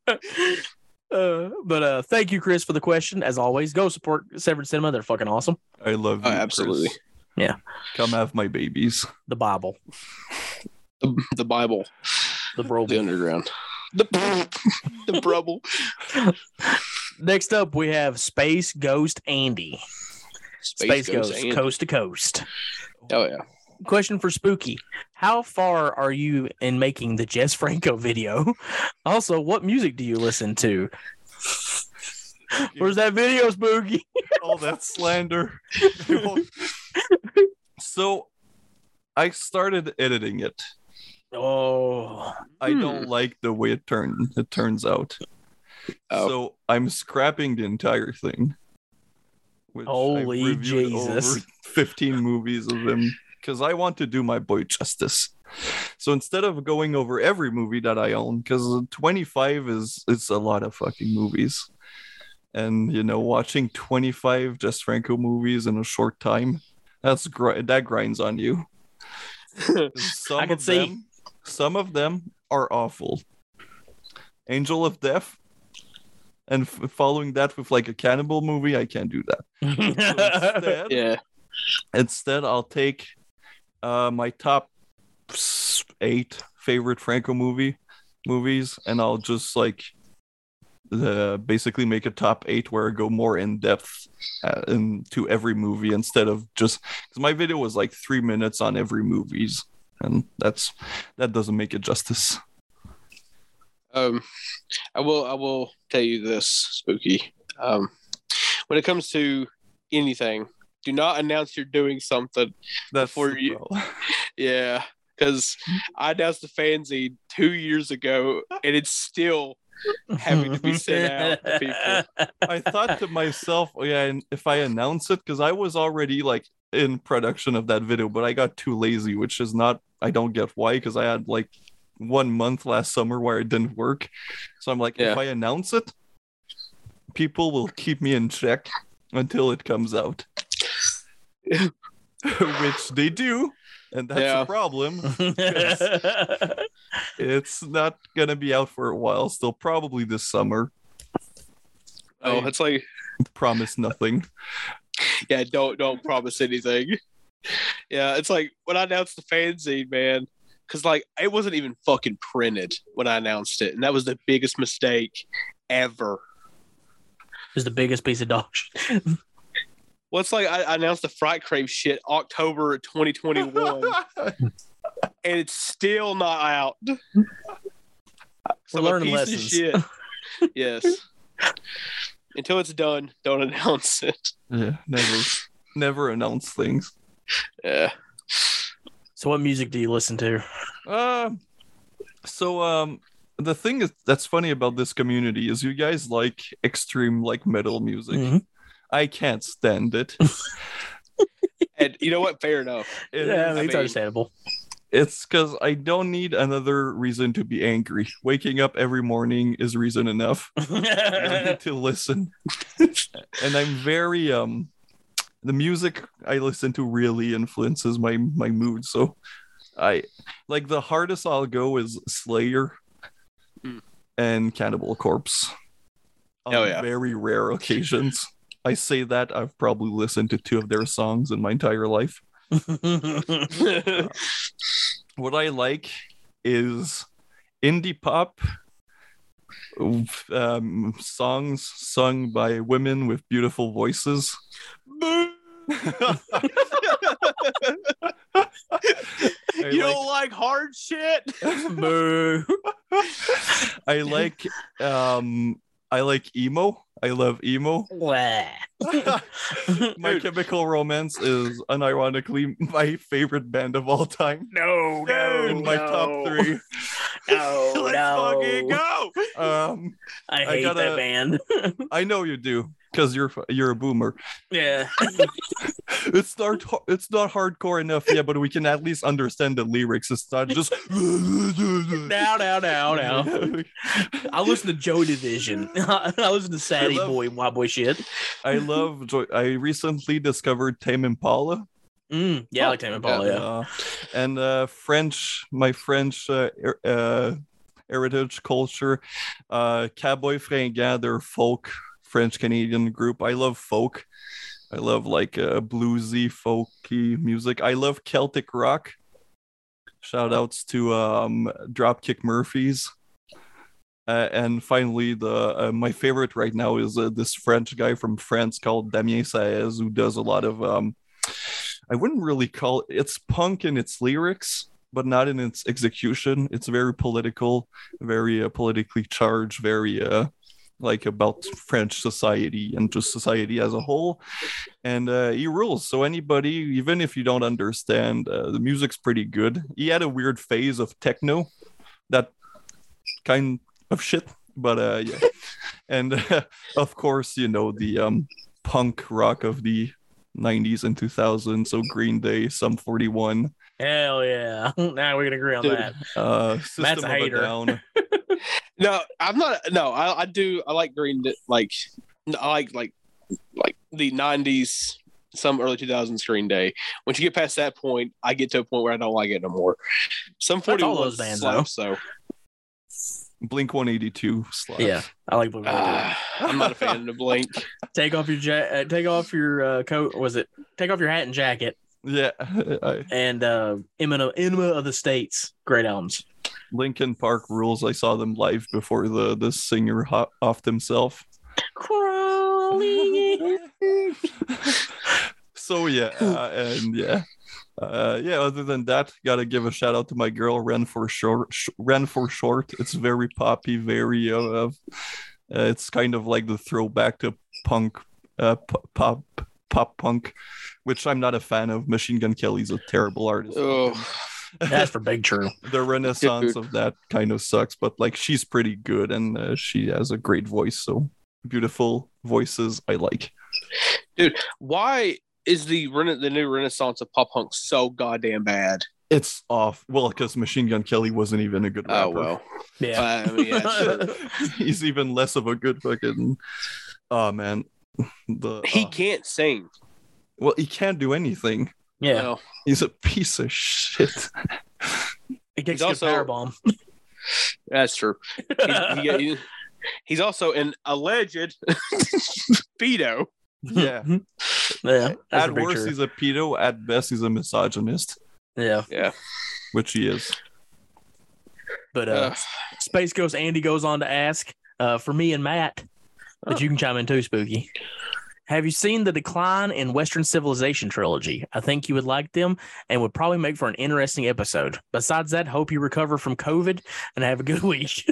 Uh, but uh, thank you, Chris, for the question. As always, go support Severed Cinema. They're fucking awesome. I love Oh, you. Chris. Absolutely. Yeah. Come have my babies. The Bible, The, the Bible. the bro. the underground. The the brubble. Next up, we have Space Ghost Andy. Space, Ghost, Andy. coast to coast. Oh yeah. Question for Spooky: How far are you in making the Jess Franco video? Also, what music do you listen to? Where's that video, Spooky? all that slander. So I started editing it. Oh, I Hmm. don't like the way it turned it turns out. Oh. So I'm scrapping the entire thing. Holy Jesus. over 15 movies of him because I want to do my boy justice. So instead of going over every movie that I own, because 25 is it's a lot of fucking movies. And you know, watching 25 Jess Franco movies in a short time, that's gr- that grinds on you. Some I can of see. them, some of them are awful. Angel of Death, and f- following that with like a cannibal movie, I can't do that. So instead, Yeah. instead, I'll take uh, my top eight favorite Franco movie movies, and I'll just like uh, basically make a top eight where I go more in depth uh, into every movie instead of just because my video was like three minutes on every movies, and that's that doesn't make it justice. Um, I will. I will tell you this, Spooky. Um, when it comes to anything, do not announce you're doing something. That's Before you- Yeah, because I announced the fanzine two years ago, and it's still having to be sent out to people. I thought to myself, oh yeah, if I announce it, because I was already like in production of that video, but I got too lazy, which is not, I don't get why, because I had like one month last summer where it didn't work. So I'm like, Yeah. if I announce it, people will keep me in check until it comes out, which they do. And that's Yeah. a problem. It's not gonna be out for a while, still probably this summer. Oh, it's like promise nothing. yeah, don't don't promise anything. Yeah, it's like when I announced the fanzine, man, because like it wasn't even fucking printed when I announced it, and that was the biggest mistake ever. is the biggest piece of dog shit. Well, it's like I, I announced the Fright Crave shit October 2021, and it's still not out. We're So I'm learning lessons. shit. yes. Until it's done, don't announce it. Yeah, never, never announce things. Yeah. So, what music do you listen to? Uh, so um, the thing is that's funny about this community is you guys like extreme like metal music. Mhm. I can't stand it. And you know what? Fair enough. It yeah, it's mean- understandable. It's because I don't need another reason to be angry. Waking up every morning is reason enough. To listen. and I'm very um the music I listen to really influences my my mood. So I like the hardest I'll go is Slayer Mm. and Cannibal Corpse. On Oh, yeah. very rare occasions. I say that I've probably listened to two of their songs in my entire life. What I like is indie pop um, songs sung by women with beautiful voices. I you don't like hard shit? I like um I like emo. I love emo. My Chemical Romance is unironically my favorite band of all time. no, no, In my no. top three. No, Let's no. fucking go. Um I I hate gotta- that band. I know you do because you're you're a boomer. yeah. It's not it's not hardcore enough, yeah, but we can at least understand the lyrics. It's not just Now, now, now, now. I listen to Joy Division. I listen to Sadie love- Boy, Wild Boy shit. I love Joy. I recently discovered Tame Impala. Mm, yeah, I like Tame Impala. Yeah. Uh, and uh, French, my French uh, uh, heritage culture, uh, Cowboys Fringants, they're folk French Canadian group. I love folk. I love like uh, bluesy, folky music. I love Celtic rock. Shout outs to um, Dropkick Murphys. Uh, and finally, the uh, my favorite right now is uh, this French guy from France called Damien Saez, who does a lot of um, I wouldn't really call it's punk in its lyrics, but not in its execution. It's very political, very uh, politically charged, very uh, like about French society and just society as a whole. And uh, he rules. So anybody, even if you don't understand, uh, the music's pretty good. He had a weird phase of techno, that kind of shit. But uh, yeah, and uh, of course, you know the um, punk rock of the 90s and 2000s. So Green Day, Sum 41, Hell yeah. Now we can agree on Dude. that. uh, Matt's a of a hater. No, I'm not. No, I, I do. I like Green. Like, I like like like the '90s, some early 2000s Green Day. Once you get past that point, I get to a point where I don't like it no more. Some That's all 41 those bands, slaps, so Blink 182 slaps. Yeah, I like Blue. ah, I'm not a fan of the Blink. take off your ja- uh, take off your uh, coat. Was it take off your hat and jacket? Yeah. And uh, Enema, Enema of the States, great albums. Linkin Park rules. I saw them live before the, the singer ho- offed himself. Crawling. so yeah, uh, and yeah. Uh, yeah, other than that, gotta give a shout out to my girl Ren for short. Sh- Ren for short. It's very poppy, very uh, uh, it's kind of like the throwback to punk, uh, p- pop, pop punk, which I'm not a fan of. Machine Gun Kelly's a terrible artist. Oh, That's for Big True. the renaissance of that kind of sucks, but like she's pretty good and uh, she has a great voice. So beautiful voices, I like. Dude, why is the rena- the new renaissance of pop punk so goddamn bad? It's off. Well, because Machine Gun Kelly wasn't even a good rapper. Oh well, Yeah. I mean, yeah, He's even less of a good fucking. Oh man, the he uh, can't sing. well, he can't do anything. yeah. No. He's a piece of shit. It kicks He's a also- power bomb. That's true. He's, he- he- he's also an alleged pedo. yeah. Yeah. At worst, True. he's a pedo. At best, he's a misogynist, Yeah. Yeah. which he is. But uh, Uh, Space Ghost Andy goes on to ask uh, for me and Matt, but Oh. you can chime in too, Spooky. Have you seen the decline in Western civilization trilogy? I think you would like them and would probably make for an interesting episode. Besides that, hope you recover from COVID and have a good week.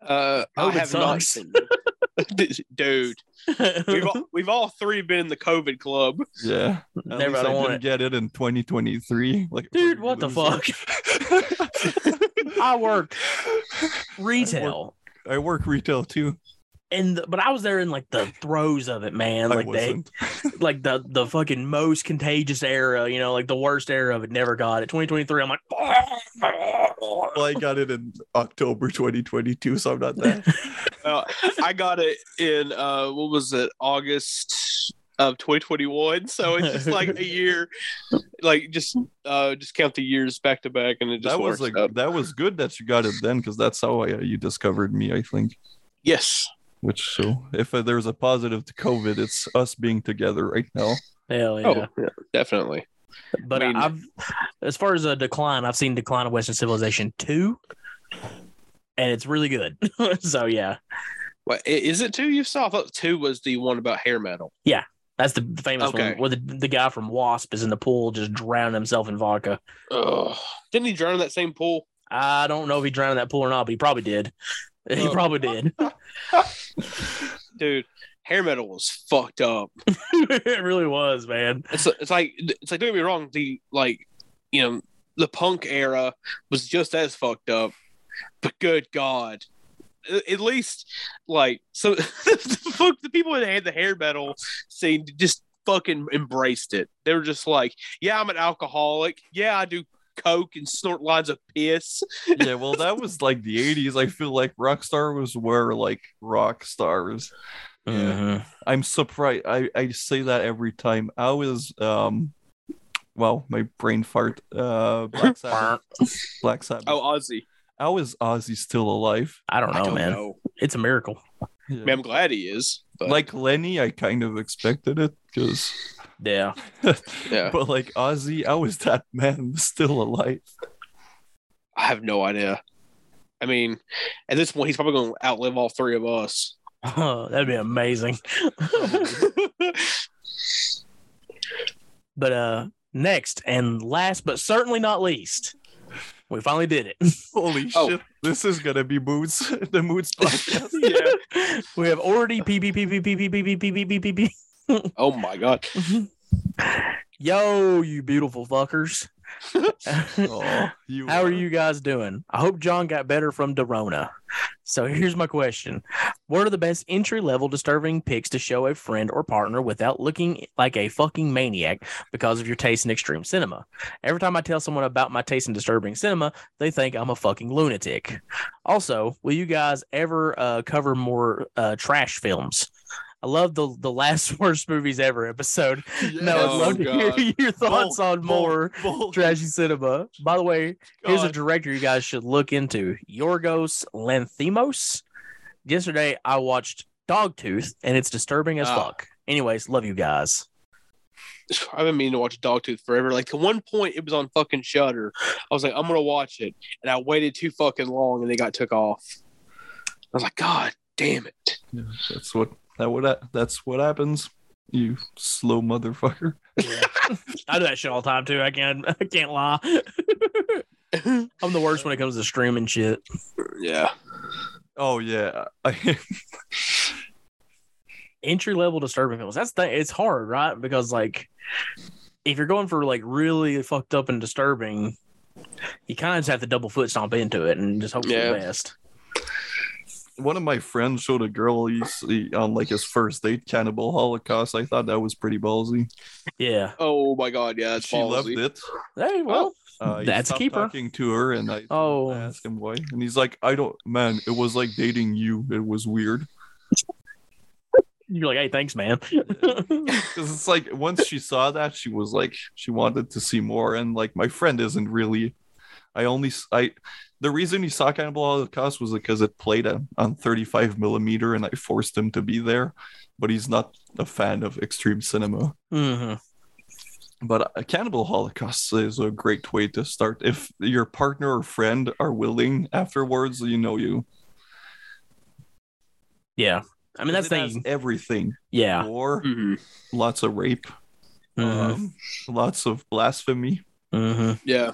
Uh, I COVID have not sucks. seen. Dude, we've all, we've all three been in the COVID club. Yeah. At Never, least I don't want didn't get it in 2023. Like, Dude, fucking what the fuck? I work retail. I work retail too. And the, but I was there in like the throes of it, man. I Like they wasn't. like the the fucking most contagious era, you know, like the worst era of it. Never got it. 2023. I'm like, Well, I got it in October 2022, so I'm not that. Uh, I got it in uh, what was it, August of 2021. So it's just like a year, like just uh, just count the years back to back, and it just that was like out. that was good that you got it then, because that's how I, you discovered me. I think. Yes, Which so if uh, there's a positive to COVID, it's us being together right now. hell yeah. oh yeah, definitely. But I mean- I've, as far as a decline, I've seen Decline of Western Civilization two, and it's really good. so yeah, What i- is it two you saw? I thought two was the one about hair metal. That's the famous Okay. one where the, the guy from Wasp is in the pool just drowning himself in vodka. Ugh. Didn't he drown in that same pool? I don't know if he drowned in that pool or not, but he probably did. He Oh. probably did. Dude, hair metal was fucked up. it really was, man. It's it's like it's like don't get me wrong, the like you know the punk era was just as fucked up, but good god, A- at least like so the fuck the people that had the hair metal scene just fucking embraced it. They were just like, yeah, I'm an alcoholic. Yeah, I do coke and snort lines of piss. yeah, well, that was like the 80s. I feel like Rockstar was where like rock stars. Yeah. Mhm. I'm surprised. I, I say that every time. I was um well, my brain fart. Uh Black Sabbath. Black Sabbath. Oh, Ozzy. How is Ozzy still alive? I don't know, I don't man. know. It's a miracle. Yeah. I mean, I'm glad he is. But Like Lenny, I kind of expected it because Yeah. yeah, but like Ozzy, how is that man still alive? I have no idea. I mean, at this point, he's probably going to outlive all three of us. Oh, that'd be amazing. But uh next and last but certainly not least, we finally did it. Holy Oh. shit. This is gonna be moods the moods podcast. yeah. we have already p p p p p p p p p p p p Oh my god. Yo, you beautiful fuckers. You How are you guys doing? I hope John got better from Dorona. So here's my question What are the best entry level disturbing pics to show a friend or partner without looking like a fucking maniac because of your taste in extreme cinema? Every time I tell someone about my taste in disturbing cinema, they think I'm a fucking lunatic. Also, will you guys ever uh, cover more uh, trash films? I love the the last worst movies ever episode. No, I'd Oh, love to hear your thoughts Bold, on more bold, bold. trashy cinema. By the way, here's a director you guys should look into Yorgos Lanthimos. Yesterday, I watched Dogtooth, and it's disturbing as Ah. fuck. Anyways, love you guys. I've been meaning to watch Dogtooth forever. Like, to one point, it was on fucking Shudder. I was like, I'm going to watch it. And I waited too fucking long and they got took off. I was like, God damn it. Yeah, that's what that what that's what happens. You slow motherfucker. I do that shit all the time too. I can't. I can't lie. I'm the worst when it comes to streaming shit. yeah. Oh yeah. Entry level disturbing films. That's the. It's hard, right? Because like, if you're going for like really fucked up and disturbing, you kind of just have to double foot stomp into it and just hope for Yeah. the best. One of my friends showed a girl he's, he, on like his first date, Cannibal Holocaust. I thought that was pretty ballsy. Yeah. Oh my God. Yeah. It's she loved it. Hey, well, Uh, That's a keeper. Talking to her, and I Oh. I asked him why, and he's like, "I don't, man. It was like dating you. It was weird." you're like, hey, thanks, man. Because it's like once she saw that, she was like, she wanted to see more, and like my friend isn't really. I only s- I, the reason he saw Cannibal Holocaust was because it played on, on 35 millimeter, and I forced him to be there, but he's not a fan of extreme cinema. hmm But a Cannibal Holocaust is a great way to start. If your partner or friend are willing afterwards, you know you. Yeah. I mean, that's the has everything. yeah. War, Mhm. lots of rape, Mhm. um, lots of blasphemy. Mhm. Yeah.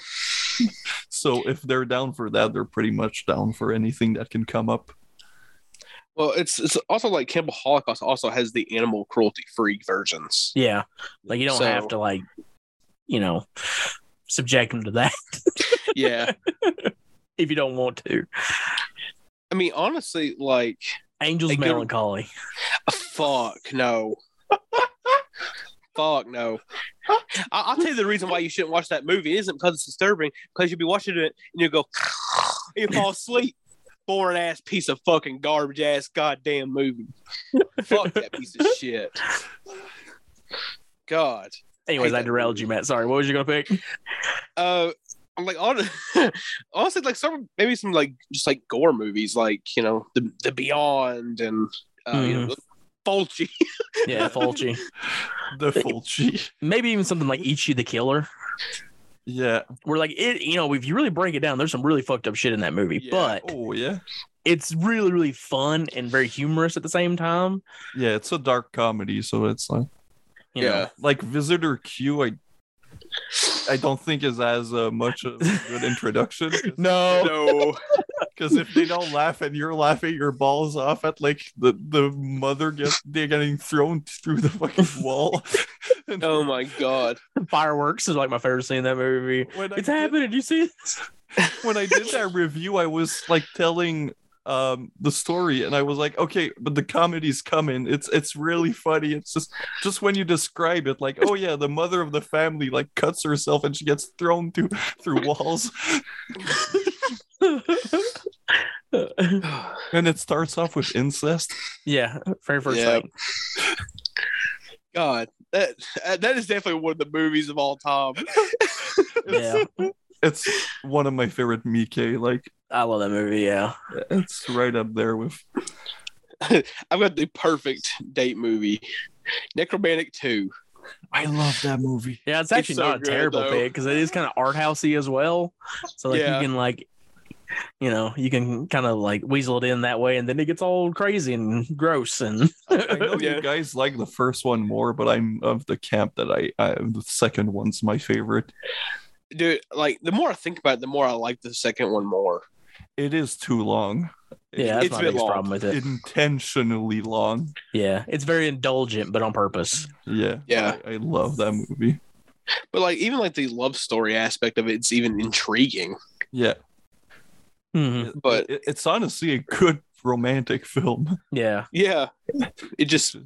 So if they're down for that, they're pretty much down for anything that can come up. Well, it's it's also like Cannibal Holocaust also has the animal cruelty free versions. Yeah, like you don't So- have to like, you know, subject them to that Yeah. if you don't want to. I mean, honestly, like, Angel's They go- Melancholy. fuck no. fuck no. I- I'll tell you the reason why you shouldn't watch that movie. It isn't because it's disturbing, because you'll be watching it and you'll go, and you fall asleep. Boring ass piece of fucking garbage ass goddamn movie. fuck that piece of shit. God. Anyways, I derailed you, Matt. Sorry. What was you gonna pick? Uh, I'm like on honestly like some maybe some like just like gore movies like you know the the Beyond and uh, you know Fulci. Yeah, Fulci. The Fulci. Maybe even something like Ichi the Killer. Yeah. We're like it, you know, if you really break it down, there's some really fucked up shit in that movie. Yeah. But Oh yeah. it's really, really fun and very humorous at the same time. Yeah, it's a dark comedy, so it's like You know? Yeah. like Visitor Q. I I don't think is as uh, much of a good introduction. No. no. Because if they don't laugh and you're laughing your balls off at like the the mother gets they're getting thrown through the fucking wall. And Oh my god. Fireworks is like my favorite scene in that movie. when I It's did- happening. You see this? when I did that review, I was like telling um the story and I was like, okay, but the comedy's coming. It's it's really funny. It's just just when you describe it, like, oh yeah, the mother of the family like cuts herself and she gets thrown through through walls. And it starts off with incest. yeah, very first Yeah. thing. God. That that is definitely one of the movies of all time. Yeah, It's one of my favorite Miike. Like I love that movie. Yeah, it's right up there with I've got the perfect date movie. Nekromantik 2. I love that movie. yeah. It's actually so not a terrible though. pick because it is kind of art housey as well. So like Yeah. you can like, you know, you can kind of like weasel it in that way, and then it gets all crazy and gross and I know Yeah. you guys like the first one more, but I'm of the camp that I, I the second one's my favorite. Dude, like the more I think about it, the more I like the second one more. It is too long. yeah, that's It's my been biggest long. problem with it. intentionally long. Yeah, it's very indulgent, but on purpose. Yeah. Yeah. I, I love that movie. But like even like the love story aspect of it, it's even intriguing. Yeah. Mhm. But- it- it's honestly a good romantic film. Yeah, Yeah. It just It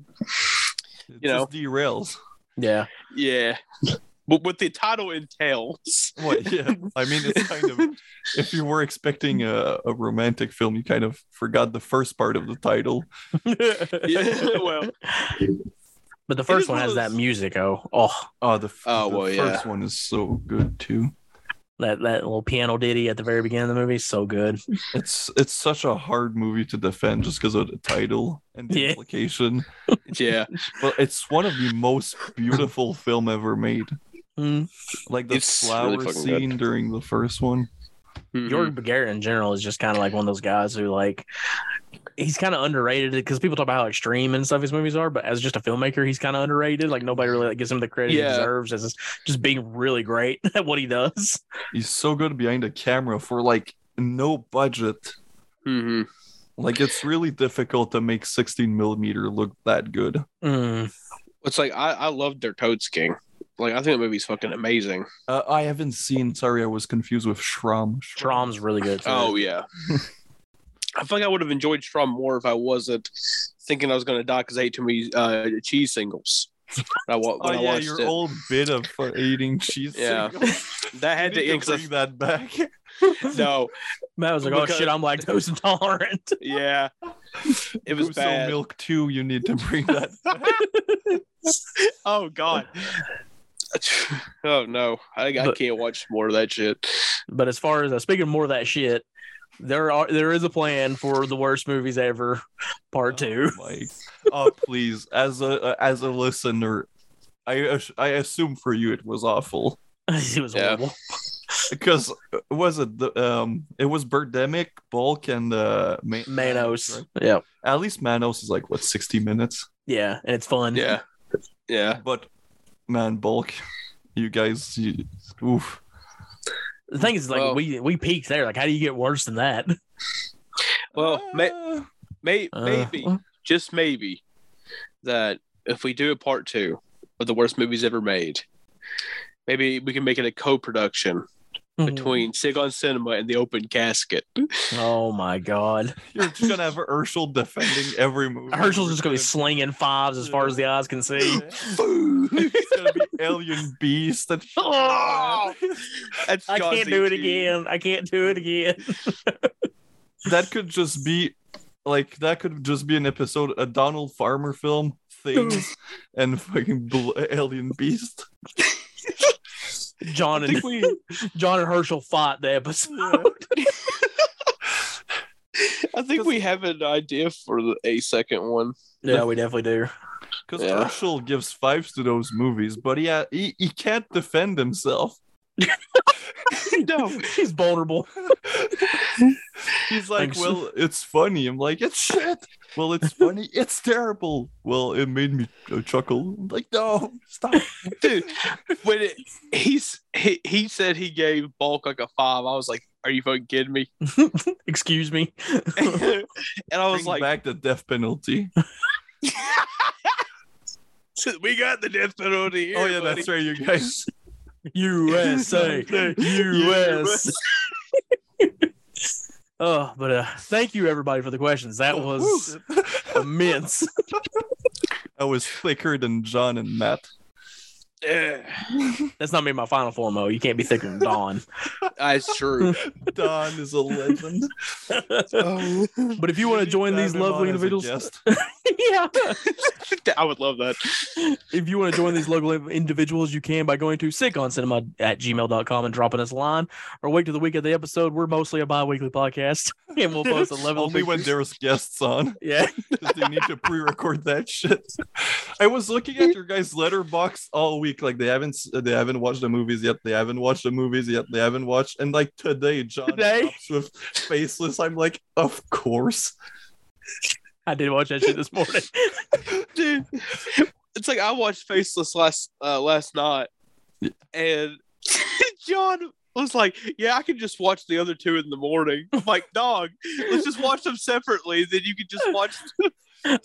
You know. just derails. yeah, yeah. But what the title entails. What? Yeah. I mean, it's kind of if you were expecting a, a romantic film, you kind of forgot the first part of the title. Yeah, well, But the first one one has of that music. Oh, oh, Oh, the, Oh, the well, yeah. first one is so good too. That that little piano ditty at the very beginning of the movie, is so good. It's it's such a hard movie to defend just because of the title and the Yeah. implication. yeah. But it's one of the most beautiful film ever made. Mm. Like the It's flower really fucking good. scene during the first one. Mhm. Jörg Buttgereit in general is just kind of like one of those guys who like he's kind of underrated because people talk about how extreme and stuff his movies are, but as just a filmmaker, he's kind of underrated. Like nobody really like, gives him the credit Yeah. he deserves as just being really great at what he does. He's so good behind the camera for like no budget. Mhm. Like it's really difficult to make 16 millimeter look that good. Mm. It's like I, I love Der Todesking. Like I think that movie's fucking amazing. Uh, I haven't seen. Sorry, I was confused with Schramm. Schramm's really good. Too. Oh yeah. I feel like I would have enjoyed Schramm more if I wasn't thinking I was going to die because I ate too many uh, cheese singles. When I, wa- Oh I yeah, watched your it. old bit of uh, eating cheese. Yeah. singles. That You had to need end bring that back. no, Matt was like, "Oh Because- shit, I'm lactose intolerant." yeah, it was Uso bad. milk too. You need to bring that. back. Oh god. oh no, I, I But- can't watch more of that shit. but as far as uh, speaking more of that shit, there are there is a plan for the worst movies ever, part two. Oh, my- oh please, as a uh, as a listener, I I assume for you it was awful it was Yeah. horrible. because uh, was it the um it was Birdemic, Bulk, and uh Ma- Manos, right? yeah, At least Manos is like what sixty minutes, yeah, and it's fun. Yeah, yeah. but man, Bulk, you guys, you, oof. The thing is, like, Well- we we peaked there. Like, how do you get worse than that? Well, ma- Uh, May, Uh, maybe, just maybe, that if we do a part two of the worst movies ever made, maybe we can make it a co-production Mm-hmm. between Sick on Cinema and the Open Casket. Oh my god. You're just gonna have Herschel defending every movie. Herschel's just gonna be slinging fives as far as the eyes can see. it's gonna be Alien Beast and Oh! That's I can't do it again. I can't do it again. that could just be like that could just be an episode a Donald Farmer film things and fucking bl- Alien Beast. John and we, John and Herschel fought the episode. I think we have an idea for the, a second one. Yeah, we definitely do. Because Yeah. Herschel gives fives to those movies, but he, ha- he he can't defend himself. no, He's vulnerable. He's like, well, it's funny. I'm like, it's shit. Well, it's funny. It's terrible. Well, it made me uh, chuckle. I'm like, no, stop. dude. When it, he's he, he said he gave Bulk like a five, I was like, "Are you fucking kidding me?" Excuse me. and I was Bring like, back the death penalty. "We got the death penalty here." oh yeah, buddy. that's right, you guys. USA. US. oh, but uh thank you everybody for the questions. That was immense. I was thicker than John and Matt. Yeah, That's not me my final form, though. You can't be thicker than Dawn. that's true. Don is a legend. Oh. but if you want to join these Have him on lovely individuals, yeah. I would love that. if you want to join these local individuals, you can by going to sickoncinema at gmail.com and dropping us a line or wait to the week of the episode. We're mostly a bi weekly podcast and we'll post a level Only when there's guests on. Yeah. 'cause they need to pre-record that shit. I was looking at your guys' Letterboxd all week. Like they haven't they haven't watched the movies yet. They haven't watched the movies yet. They haven't watched. And like today, John Today? with faceless. I'm like, of course. I did watch that shit this morning. dude. It's like I watched Faceless last uh, last night, and John was like, "Yeah, I can just watch the other two in the morning." I'm like, "Dog, let's just watch them separately. Then you can just watch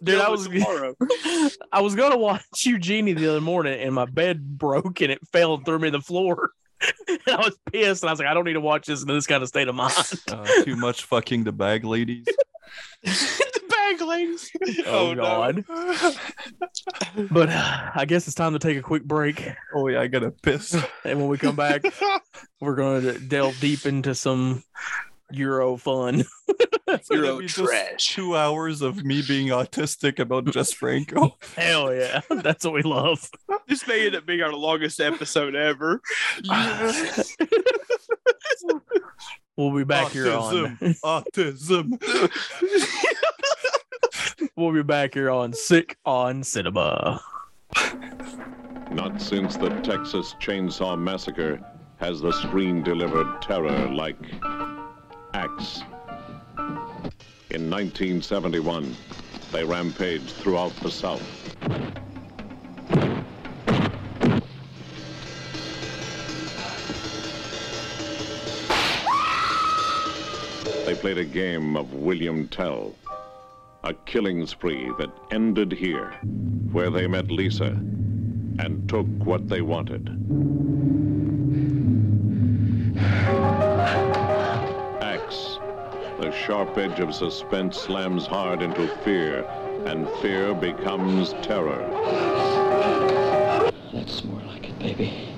Dude, I was tomorrow." I was gonna watch Eugenie the other morning and my bed broke and it fell and threw me to the floor. and I was pissed and I was like, I don't need to watch this in this kind of state of mind. Uh, too much fucking the bag ladies. the bag ladies. Oh, God. But uh, I guess it's time to take a quick break. Oh yeah, I gotta piss. And when we come back, we're going to delve deep into some Euro fun. Euro trash. Two hours of me being autistic about Jess Franco. Hell yeah. That's what we love. this may end up being our longest episode ever. We'll be back here on. autism. We'll be back here on Sick on Cinema. Not since the Texas Chainsaw Massacre has the screen delivered terror like Axe. In 1971, they rampaged throughout the South. They played a game of William Tell, a killing spree that ended here, where they met Lisa and took what they wanted. The sharp edge of suspense slams hard into fear, and fear becomes terror. That's more like it, baby.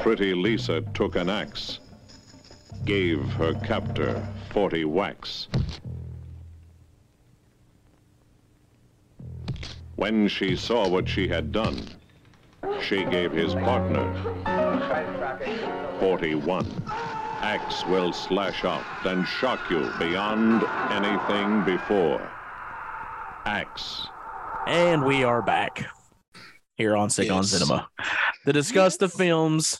Pretty Lisa took an axe, gave her captor 40 whacks. When she saw what she had done, she gave his partner 41. Axe will slash out and shock you beyond anything before. Axe. And we are back here on Sick on Cinema to discuss the films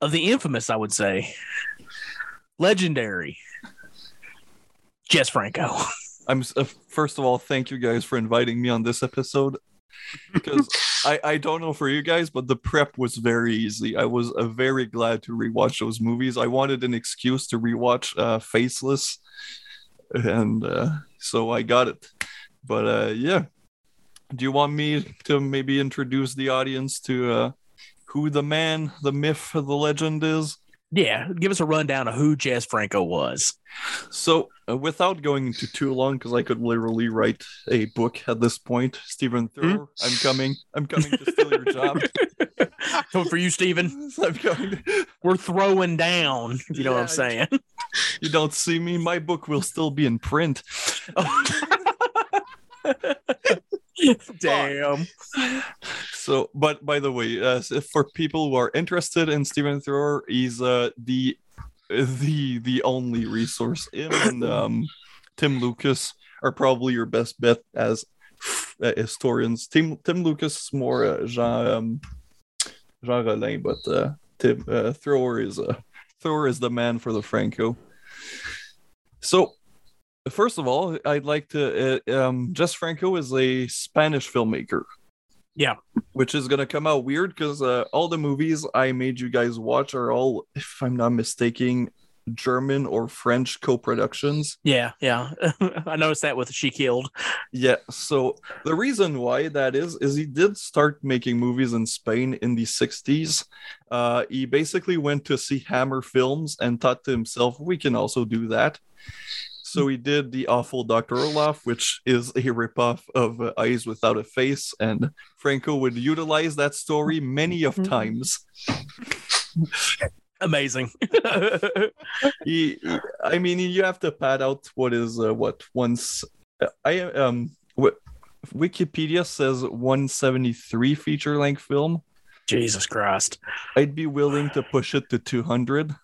of the infamous, I would say, legendary Jess Franco. I'm uh, first of all, thank you guys for inviting me on this episode. because I, I don't know for you guys, but the prep was very easy. I was uh, very glad to rewatch those movies. I wanted an excuse to rewatch uh, Faceless, and uh, so I got it. But uh, yeah, do you want me to maybe introduce the audience to uh, who the man, the myth, the legend is? Yeah, give us a rundown of who Jess Franco was. So, uh, without going into too long, because I could literally write a book at this point, Stephen Thrower, I'm coming. I'm coming to steal your job. Coming for you, Stephen. I'm coming. We're throwing down. You know what I'm saying? You don't see me. My book will still be in print. Damn. So, but by the way, uh, so for people who are interested in Stephen Thrower, he's uh, the the the only resource. Him and um, Tim Lucas are probably your best bet as uh, historians. Tim Tim Lucas is more uh, Jean um, Jean Rollin, but uh, Tim uh, Thrower is uh, Thrower is the man for the Franco. So first of all, I'd like to. Uh, um, Jess Franco is a Spanish filmmaker. Yeah. Which is gonna come out weird because uh, all the movies I made you guys watch are all, if I'm not mistaken, German or French co-productions. Yeah, yeah. I noticed that with She Killed. Yeah. So the reason why that is is he did start making movies in Spain in the 60s. Uh, he basically went to see Hammer Films and thought to himself, we can also do that. So he did the awful Dr. Orlof, which is a ripoff of uh, Eyes Without a Face, and Franco would utilize that story many of times. Amazing. He, he- I mean, you have to pad out what is uh, what once. I um, what Wikipedia says 173 feature length film. Jesus Christ. I'd be willing to push it to 200.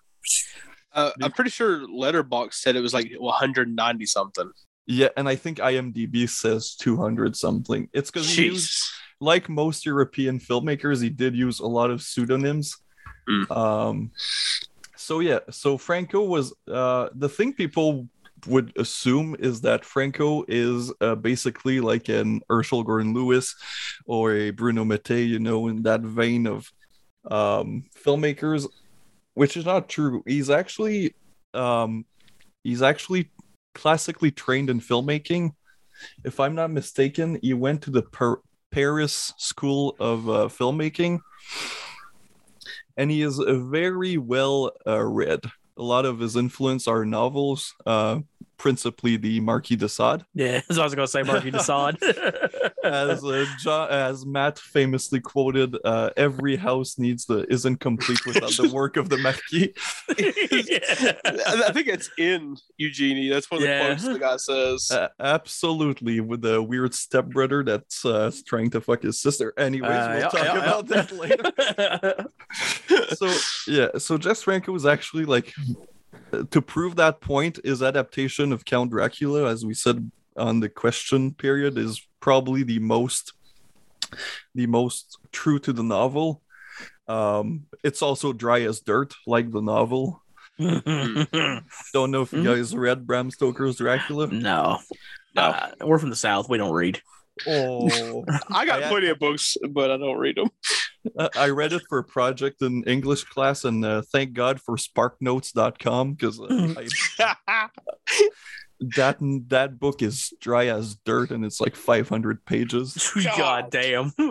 Uh, I'm pretty sure Letterboxd said it was like 190 something. Yeah, and I think IMDb says 200 something. It's because he used like most European filmmakers, he did use a lot of pseudonyms. Mm. Um, so yeah, so Franco was uh, the thing people would assume is that Franco is uh, basically like an Herschell Gordon Lewis or a Bruno Mattei, you know, in that vein of um, filmmakers, which is not true. He's actually um, he's actually classically trained in filmmaking. If I'm not mistaken, he went to the per- Paris School of uh, Filmmaking, and he is very well uh, read. A lot of his influence are novels, uh, principally the Marquis de Sade. Yeah, that's what I was going to say, Marky Desaad. As uh, jo- as Matt famously quoted, uh, "Every house needs the isn't complete without the work of the Marquis." I I think it's in Eugenie. That's one of the Yeah. quotes the guy says. Uh, absolutely, with the weird stepbrother that's uh, trying to fuck his sister. Anyways, Uh, we'll yeah, talk yeah, about yeah. that later. so yeah, so Jess Franco was actually like to prove that point. His adaptation of Count Dracula, as we said on the question period, is probably the most the most true to the novel. Um, it's also dry as dirt, like the novel. Don't know if you Mhm. guys read Bram Stoker's Dracula. no. No. Uh, we're from the South. We don't read. Oh, I got I- plenty of books, but I don't read them. Uh, I read it for a project in English class, and uh, thank God for SparkNotes.com because uh, I- that that book is dry as dirt, and it's like 500 pages. God damn.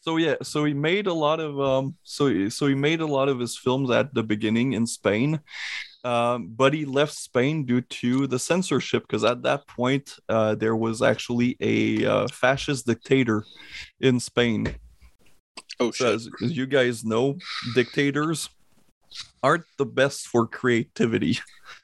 So yeah, so he made a lot of um, so so he made a lot of his films at the beginning in Spain, um, but he left Spain due to the censorship because at that point uh, there was actually a uh, fascist dictator in Spain. oh So shit! as, as you guys know, dictators aren't the best for creativity.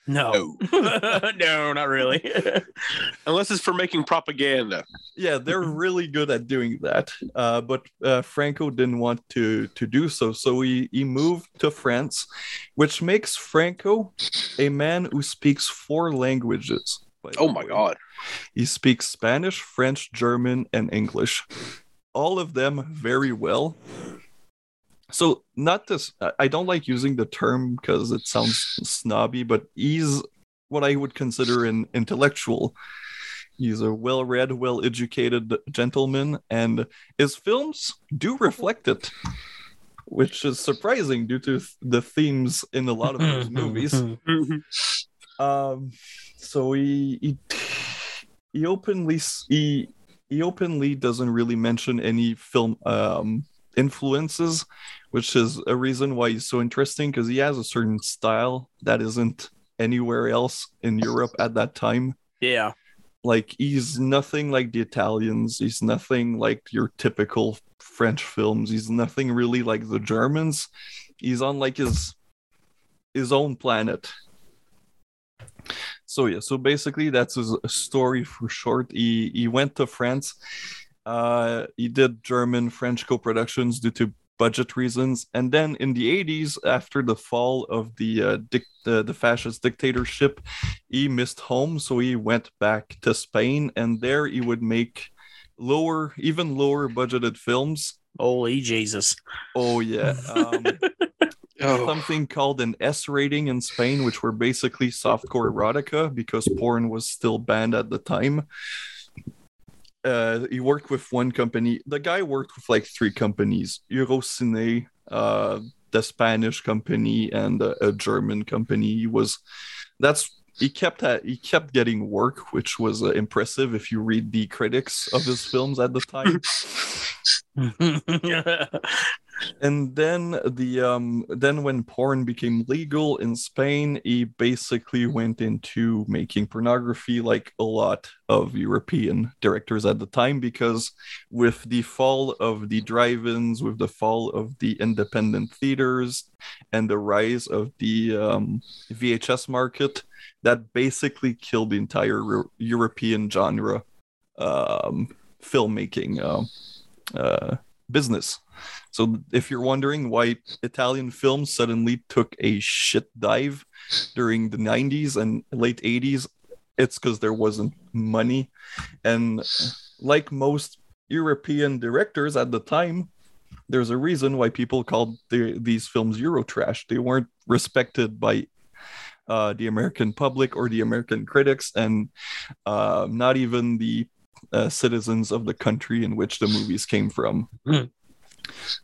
no. no, not really. Unless it's for making propaganda. Yeah, they're really good at doing that. Uh, but uh, Franco didn't want to to do so, so he he moved to France, which makes Franco a man who speaks four languages. Oh my god! He speaks Spanish, French, German, and English. All of them very well. So, not this, I- don't like using the term because it sounds snobby, but he's what I would consider an intellectual. He's a well-read, well-educated gentleman, and his films do reflect it, which is surprising due to the themes in a lot of his movies. Um, so he he, he openly he he openly doesn't really mention any film um influences, which is a reason why he's so interesting because he has a certain style that isn't anywhere else in Europe at that time. Yeah. Like he's nothing like the Italians. He's nothing like your typical French films. He's nothing really like the Germans. He's on like his his own planet. So yeah, so basically that's his story for short. He he went to France. Uh, he did German French co-productions due to budget reasons, and then in the 80s, after the fall of the uh, dic- the, the fascist dictatorship, he missed home, so he went back to Spain, and there he would make lower, even lower budgeted films. Holy Jesus. Oh yeah. Um, Oh, something called an S rating in Spain, which were basically softcore erotica because porn was still banned at the time. Uh, he worked with one company. The guy worked with like three companies: Eurocine, uh, the Spanish company, and a, a German company. He was that's he kept at, he kept getting work, which was uh, impressive if you read the critics of his films at the time. and then the um then when porn became legal in Spain, he basically went into making pornography like a lot of European directors at the time because with the fall of the drive-ins, with the fall of the independent theaters and the rise of the um, VHS market, that basically killed the entire Eur- European genre um, filmmaking uh, uh, business. So if you're wondering why Italian films suddenly took a shit dive during the 90s and late 80s, it's because there wasn't money. And like most European directors at the time, there's a reason why people called the, these films Eurotrash. They weren't respected by uh, the American public or the American critics, and uh, not even the uh, citizens of the country in which the movies came from. Hmm.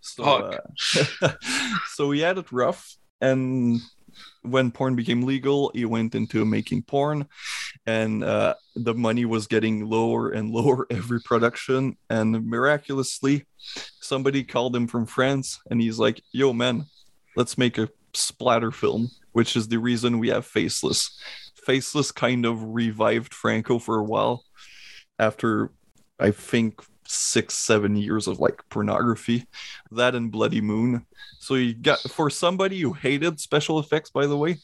So, uh, so he had it rough, and when porn became legal, he went into making porn, and uh, the money was getting lower and lower every production. And miraculously, somebody called him from France, and he's like, "Yo, man, let's make a splatter film," which is the reason we have Faceless. Faceless kind of revived Franco for a while after I think six, seven years of like pornography, that and Bloody Moon. So you got for somebody who hated special effects, by the way,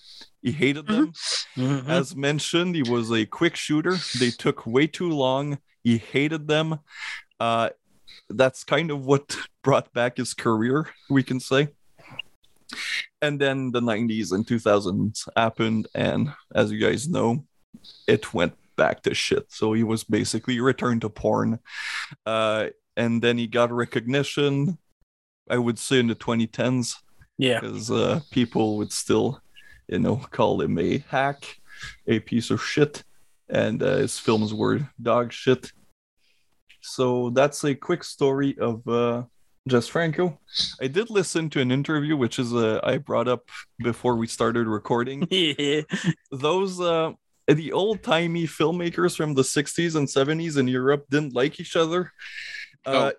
he hated them. Mhm. As mentioned, he was a quick shooter. They took way too long. He hated them. Uh, that's kind of what brought back his career, we can say. And then the 90s and 2000s happened, and as you guys know, it went back to shit. So he was basically returned to porn. Uh, and then he got recognition, I would say, in the 2010s Yeah. because uh, people would still, you know, call him a hack, a piece of shit, and uh, his films were dog shit. So that's a quick story of uh, Jess Franco. I did listen to an interview, which is uh, I brought up before we started recording. Yeah. Those uh, the old timey filmmakers from the 60s and 70s in Europe didn't like each other. Uh,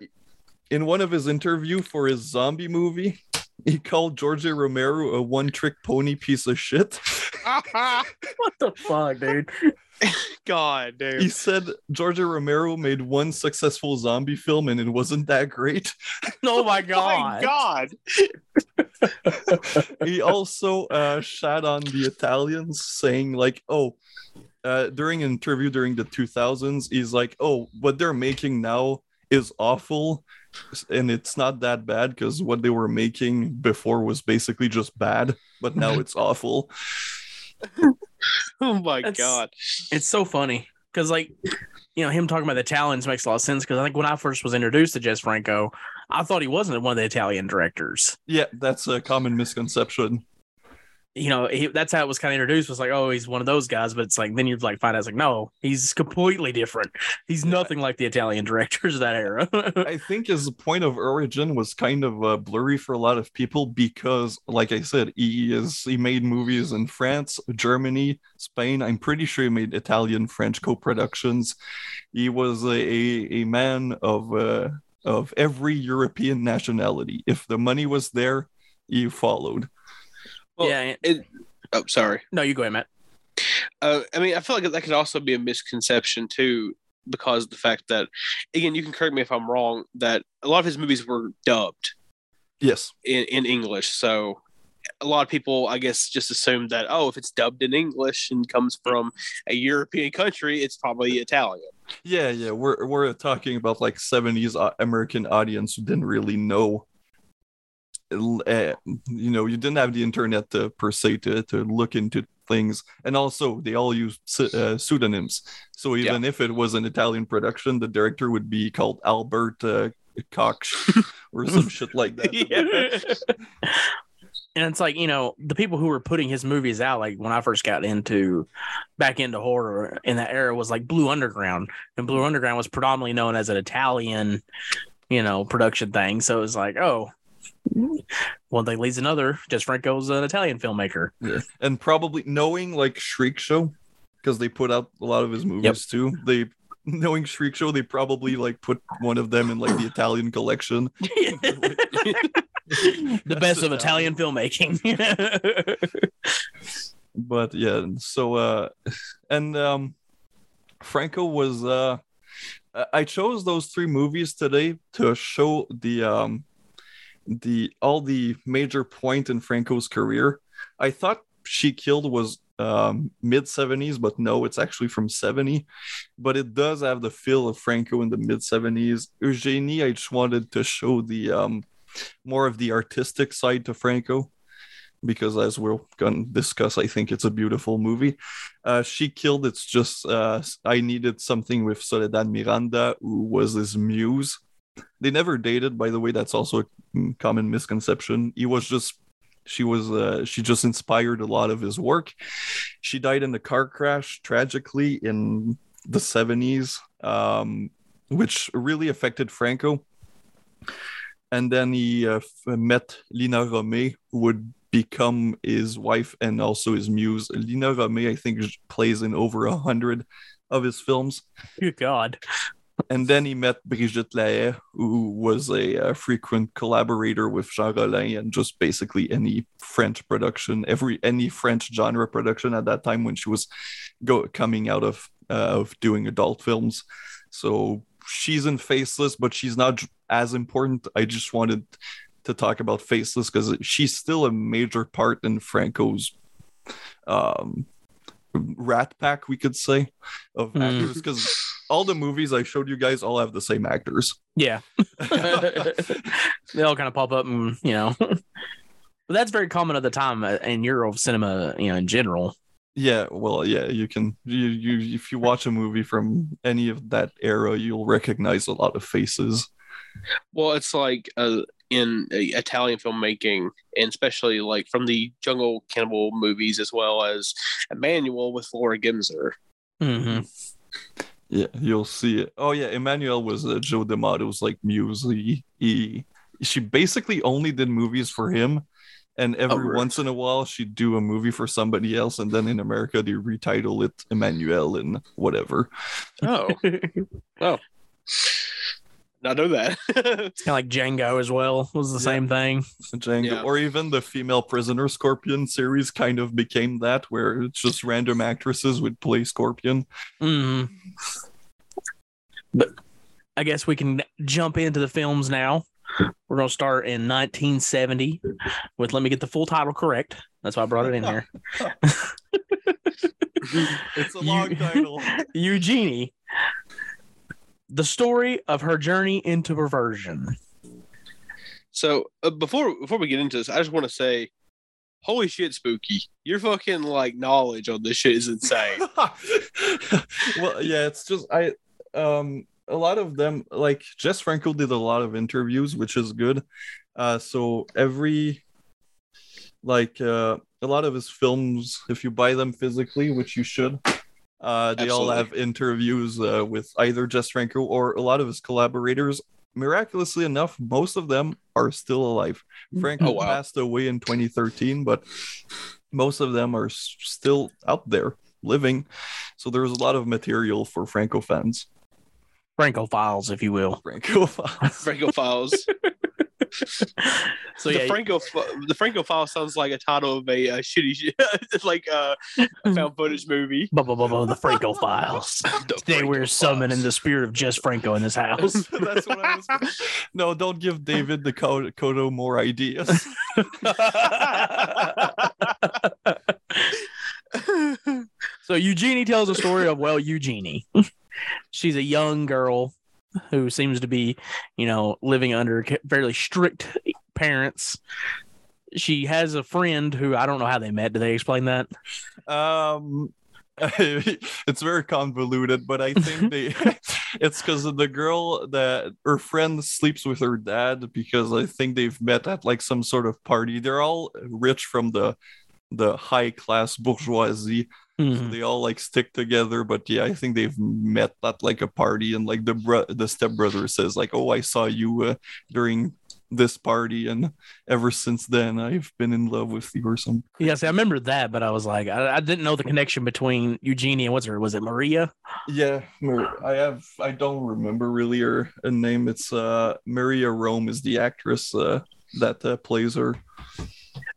In one of his interview for his zombie movie, he called George A. Romero a one-trick pony piece of shit. What the fuck, dude? God dude. he said George A. Romero made one successful zombie film and it wasn't that great. Oh my My god. God. he also uh, shat on the Italians, saying like, "Oh." Uh, during an interview during the 2000s, he's like, "Oh, what they're making now is awful, and it's not that bad because what they were making before was basically just bad, but now it's awful." Oh my That's- God. It's so funny because, like, you know, him talking about the Italians makes a lot of sense because I think when I first was introduced to Jess Franco, I thought he wasn't one of the Italian directors. Yeah, that's a common misconception. You know, he, that's how it was kind of introduced. Was like, oh, he's one of those guys, but it's like then you like find out it's like, no, he's completely different. He's nothing like the Italian directors of that era. I think his point of origin was kind of uh, blurry for a lot of people because, like I said, he is he made movies in France, Germany, Spain. I'm pretty sure he made Italian, French co-productions. He was a a, a man of uh, of every European nationality. If the money was there, he followed. Well, yeah. It, oh, sorry. No, you go ahead, Matt. Uh, I mean, I feel like that could also be a misconception too, because of the fact that, again, you can correct me if I'm wrong, that a lot of his movies were dubbed Yes. in, in English. So a lot of people, I guess, just assume that, oh, if it's dubbed in English and comes from a European country, it's probably Italian. Yeah, yeah. We're we're talking about like 70s uh, American audience who didn't really know uh, you know, you didn't have the internet to, per se to, to look into things, and also they all use uh, pseudonyms. So even if it was an Italian production, the director would be called Albert uh, Koch or some shit like that. Yeah. and it's like you know the people who were putting his movies out like when i first got into back into horror in that era was like blue underground and blue underground was predominantly known as an italian you know production thing so it was like oh one thing leads another jess franco's an italian filmmaker Yeah. And probably knowing like Shriek Show, because they put out a lot of his movies too. They knowing Shriek Show, they probably like put one of them in like the Italian collection. the best of italian filmmaking But yeah, so uh and um Franco was uh I chose those three movies today to show the um the all the major point in Franco's career. I thought She Killed was um mid 70s, but no, it's actually from 70. But it does have the feel of Franco in the mid 70s. Eugenie, I just wanted to show the um more of the artistic side to Franco because as we're going to discuss i think it's a beautiful movie uh, she killed it's just uh, i needed something with soledad miranda who was his muse they never dated by the way that's also a mm, common misconception he was just she was uh, she just inspired a lot of his work she died in a car crash tragically in the 70s um, which really affected franco and then he uh, met lina romay who would become his wife and also his muse. Lina Romay, I think, plays in over a hundred of his films. good god And then he met Brigitte Lahaye, who was a, uh frequent collaborator with Jean Rollin and just basically any French production, every any French genre production at that time when she was go coming out of uh, of doing adult films. So she's in Faceless, but she's not as important. I just wanted to talk about Faceless because she's still a major part in Franco's um, rat pack, we could say, of Hmm. actors. Because all the movies I showed you guys all have the same actors. yeah they all kind of pop up and you know but that's very common at the time uh, in euro cinema you know in general Yeah, well, yeah, you can you you if you watch a movie from any of that era, you'll recognize a lot of faces. Well, it's like uh, in uh, Italian filmmaking, and especially like from the Jungle Cannibal movies, as well as Emmanuelle with Laura Gemser. hmm Yeah, you'll see it. Oh yeah, Emmanuelle was uh, Joe D'Amato's like muse. He, he she basically only did movies for him, and every really? once in a while she'd do a movie for somebody else, and then in America they retitle it Emmanuelle and whatever. Oh, oh, not know that. It's kind of like Django as well. Was the Yeah. same thing. Django, Yeah. or even the female prisoner Scorpion series kind of became that, where it's just random actresses would play Scorpion. hmm But I guess we can jump into the films now. We're gonna start in 1970 with. Let me get the full title correct. That's why I brought it in here. It's a You- long title. Eugenie. The story of her journey into perversion. so uh, before before we get into this, I just want to say, holy shit, Spooky, your fucking like knowledge on this shit is insane. well, yeah, it's just I um a lot of them like Jess Franco did a lot of interviews, which is good. Uh so every like uh a lot of his films, if you buy them physically, which you should, uh, they all have interviews uh, with either Jess Franco or a lot of his collaborators. Miraculously enough, most of them are still alive. Franco Oh, wow. passed away in 2013, but most of them are still out there living. So there's a lot of material for Franco fans. Franco files, if you will. Franco fans. So the yeah, Franco the Franco File sounds like a title of a, uh shitty, sh- like uh, a found footage movie. blah, blah, blah, blah, the Franco files. The Today Franco we're summoning Files. the spirit of Jess Franco in this house. That's what I was. No, don't give David the Kodo more ideas. so Eugenie tells a story of well, Eugenie. She's a young girl who seems to be, you know, living under fairly strict parents. She has a friend who I don't know how they met. Do they explain that? Um, it's very convoluted, but I think they it's because of the girl that her friend sleeps with her dad because I think they've met at like some sort of party. They're all rich from the the high class bourgeoisie. So Mhm. they all like stick together, but yeah, I think they've met at like a party, and like the bro- the stepbrother says like, "Oh, I saw you uh, during this party, and ever since then, I've been in love with you or something." Yeah, see, I remember that, but I was like, I, I didn't know the connection between Eugenie and what's her? Was it Maria? Yeah, I have. I don't remember really her, her name. It's uh Maria Rohm is the actress uh, that uh, plays her.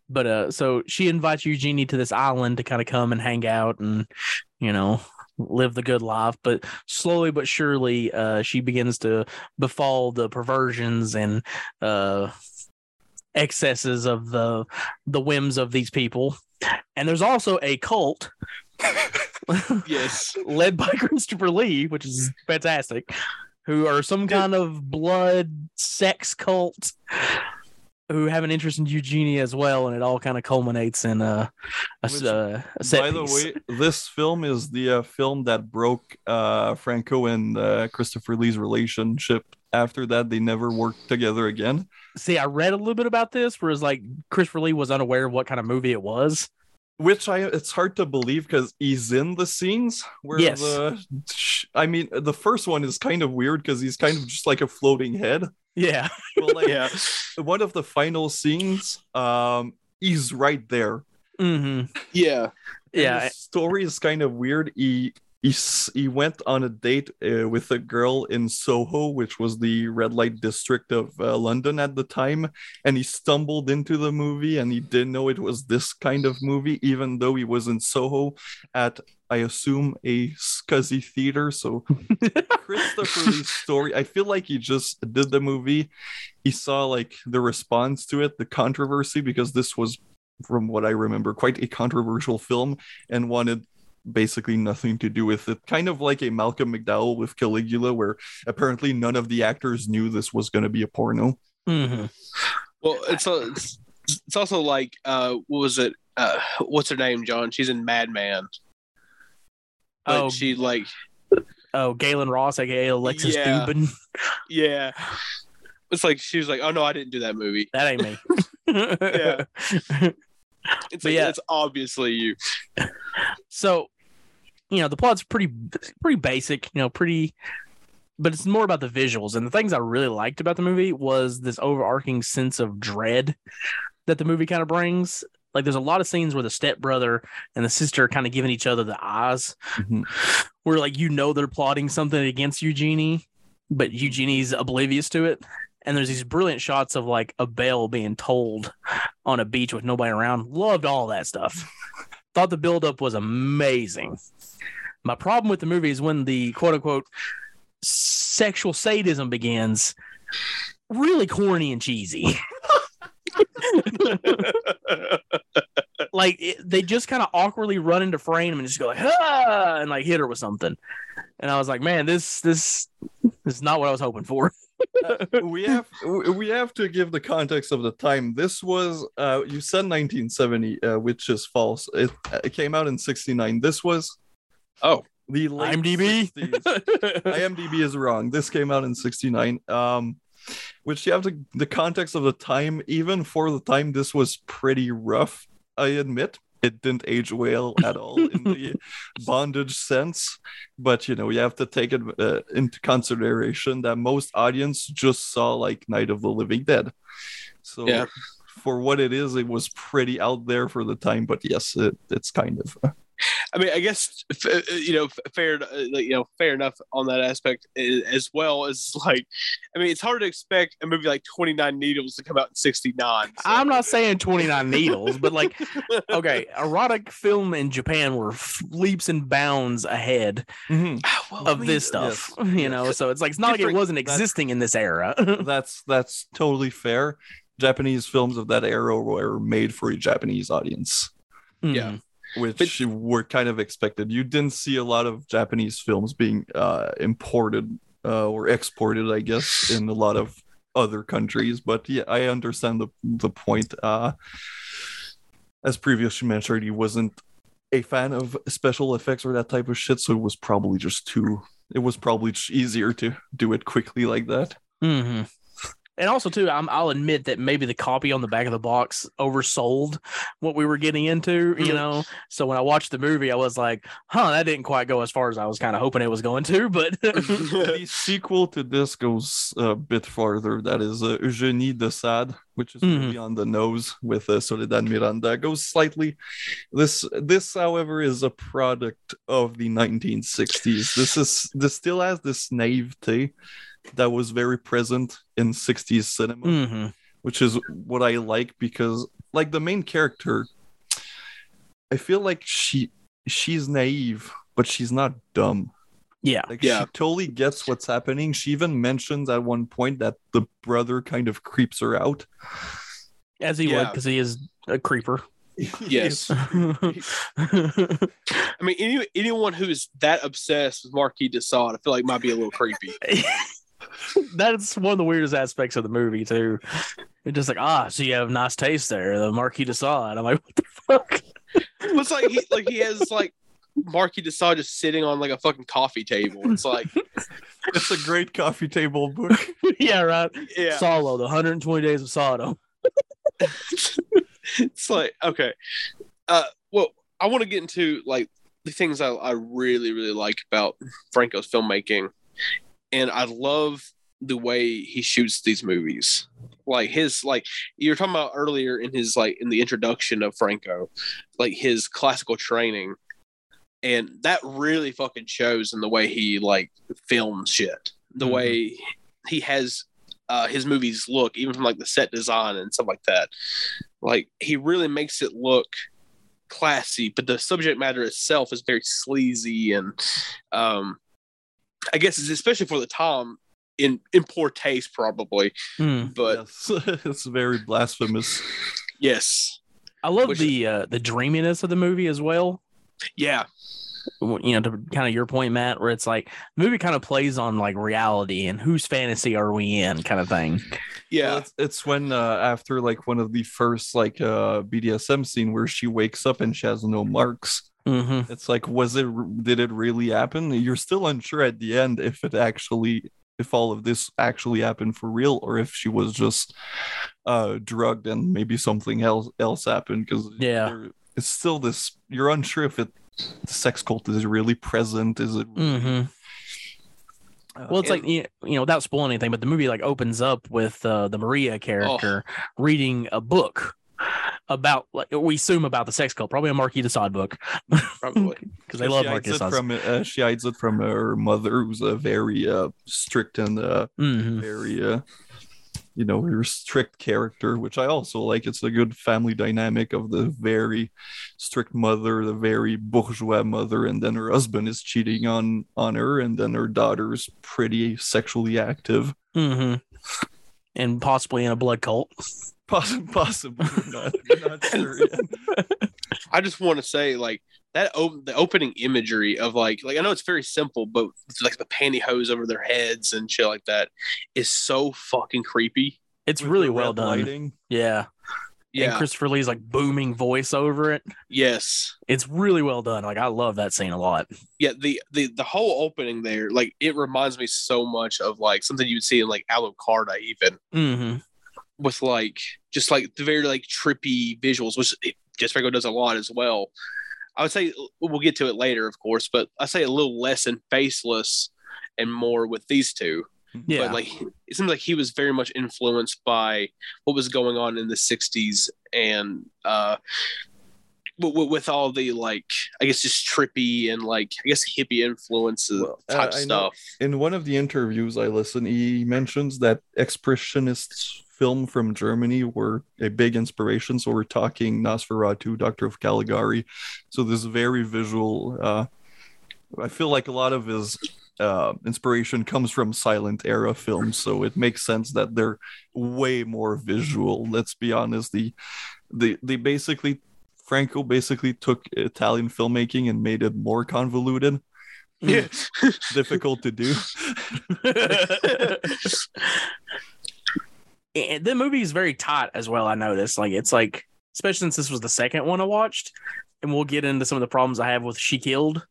But uh, so she invites Eugenie to this island to kind of come and hang out and, you know, live the good life. But slowly but surely, uh, she begins to befall the perversions and uh, excesses of the the whims of these people. And there's also a cult Yes. led by Christopher Lee, which is fantastic, who are some kind of blood sex cult who have an interest in Eugenie as well, and it all kind of culminates in a, a, Which, uh, a set By the piece. way, this film is the uh, film that broke uh, Franco and uh, Christopher Lee's relationship. After that, they never worked together again. See, I read a little bit about this, whereas like Christopher Lee was unaware of what kind of movie it was. Which I it's hard to believe because he's in the scenes where Yes. the I mean the first one is kind of weird because he's kind of just like a floating head. Yeah, Well, like Yeah. one of the final scenes, um, he's right there. hmm Yeah. And yeah, the story is kind of weird. He he he went on a date uh, with a girl in Soho, which was the red light district of uh, London at the time, and he stumbled into the movie, and he didn't know it was this kind of movie, even though he was in Soho at I assume a scuzzy theater. So Christopher Lee's story, I feel like he just did the movie. He saw like the response to it, the controversy, because this was, from what I remember, quite a controversial film, and wanted basically nothing to do with it. Kind of like a Malcolm McDowell with Caligula, where apparently none of the actors knew this was going to be a porno. hmm Well, it's, a, it's it's also like uh, what was it? Uh, what's her name, John? She's in Madman. But Oh. she like oh, Gaylen Ross, aka Alexis Yeah. Dubin. yeah. It's like she was like, oh no, I didn't do that movie. That ain't me. Yeah. It's like yeah. it's obviously you. so you know the plot's pretty pretty basic you know pretty but it's more about the visuals and the things i really liked about the movie was this overarching sense of dread that the movie kind of brings like there's a lot of scenes where the stepbrother and the sister are kind of giving each other the eyes Mhm. where like you know they're plotting something against eugenie but eugenie's oblivious to it and there's these brilliant shots of like a bell being tolled on a beach with nobody around loved all that stuff thought the buildup was amazing. My problem with the movie is when the quote unquote sexual sadism begins, really corny and cheesy. like it, they just kind of awkwardly run into frame and just go like ah and like hit her with something. And I was like, man, this this, this is not what I was hoping for. we have we have to give the context of the time. This was uh you said 1970, uh, which is false. It, it came out in 69. This was Oh. the late IMDb. 60s. IMDb is wrong. This came out in 69. Um which you have to the context of the time, even for the time, this was pretty rough. I admit it didn't age well at all in the bondage sense, but you know you have to take it uh, into consideration that most audience just saw like Night of the Living Dead, so Yeah. for what it is, it was pretty out there for the time. But yes, it, it's kind of uh, I mean, I guess uh, you know, fair, uh, you know, fair enough on that aspect as well as like, I mean, it's hard to expect a movie like Twenty Nine Needles to come out in '69. I'm not saying 29 needles, but like, okay, erotic film in Japan were leaps and bounds ahead mhm. well, I of mean, this stuff, you know. So it's like it's not like it wasn't existing in this era. that's that's totally fair. Japanese films of that era were made for a Japanese audience. Yeah. Which were kind of expected. You didn't see a lot of Japanese films being uh, imported uh, or exported, I guess, in a lot of other countries. But yeah, I understand the the point. Uh, as previously mentioned, he wasn't a fan of special effects or that type of shit, so it was probably just too. It was probably just easier to do it quickly like that. hmm And also, too, I'm, I'll admit that maybe the copy on the back of the box oversold what we were getting into, you Mhm. know. So when I watched the movie, I was like, "Huh, that didn't quite go as far as I was kind of hoping it was going to." But the sequel to this goes a bit farther. That is uh, Eugenie de Sade, which is Mhm. really on the nose with uh, Soledad Miranda. Goes slightly. This, this, however, is a product of the 1960s. This is this still has this naivete that was very present in 60s cinema Mhm. which is what I like because like the main character I feel like she she's naive but she's not dumb. yeah, Like Yeah. she totally gets what's happening. She even mentions at one point that the brother kind of creeps her out. as he would because he is a creeper. Yes. I mean, any, anyone who's that obsessed with Marquis de Sade, I feel like might be a little creepy. That's one of the weirdest aspects of the movie too. It's just like, ah, so you have nice taste there, the Marquis de Sade. I'm like, what the fuck? It's like he like he has like Marquis de Sade just sitting on like a fucking coffee table. It's like, It's a great coffee table book. yeah, right. yeah, Salò, the 120 days of Sodom. it's like okay. Uh, well, I want to get into like the things I, I really really like about Franco's filmmaking, and I love the way he shoots these movies. Like his like you were talking about earlier in his like in the introduction of Franco, like his classical training, and that really fucking shows in the way he like films shit. The Mhm. way he has uh, his movies look, even from like the set design and stuff like that. Like he really makes it look classy, but the subject matter itself is very sleazy and um I guess it's especially for the time in in poor taste probably. Hmm. But yes. it's very blasphemous. yes. I love Which- the uh, the dreaminess of the movie as well. Yeah. You know, to kind of your point, Matt, where it's like the movie kind of plays on like reality and whose fantasy are we in, kind of thing. Yeah. Well, it's, it's when uh, after like one of the first like uh BDSM scene where she wakes up and she has no marks. Mm-hmm. It's like, was it? Did it really happen? You're still unsure at the end if it actually, if all of this actually happened for real, or if she was just uh drugged and maybe something else else happened. Because Yeah. it's still this. You're unsure if it the sex cult is really present. Is it? Mm-hmm. uh, Well, it's like you know, without spoiling anything, but the movie like opens up with uh, the Maria character reading a book about like we assume about the sex cult, probably a Marquis de Sade book Probably. because they love Marquis de Sade. from uh, she hides it from her mother, who's a very uh, strict and uh, hmm very uh you know her strict character which i also like it's a good family dynamic of the very strict mother the very bourgeois mother and then her husband is cheating on on her and then her daughter's pretty sexually active hmm And possibly in a blood cult. Poss- possibly not, not sure. I just want to say like that op- the opening imagery of like like I know it's very simple, but it's like the pantyhose over their heads and shit like that is so fucking creepy. It's With really well done. lighting. Yeah. And Yeah. Christopher Lee's like booming voice over it. yes. It's really well done. Like I love that scene a lot. Yeah. The the the whole opening there, like it reminds me so much of like something you'd see in like Alucarda even hmm with like just like the very like trippy visuals, which it Jess Franco does a lot as well. I would say we'll get to it later, of course, but I say a little less in Faceless and more with these two. Yeah. But like it seems like he was very much influenced by what was going on in the '60s and uh, with, with all the like I guess just trippy and like I guess hippie influences Well, type I know- stuff. in one of the interviews I listened, he mentions that expressionist film from Germany were a big inspiration. So we're talking Nosferatu, Doctor of Caligari. So this very visual. Uh, I feel like a lot of his uh, inspiration comes from silent era films, so it makes sense that they're way more visual. Let's be honest. The the they basically Franco basically took Italian filmmaking and made it more convoluted Yeah. difficult to do. and the movie is very tight as well. I noticed, like it's like, especially since this was the second one I watched, and we'll get into some of the problems I have with She Killed.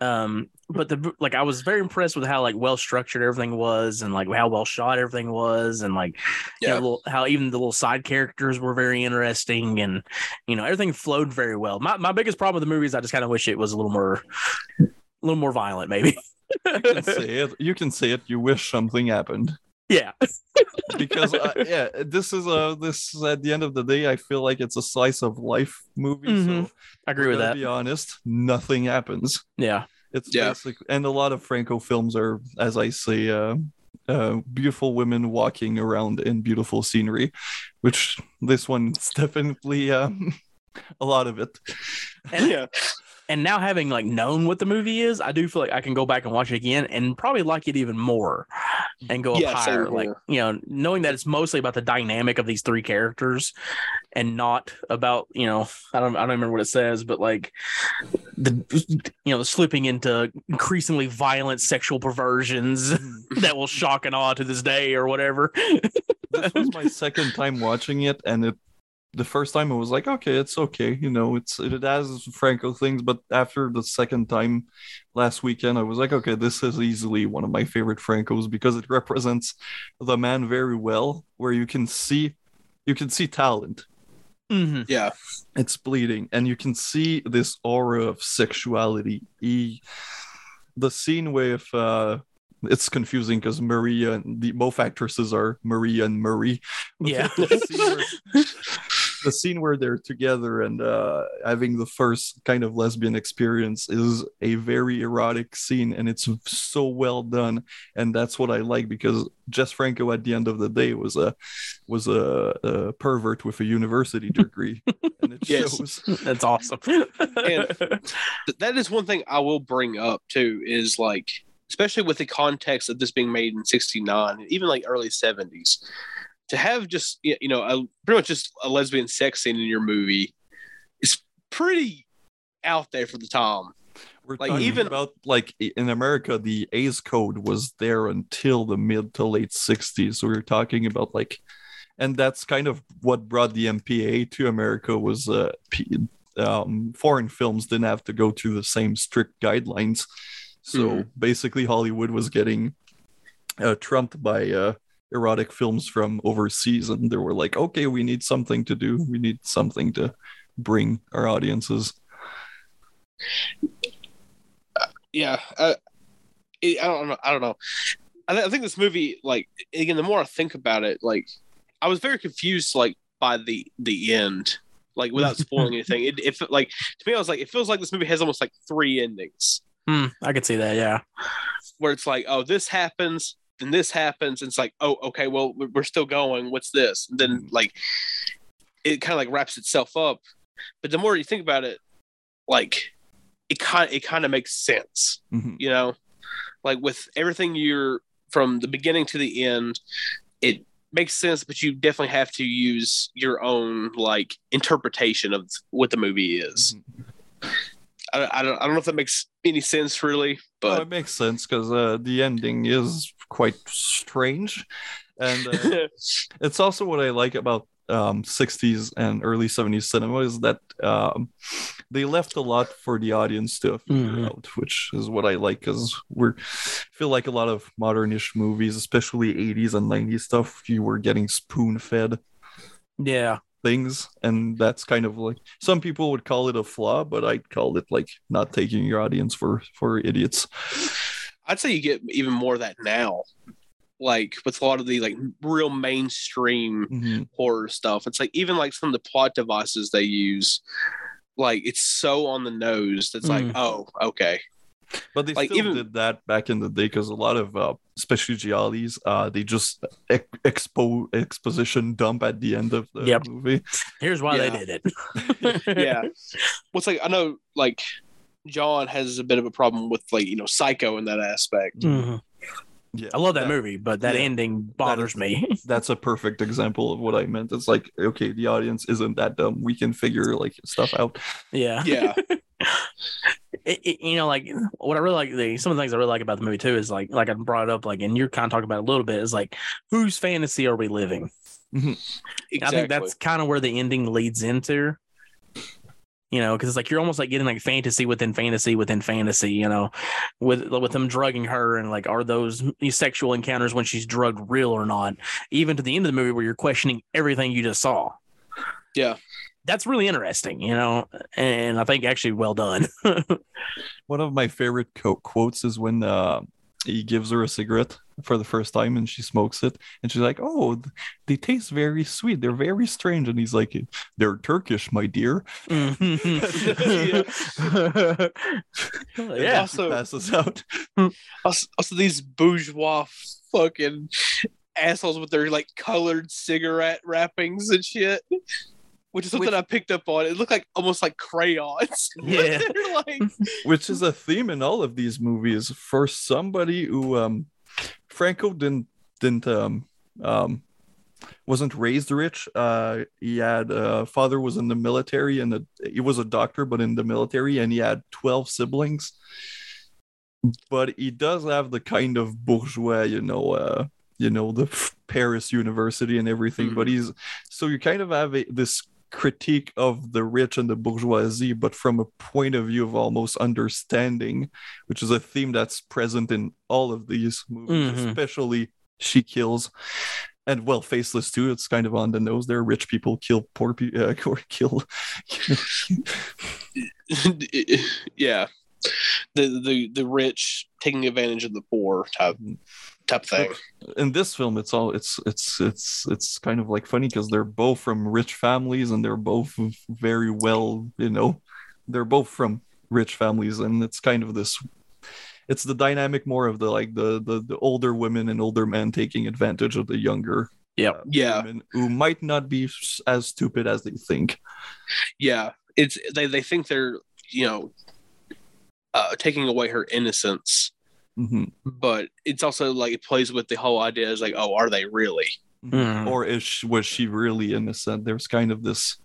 Um, but the like, I was very impressed with how like well structured everything was, and like how well shot everything was, and like you know, little, how even the little side characters were very interesting, and you know everything flowed very well. My my biggest problem with the movie is I just kind of wish it was a little more, a little more violent, maybe. You can say it. You can say it. You wish something happened yeah, because uh, yeah, this is a this is at the end of the day. I feel like it's a slice of life movie. Mhm. So I agree with gonna that. Be honest, nothing happens. Yeah. It's Yeah. basic, and a lot of Franco films are, as I say, uh, uh, beautiful women walking around in beautiful scenery, which this one's definitely um, a lot of it. And, yeah. And now having like known what the movie is, I do feel like I can go back and watch it again and probably like it even more and go Yeah, same higher. Like, here. you know, knowing that it's mostly about the dynamic of these three characters and not about, you know, I don't I don't remember what it says, but like the you know, the slipping into increasingly violent sexual perversions that will shock and awe to this day or whatever. this was my second time watching it and it the first time I was like, okay, it's okay, you know, it's it has Franco things, but after the second time last weekend, I was like, okay, this is easily one of my favorite Francos because it represents the man very well, where you can see you can see talent. hmm Yeah. It's bleeding, and you can see this aura of sexuality. He, the scene with uh it's confusing because Maria and the both actresses are Maria and Murray. Yeah. the, scene where, the scene where they're together and uh, having the first kind of lesbian experience is a very erotic scene, and it's so well done. And that's what I like because Jess Franco, at the end of the day, was a was a, a pervert with a university degree, and it Yes. shows. That's awesome. Th- that is one thing I will bring up too is like especially with the context of this being made in 69 even like early 70s to have just you know a, pretty much just a lesbian sex scene in your movie is pretty out there for the time We're Like, talking even- about like in America, the Hays code was there until the mid to late '60s. So we are talking about like, and that's kind of what brought the MPA to America was uh, um, foreign films didn't have to go through the same strict guidelines. So Mhm. basically, Hollywood was getting uh, trumped by uh, erotic films from overseas, and they were like, "Okay, we need something to do. We need something to bring our audiences." yeah uh, it, i don't know i don't know I, th- I think this movie like again the more i think about it like i was very confused like by the the end like without spoiling anything it, it like to me i was like it feels like this movie has almost like three endings Hmm, I could see that. Yeah. where it's like oh this happens then this happens and it's like oh okay well we're still going what's this? And then like it kind of like wraps itself up. But the more you think about it like it kind it kind of makes sense Mhm. you know? Like with everything you're from the beginning to the end it makes sense but you definitely have to use your own like interpretation of what the movie is. I, I, don't, I don't know if that makes any sense really but it makes sense because uh, the ending is quite strange, and uh, it's also what I like about um, 60s and early 70s cinema is that um, they left a lot for the audience to figure Mhm. out, which is what I like because we're feel like a lot of modernish movies, especially 80s and 90s stuff, you were getting spoon fed. Yeah. things, and that's kind of like some people would call it a flaw, but I'd call it like not taking your audience for for idiots. I'd say you get even more of that now. Like with a lot of the like real mainstream Mhm. horror stuff. It's like even like some of the plot devices they use, like it's so on the nose. That's like, Mm. oh, okay. But they Like, still even- did that back in the day because a lot of uh, specialities, uh, they just ex- expo exposition dump at the end of the Yep. movie. Here's why Yeah. they did it. Yeah. well, like I know like John has a bit of a problem with like, you know, psycho in that aspect. Mhm. Yeah, I love that, movie, but that yeah. ending bothers me. That's a perfect example of what I meant. It's like, okay, the audience isn't that dumb. We can figure like stuff out. yeah. Yeah. it, it- you know, like what I really like, the some of the things I really like about the movie too is like, like I brought it up, like, and you're kind of talking about it a little bit, is like, whose fantasy are we living? Exactly. I think that's kind of where the ending leads into. You know, because it's like you're almost like getting like fantasy within fantasy within fantasy. You know, with with them drugging her and like are those sexual encounters when she's drugged real or not? Even to the end of the movie where you're questioning everything you just saw. Yeah. that's really interesting. You know, and I think actually well done. One of my favorite co- quotes is when uh, he gives her a cigarette for the first time and she smokes it and she's like, "Oh, they taste very sweet. They're very strange." And he's like, "They're Turkish, my dear." yeah. Also- passes out. also, also these bourgeois fucking assholes with their like colored cigarette wrappings and shit. Which is something Which- I picked up on. It looked like almost like crayons. Yeah. Like which is a theme in all of these movies for somebody who um franco didn't didn't um um wasn't raised rich. Uh he had uh father was in the military and a, he was a doctor but in the military and he had 12 siblings. But he does have the kind of bourgeois you know uh you know the paris university and everything but he's so you kind of have a, this critique of the rich and the bourgeoisie, but from a point of view of almost understanding, which is a theme that's present in all of these movies, Mhm. especially She Kills. And well, Faceless too. It's kind of on the nose there. Rich people kill poor people, uh, or kill. yeah. The the the rich taking advantage of the poor type type thing. in this film, it's all it's it's it's it's kind of like funny because they're both from rich families and they're both very well, you know, they're both from rich families, and it's kind of this. It's the dynamic more of the like the the, the older women and older men taking advantage of the younger Yeah, uh, Yeah. women who might not be as stupid as they think. Yeah. It's they they think they're, you know, uh taking away her innocence, Mhm. but it's also like it plays with the whole idea is like, oh, are they really? Mhm. Or is she, was she really innocent? There's kind of this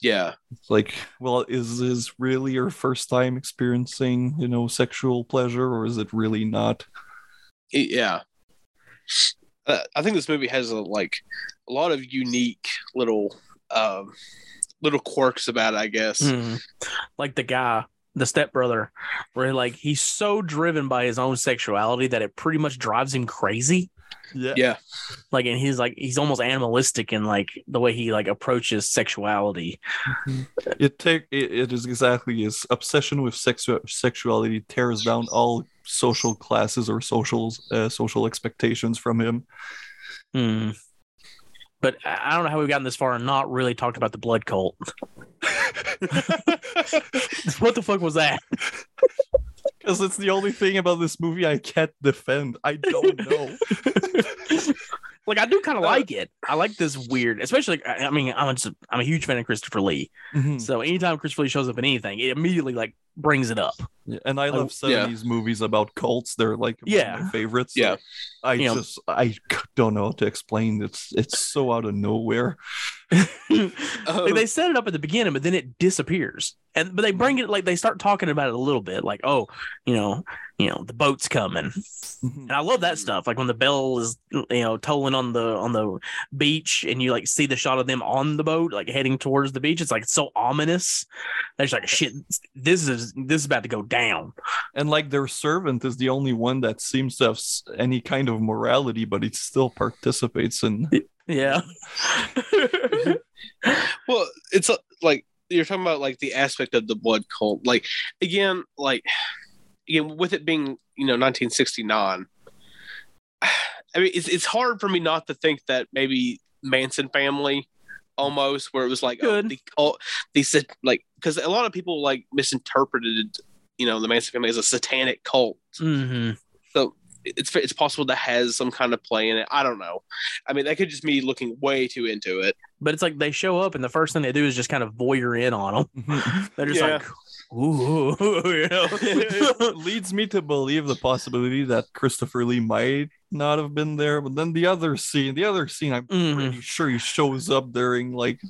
Yeah. It's like, well, is this really your first time experiencing, you know, sexual pleasure, or is it really not? It- yeah. Uh, I think this movie has a like a lot of unique little um little quirks about it, I guess. Mhm. Like the guy, the stepbrother, where like he's so driven by his own sexuality that it pretty much drives him crazy. Yeah. Yeah. Like, and he's like he's almost animalistic in like the way he like approaches sexuality. It take it, it is exactly his obsession with sexu- sexuality tears down all social classes or social uh, social expectations from him. Hmm. But I don't know how we've gotten this far and not really talked about the blood cult. what the fuck was that? Because it's the only thing about this movie I can't defend. I don't know. Like I do kind of Uh, like it. I like this weird, especially. I I mean, I'm just I'm a huge fan of Christopher Lee. Mhm. So anytime Christopher Lee shows up in anything, it immediately like brings it up. Yeah, and I love yeah. 70s movies about cults. They're like Yeah. my favorites. Yeah. I You know- just I don't know how to explain. It's it's so out of nowhere. like they set it up at the beginning, but then it disappears. And but they bring it like they start talking about it a little bit, like oh, you know, you know, the boat's coming, Mhm. and I love that stuff. Like when the bell is you know tolling on the on the beach, and you like see the shot of them on the boat, like heading towards the beach. It's like it's so ominous. It's like shit. This is this is about to go down. And like their servant is the only one that seems to have any kind of morality, but he still participates in. Yeah. Well, it's uh, like you're talking about like the aspect of the blood cult. Like again, like again with it being you know 1969. I mean, it's it's hard for me not to think that maybe Manson family almost where it was like oh, Good. the cult they said like because a lot of people like misinterpreted you know the Manson family as a satanic cult hmm so it's it's possible that has some kind of play in it I don't know I mean that could just be looking way too into it But it's like they show up and the first thing they do is just kind of voyeur in on them. Mhm. They're just Yeah. like, ooh, you know? leads me to believe the possibility that Christopher Lee might not have been there. But then the other scene, the other scene, I'm Mhm. pretty sure he shows up during like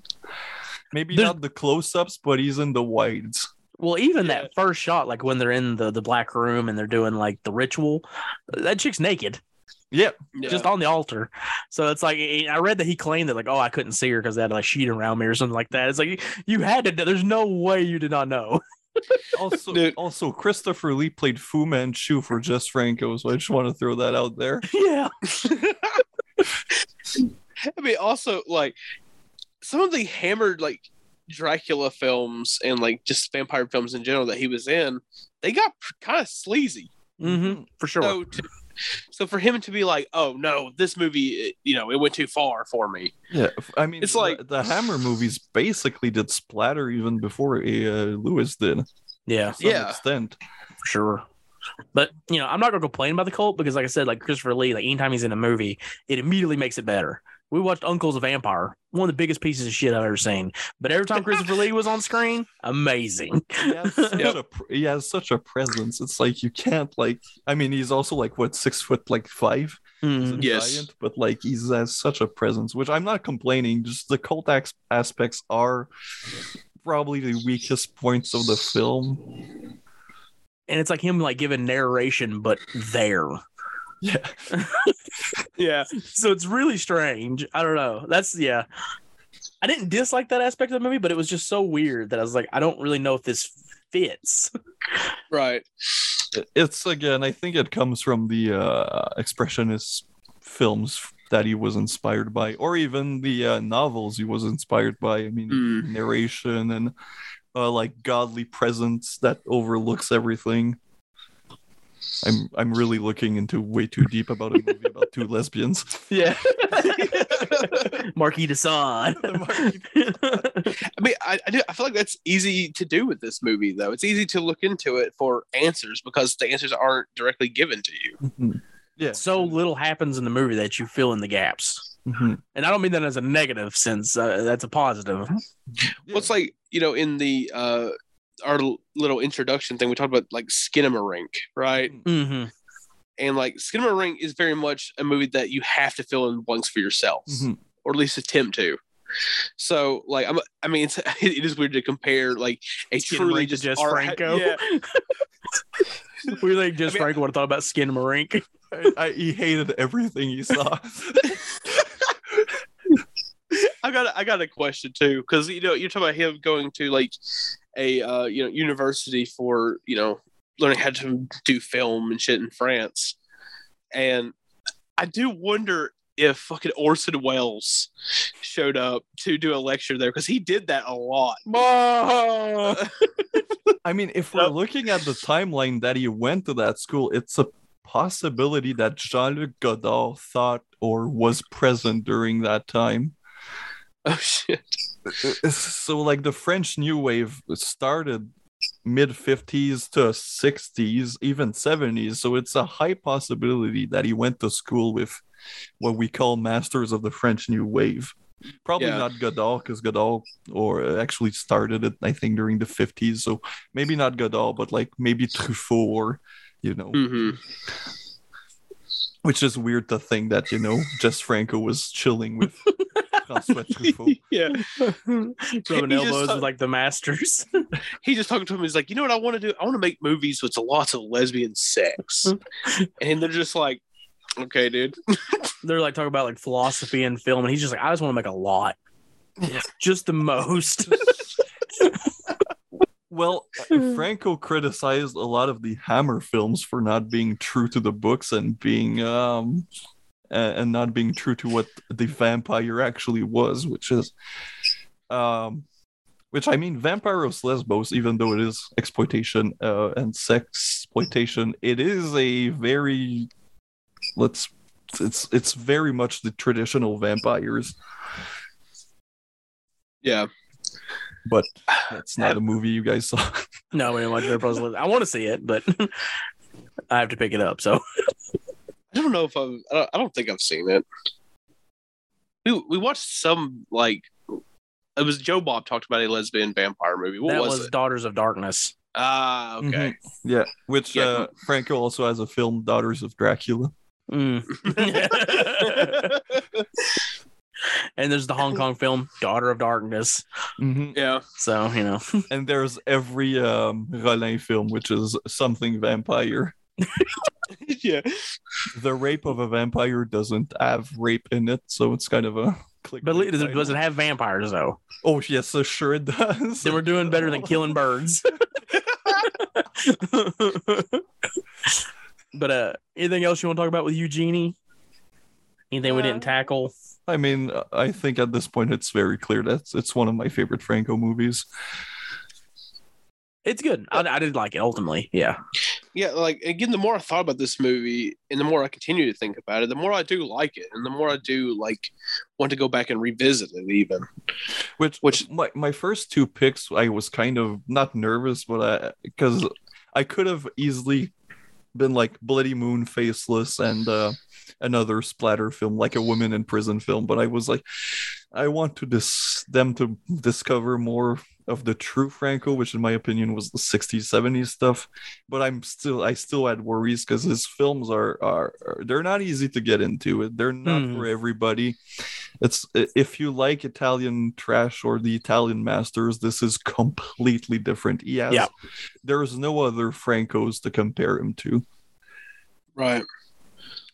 maybe There's- not the close-ups, but he's in the wides. Well, even Yeah. that first shot, like when they're in the, the black room and they're doing like the ritual, that chick's naked, Yeah, yeah. just on the altar. So it's like I read that he claimed that like, oh, I couldn't see her because they had like a sheet around me or something like that. It's like you had to. There's no way you did not know. also Dude. also Christopher Lee played Fu Manchu for Jess Franco, so I just want to throw that out there. yeah, I mean, also like some of the hammered like Dracula films and like just vampire films in general that he was in, they got kind of sleazy. hmm for sure. So, to, so for him to be like, "Oh no, this movie, you know, it went too far for me." Yeah, I mean, It's the- like- the, Hammer movies basically did splatter even before uh, Lewis did. to yeah, some Yeah. extent. for sure. But you know, I'm not gonna complain about the cult because, like I said, like Christopher Lee, like anytime he's in a movie, it immediately makes it better. We watched Uncle's a Vampire, one of the biggest pieces of shit I've ever seen. But every time Christopher Lee was on screen, amazing. He has, such Yep. a, he has such a presence. It's like you can't like. I mean, he's also like what six foot like five. He's Mhm. Yes. giant, but like he's has such a presence, which I'm not complaining. Just the cult ax- aspects are probably the weakest points of the film. And it's like him like giving narration, but there. Yeah, Yeah, So it's really strange. I don't know. That's yeah. I didn't dislike that aspect of the movie, but it was just so weird that I was like, I don't really know if this fits. right. it's again. I think it comes from the uh, expressionist films that he was inspired by, or even the uh, novels he was inspired by. I mean, Mm. narration and uh, like godly presence that overlooks everything. I'm I'm really looking into way too deep about a movie about two lesbians. Yeah. Marquis de Sade. I mean, I, I do. I feel like that's easy to do with this movie, though. It's easy to look into it for answers because the answers aren't directly given to you. Yeah. so little happens in the movie that you fill in the gaps. Mhm. And I don't mean that as a negative sense. Uh, that's a positive. Well, it's like you know, in the uh our little introduction thing, we talked about like Skinamarink, right? hmm And like Skinamarink is very much a movie that you have to fill in blanks for yourselves, Mhm. or at least attempt to. So, like, I'm, I mean, it's, it is weird to compare like a Skin truly Marink just Jess art- Franco. Yeah, we think just I mean- Frank would have thought about Skinamarink. I, I, he hated everything he saw. I got a, I got a question too because you know you're talking about him going to like a uh, you know university for you know learning how to do film and shit in France, and I do wonder if fucking Orson Welles showed up to do a lecture there because he did that a lot. I mean, if we're looking at the timeline that he went to that school, it's a possibility that Jean-Luc Godard thought or was present during that time. Oh shit! So, like, the French New Wave started mid 50s to 60s, even 70s. So, it's a high possibility that he went to school with what we call masters of the French New Wave. Probably Yeah. not Godard, because Godard or uh, actually started it, I think, during the 50s. So maybe not Godard, but like maybe Truffaut or, you know, hmm which is weird to think that, you know, Jess Franco was chilling with Francois Truffaut. yeah, Rubbing He elbows thought- with like the masters. he just talking to him. He's like, you know what I want to do? I want to make movies with lots of lesbian sex, and they're just like, okay, dude. They're like talking about like philosophy and film, and he's just like, I just want to make a lot. Just the most. Well, Franco criticized a lot of the Hammer films for not being true to the books and being um and, and not being true to what the vampire actually was, which is, um, which I mean, Vampiros Lesbos, even though it is exploitation uh, and sex exploitation, it is a very let's it's it's very much the traditional vampires, Yeah. but that's not a movie you guys saw. No, we didn't watch Vampires I want to see it, but I have to pick it up. So I don't know if I've, I don't, I don't think I've seen it. We we watched some like it was Joe Bob talked about a lesbian vampire movie. What that was, was, Mm-hmm. it? Daughters of Darkness. Ah, okay. yeah, which Yeah. uh, Franco also has a film, Daughters of Dracula. Mm. and there's the Hong Kong film Daughter of Darkness. yeah. So you know, And there's every um, Rollin film, which is something vampire. yeah. The rape of a vampire doesn't have rape in it, so it's kind of a. but it doesn't, doesn't have vampires though. Oh yes, so sure it does. Then we're doing better than killing birds. but uh, anything else you want to talk about with Eugenie? Anything we didn't tackle? I mean, I think at this point it's very clear that it's one of my favorite Franco movies. It's good. I, I did like it ultimately. Yeah. Yeah, like again, the more I thought about this movie and the more I continue to think about it, the more I do like it, and the more I do like want to go back and revisit it even. Which, Which- my, my first two picks, I was kind of not nervous, but I because I could have easily been like Bloody Moon, Faceless, and uh, another splatter film, like a woman in prison film. But I was like, I want to dis- them to discover more of the true Franco, which in my opinion was the 60s, 70s stuff. But I'm still, I still had worries because his films are, are, are, they're not easy to get into. They're not Hmm. for everybody. It's if you like Italian trash or the Italian masters, this is completely different. He has, Yeah. there's no other Francos to compare him to. Right.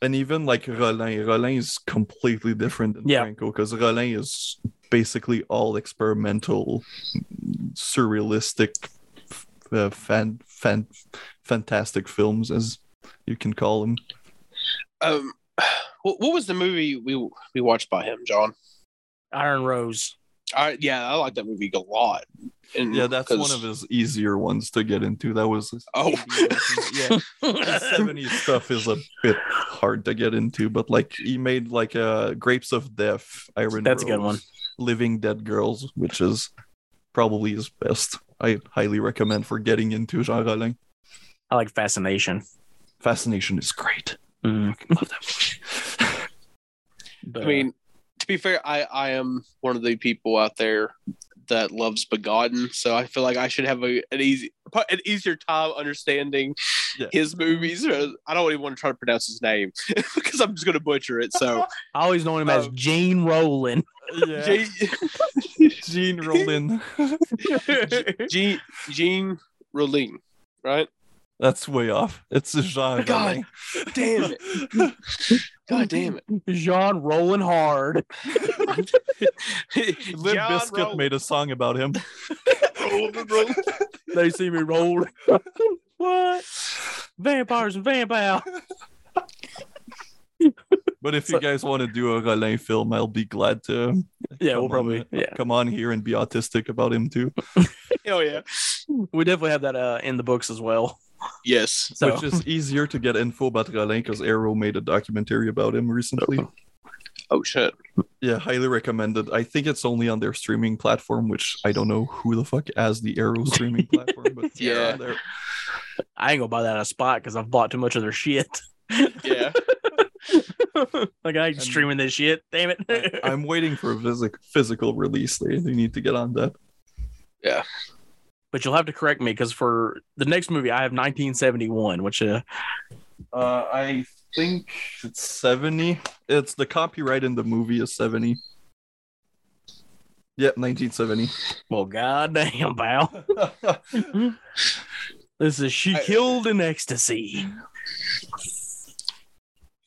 And even like Rollin, Rollin is completely different than Yeah. Franco because Rollin is basically all experimental, surrealistic, uh, fan, fan, fantastic films, as you can call them. Um, what, what was the movie we we watched by him, John? Iron Rose. I yeah, I like that movie a lot. And Yeah, that's 'cause- one of his easier ones to get into. That was his Oh. yeah. The 70s stuff is a bit hard to get into, but like he made like uh Grapes of Death, Iron That's a good one. Living Dead Girls, which is probably his best. I highly recommend for getting into Jean Rollin. I like Fascination. Fascination is great. Mm. I love that movie. But, I mean, to be fair, I I am one of the people out there that loves Begotten, so I feel like I should have a, an easy an easier time understanding Yeah. his movies. I don't even want to try to pronounce his name because I'm just going to butcher it. So, I always know him as um, Gene Rowland. yeah. Gene Gene Rollin. Gene Gene Rollin, right? That's way off. It's Jean God Rollin. damn it! God damn it! Jean rolling hard. Limp John Bizkit Rollin. made a song about him. Rollin', rollin'. They see me rolling. what? Vampires and vampire. But if So- you guys want to do a Rollin film, I'll be glad to Yeah, we'll probably. on, Yeah, come on here and be autistic about him too. oh yeah! we definitely have that uh, in the books as well. Yes. So Which is easier to get info about Rollin because Arrow made a documentary about him recently. Oh shit! Yeah, highly recommended. I think it's only on their streaming platform, which I don't know who the fuck has the Arrow streaming platform, but yeah, Yeah. there. I ain't gonna buy that on a spot because I've bought too much of their shit. Yeah. like I ain't streaming this shit. Damn it. I, I'm waiting for a physic- physical release. They, they need to get on that. But you'll have to correct me because for the next movie I have 1971, which uh, Uh, I think it's 70. It's the copyright in the movie is 70. Yep, 1970. well, goddamn, pal. This is she I- killed in ecstasy.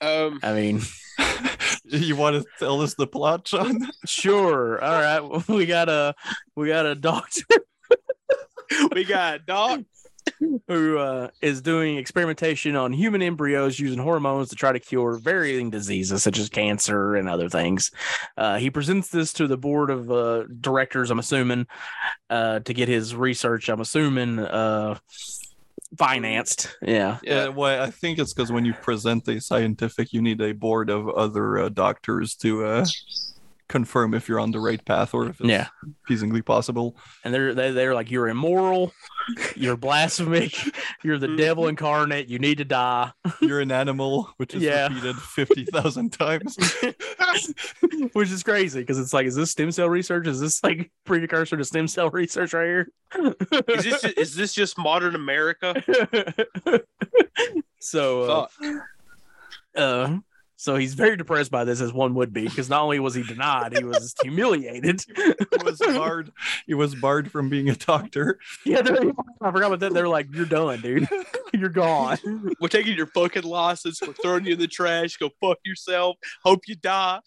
Um. I mean, you want to tell us the plot, Sean? sure. All right, we got a we got a doctor. we got Doc. who uh, is doing experimentation on human embryos using hormones to try to cure varying diseases such as cancer and other things. Uh, he presents this to the board of uh, directors, I'm assuming, uh, to get his research, I'm assuming, uh, financed. Yeah. Yeah, well, I think it's because when you present a scientific, you need a board of other uh, doctors to uh, confirm if you're on the right path or if it's Yeah. feasibly possible. And they're they, they're like, you're immoral, you're blasphemic, you're the devil incarnate, you need to die. You're an animal, which is Yeah. repeated 50,000 times. Which is crazy because it's like, is this stem cell research? Is this like precursor to stem cell research right here? Is this just, is this just modern America? so, uh, uh, so he's very depressed by this, as one would be, because not only was he denied, he was humiliated. He was barred. He was barred from being a doctor. yeah, I forgot about that. They're like, "You're done, dude. You're gone." We're taking your fucking license. We're throwing you in the trash. Go fuck yourself. Hope you die.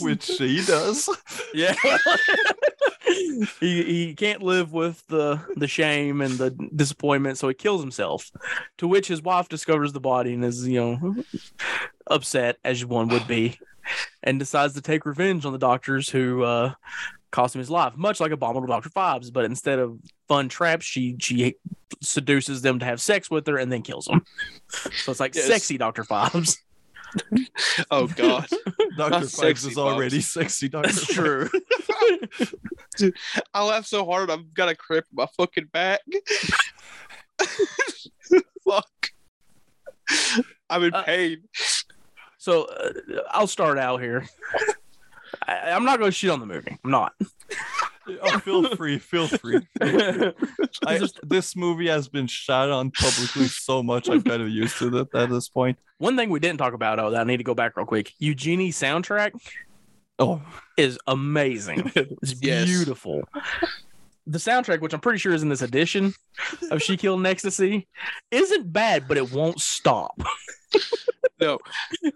which he does. Yeah. he he can't live with the the shame and the disappointment, so he kills himself. To which his wife discovers the body and is, you know, upset as one would be, and decides to take revenge on the doctors who uh cost him his life, much like Abominable Doctor Phibes, but instead of fun traps, she she seduces them to have sex with her and then kills them. So it's like Yes. sexy Doctor Phibes. Oh god. Dr. Not Phibes sexy, is already Bobs. sexy. Dr. That's Phibes. true. I laugh so hard I've got a cramp in my fucking back. Fuck. I'm in Uh, pain. So uh, I'll start out here. I, I'm not going to shit on the movie. I'm not. Oh, feel free. Feel free. I, this movie has been shot on publicly so much. I'm kind of used to it at this point. One thing we didn't talk about, oh, that I need to go back real quick. Eugenie soundtrack Oh, is amazing. It's Yes. beautiful. The soundtrack, which I'm pretty sure is in this edition of She Killed in Ecstasy, isn't bad, but it won't stop. No.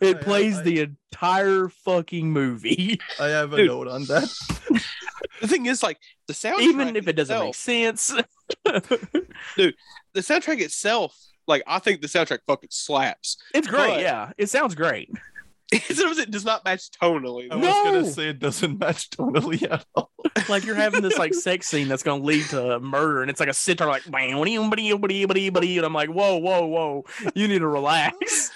It I- plays I- the entire fucking movie, I have a Dude. note on that. The thing is, like, the soundtrack even if it doesn't make itself, sense. the soundtrack itself, like, I think the soundtrack fucking slaps. It's great. But- yeah, it sounds great. Sometimes it does not match tonally. I was gonna say it doesn't match tonally at all. like you're having this like sex scene that's gonna lead to murder, and it's like a sitar like and I'm like, whoa, whoa, whoa, you need to relax.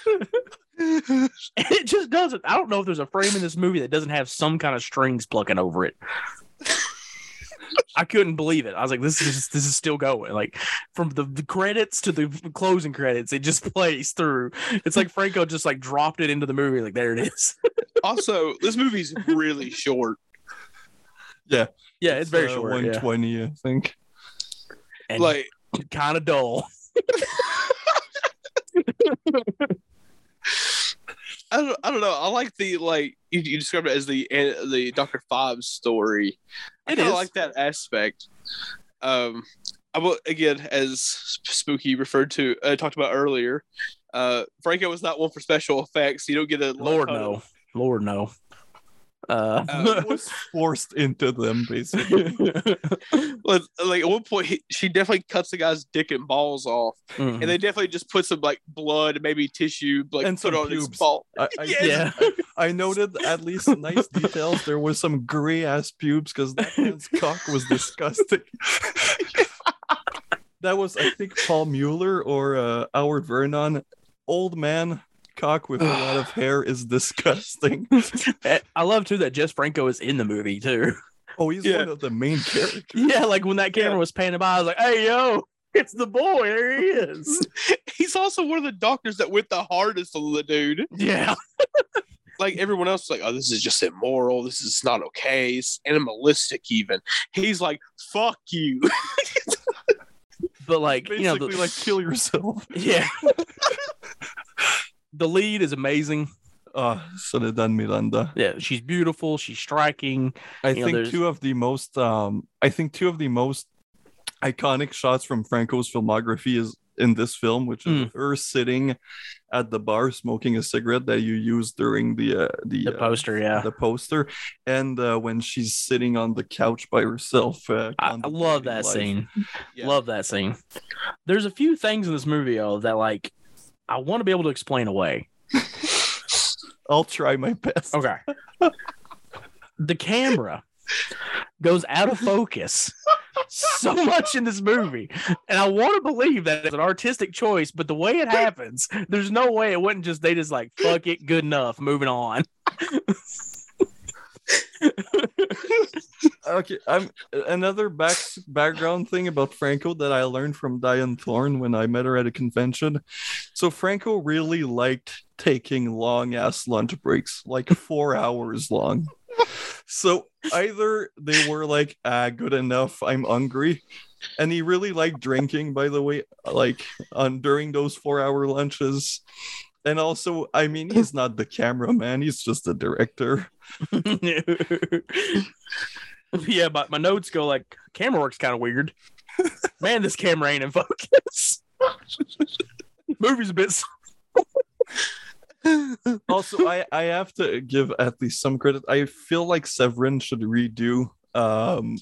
And it just doesn't. I don't know if there's a frame in this movie that doesn't have some kind of strings plucking over it. I couldn't believe it. I was like, this is this is still going. Like from the, the credits to the closing credits, it just plays through. It's like Franco just like dropped it into the movie. Like there it is. also, this movie's really short. Yeah, Yeah, it's very uh, short. Yeah. 120, I think. And Like, kind of dull. I don't, I don't know. I like the like you, you described it as the uh, the Doctor Phibes story. I It kind of like that aspect. Um, I will again, as Spooky referred to, uh, talked about earlier. Uh, Franco was not one for special effects. You don't get a Lord no, Lord no. Uh, Uh, was forced into them, basically. Like, like at one point, he, she definitely cuts the guy's dick and balls off, Mhm. and they definitely just put some like blood and maybe tissue, like And put on his pubes. ball. I, I, Yes. yeah, I noted at least nice details. There was some gray ass pubes because that man's cock was disgusting. that was, I think, Paul Mueller or uh, Howard Vernon. Old man cock with a lot of hair is disgusting. Eh, I love too that Jess Franco is in the movie too. Oh, he's Yeah. one of the main characters. Yeah, like when that camera Yeah. was panning by, I was like, "Hey, yo, it's the boy. There he is." He's also one of the doctors that went the hardest on the dude. yeah, like everyone else is like, oh, this is just immoral. This is not okay. It's animalistic, even. He's like, fuck you. but like you know, the, like kill yourself. yeah, the lead is amazing. Uh, Soledad Miranda. Yeah, she's beautiful. She's striking. I You think there's- two of the most um I think two of the most iconic shots from Franco's filmography is in this film, which is Mm. her sitting at the bar smoking a cigarette that you used during the uh, the The uh, poster, yeah. the poster, and uh, when she's sitting on the couch by herself. Uh, I, I love that life. scene. Yeah. Love that scene. There's a few things in this movie though that like I want to be able to explain away. I'll try my best. Okay. the camera goes out of focus so much in this movie. And I want to believe that it's an artistic choice, but the way it happens, there's no way it wasn't just they just like fuck it, good enough, moving on. Okay, I'm another back background thing about Franco that I learned from Dyanne Thorne when I met her at a convention. So Franco really liked taking long ass lunch breaks, like four hours long. So either they were like, ah, good enough, I'm hungry. And he really liked drinking, by the way, like on during those four hour lunches. And also, I mean, he's not the cameraman, he's just the director. yeah, but my notes go like camera work's kind of weird. Man, this camera ain't in focus. Movie's a bit. also I I have to give at least some credit. I feel like Severin should redo um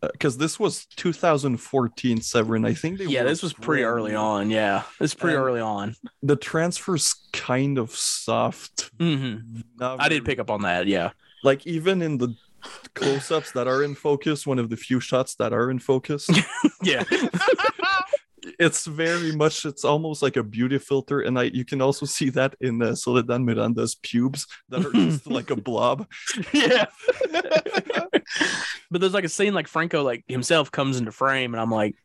because this was 2014 Severin. I think they Yeah, this was pretty early on. Yeah, is pretty And- early on. The transfer's kind of soft. hmm Not I did pick up on that. Yeah. like even in the close-ups that are in focus, one of the few shots that are in focus, Yeah. it's very much it's almost like a beauty filter, and I you can also see that in uh, Soledad Miranda's pubes that are just like a blob. yeah. but there's like a scene like Franco like himself comes into frame and I'm like,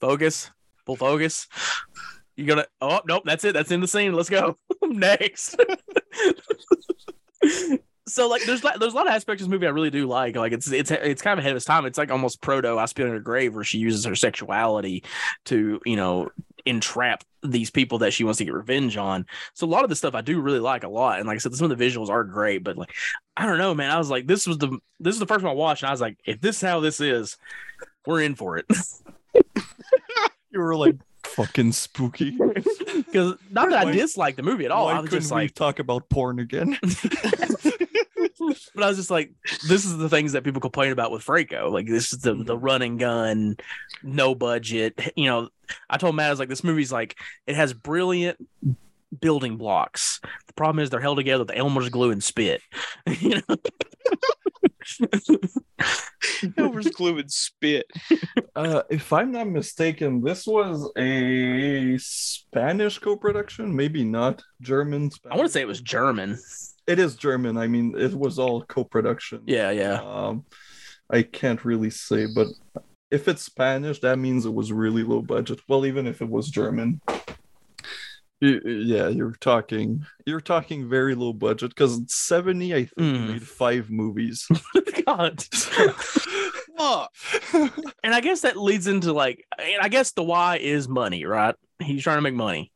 focus, full focus. you're gonna oh nope, that's it. That's in the scene. Let's go. Next. So like there's like there's a lot of aspects of this movie I really do like. Like it's it's it's kind of ahead of its time. It's like almost proto I spit on her grave where she uses her sexuality to, you know, entrap these people that she wants to get revenge on. So a lot of the stuff I do really like a lot. And like I said, some of the visuals are great, but like I don't know, man. I was like, this was the this is the first one I watched, and I was like, if this is how this is, we're in for it. You were like fucking spooky. Because not that I dislike the movie at all. Why I was couldn't just we like, talk about porn again? but I was just like, this is the things that people complain about with Franco. Like this is the the run and gun, no budget. You know, I told Matt I was like, this movie's like it has brilliant building blocks. The problem is they're held together with Elmer's glue and spit. you know. Elmer's glue and spit. Uh, if I'm not mistaken, this was a Spanish co-production, maybe not German. I want to say it was German. It is German. I mean, it was all co-production. Yeah, yeah. Um, I can't really say, but if it's Spanish, that means it was really low budget. Well, even if it was German, y- yeah, you're talking you're talking very low budget because seventy, I think, Mm. made five movies. God. And I guess that leads into like, and I guess the why is money, right? He's trying to make money.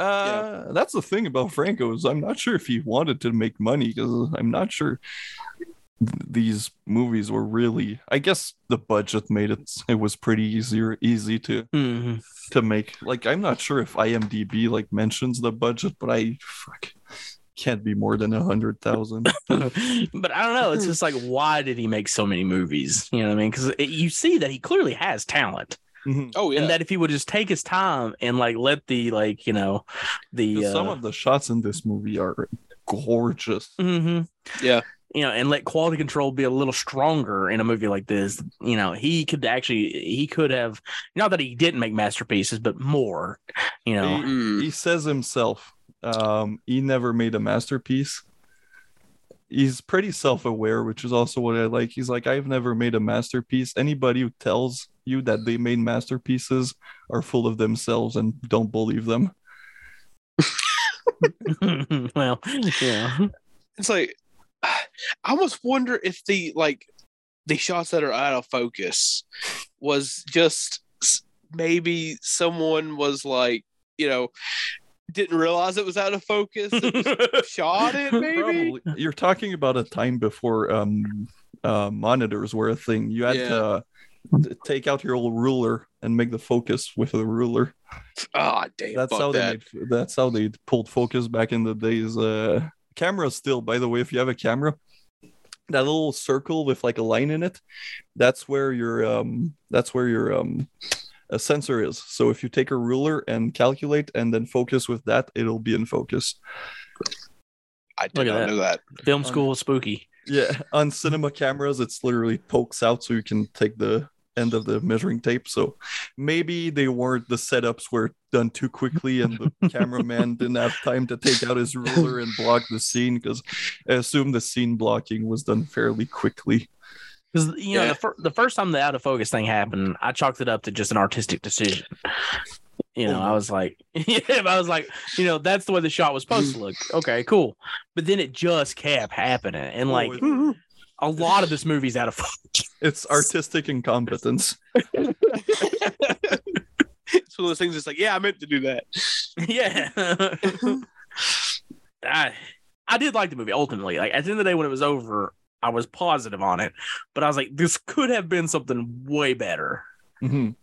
Uh, that's the thing about Franco is I'm not sure if he wanted to make money because I'm not sure th- these movies were really. I guess the budget made it. It was pretty easier, easy to hmm to make. Like I'm not sure if IMDb like mentions the budget, but I fuck can't be more than a hundred thousand. but I don't know. It's just like, why did he make so many movies? You know what I mean? Because you see that he clearly has talent, Mhm. Oh yeah. and that if he would just take his time and like let the like you know the 'Cause Some uh, of the shots in this movie are gorgeous. mhm. Yeah. you know, and let quality control be a little stronger in a movie like this. You know, he could actually he could have not that he didn't make masterpieces, but more. You know, Mm. he says himself um he never made a masterpiece he's pretty self-aware which is also what i like he's like i've never made a masterpiece anybody who tells you that they made masterpieces are full of themselves and don't believe them well, yeah. It's like I almost wonder if the like the shots that are out of focus was just maybe someone was like, you know, didn't realize it was out of focus and shot it maybe. Probably. you're talking about a time before um uh monitors were a thing you had Yeah. to t- take out your old ruler and make the focus with a ruler Ah, damn. that's how that. they made, that's how they pulled focus back in the days uh camera still by the way if you have a camera that little circle with like a line in it that's where your um that's where your um a sensor is. So if you take a ruler and calculate and then focus with that, it'll be in focus. I did not that. know that. Film school is spooky. Yeah, on cinema cameras, it's literally pokes out so you can take the end of the measuring tape. So maybe they weren't the setups were done too quickly, and the cameraman didn't have time to take out his ruler and block the scene because I assume the scene blocking was done fairly quickly. Because you know Yeah. the, fir- the first time the out of focus thing happened, I chalked it up to just an artistic decision. You know, I Oh. was like, yeah, I was like, you know, that's the way the shot was supposed to look. Mm-hmm. Okay, cool. But then it just kept happening, and like Oh, a lot of this movie's out of focus. It's artistic incompetence. It's one of those things. It's like, yeah, I meant to do that. yeah. I I did like the movie ultimately. Like at the end of the day, when it was over, I was positive on it, but I was like, this could have been something way better. Mhm.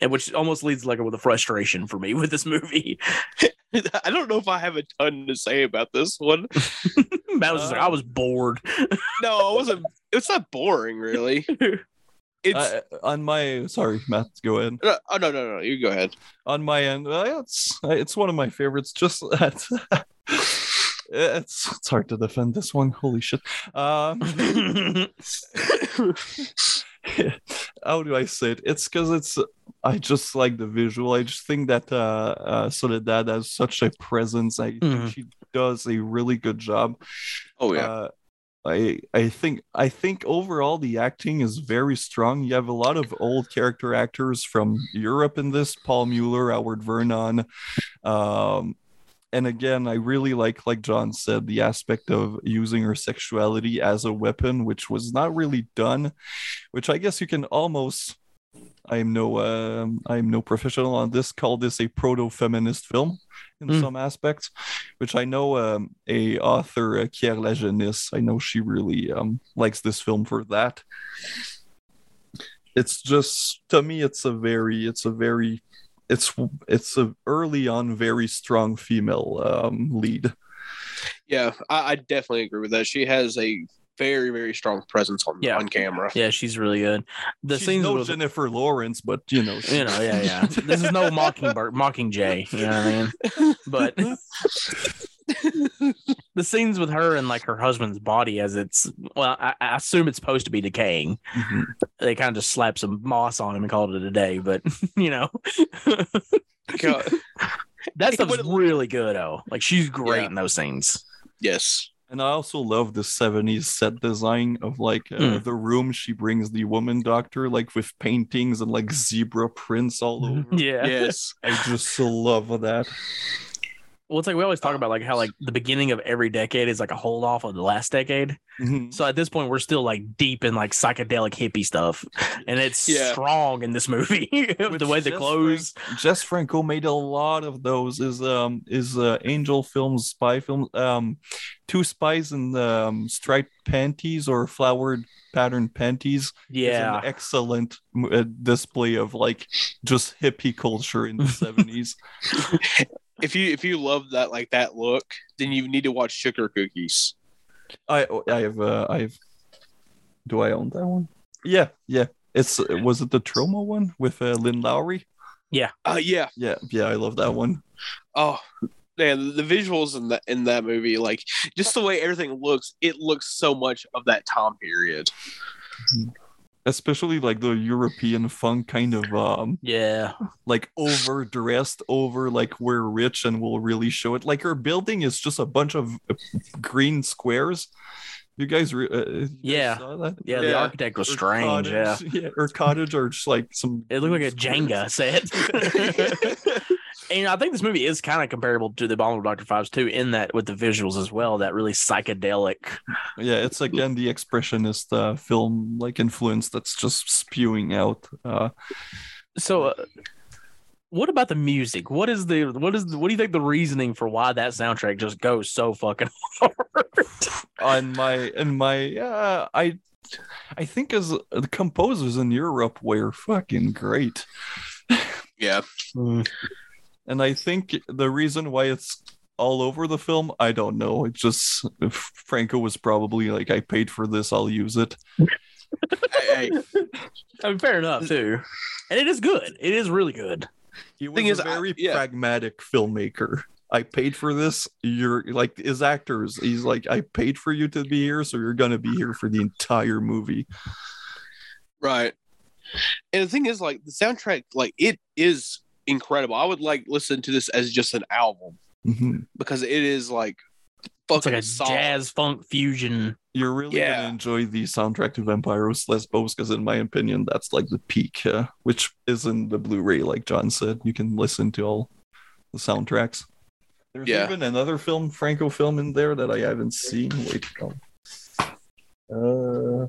And which almost leads like with a frustration for me with this movie. I don't know if I have a ton to say about this one. Matt was just like, I was bored. No, it wasn't. It's not boring, really. It's Uh, on my sorry, Matt, go ahead. no, oh no no no. You go ahead. on my end uh, it's it's one of my favorites just that it's it's hard to defend this one holy shit um how do i say it it's because it's i just like the visual i just think that uh, uh soledad has such a presence i think Mhm. she does a really good job Oh yeah. uh, I I think I think overall the acting is very strong. You have a lot of old character actors from Europe in this, Paul Mueller, Howard Vernon. Um and again, I really like like John said the aspect of using her sexuality as a weapon, which was not really done, which I guess you can almost I'm no um I'm no professional on this call this a proto-feminist film in Mm. some aspects which I know um, a author, uh, Pierre Lajeunesse, I know she really um, likes this film for that. It's just to me, it's a very, it's a very, it's it's a early on very strong female um, lead. Yeah, I, I definitely agree with that. She has a very very strong presence on Yeah. on camera. yeah, she's really good. The She's scenes no with Jennifer Lawrence, but you know, she- you know, yeah, yeah. This is no Mockingbird, Mockingjay. You know what I mean? But the scenes with her and like her husband's body, as it's well, I, I assume it's supposed to be decaying. Mhm. They kind of just slap some moss on him and called it a day. But you know, God. that stuff's it- really good. Oh, like she's great Yeah. in those scenes. Yes. And I also love the 70s set design of like uh, Mm. the room she brings the woman doctor, like with paintings and like zebra prints all over. Yeah. Yes. I just so love that. Well, it's like we always talk about like how like the beginning of every decade is like a hold off of the last decade. Mhm. So at this point, we're still like deep in like psychedelic hippie stuff, and it's Yeah. strong in this movie. With the way the clothes. Frank- Jess Franco made a lot of those. Is um is uh, Angel Films spy film um two spies in um, striped panties or flowered patterned panties. Yeah, an excellent uh, display of like just hippie culture in the seventies. If you if you love that like that look, then you need to watch Sugar Cookies. I I have uh, I have. Do I own that one? Yeah, yeah. It's was it the Troma one with uh, Lynn Lowry? Uh yeah. Yeah, yeah. I love that one. Oh man, the visuals in that in that movie, like just the way everything looks, it looks so much of that time period. Especially like the European funk kind of um yeah. like overdressed over like we're rich and we'll really show it like her building is just a bunch of uh, green squares you guys, re- uh, you guys Yeah. saw that Yeah, the architect was Her strange. Yeah, cottage- yeah her cottage or just like some it looked like a green Jenga set. and I think this movie is kind of comparable to the Abominable Doctor Phibes too, in that with the visuals as well, that really psychedelic. yeah it's again the expressionist uh, film like influence that's just spewing out uh So, uh, what about the music? What is the what is the, what do you think the reasoning for why that soundtrack just goes so fucking hard? on my in my uh i i think as the composers in europe were fucking great Yeah. And I think the reason why it's all over the film, I don't know. It just if Franco was probably like, I paid for this, I'll use it. Hey, hey, I mean, fair enough too. And it is good. It is really good. He was Thing a is, I- very yeah. pragmatic filmmaker. I paid for this. You're like his actors. He's like, I paid for you to be here, so you're gonna be here for the entire movie. right. And the thing is, like the soundtrack, like it is incredible. I would like listen to this as just an album Mhm. because it is like It's like a solid. jazz funk fusion. You're really Yeah. gonna enjoy the soundtrack to Vampiros Lesbos because, in my opinion, that's like the peak, uh, which is in the Blu-ray. Like John said, you can listen to all the soundtracks. There's Yeah. even another film, Franco film, in there that I haven't seen. Wait, no. Uh,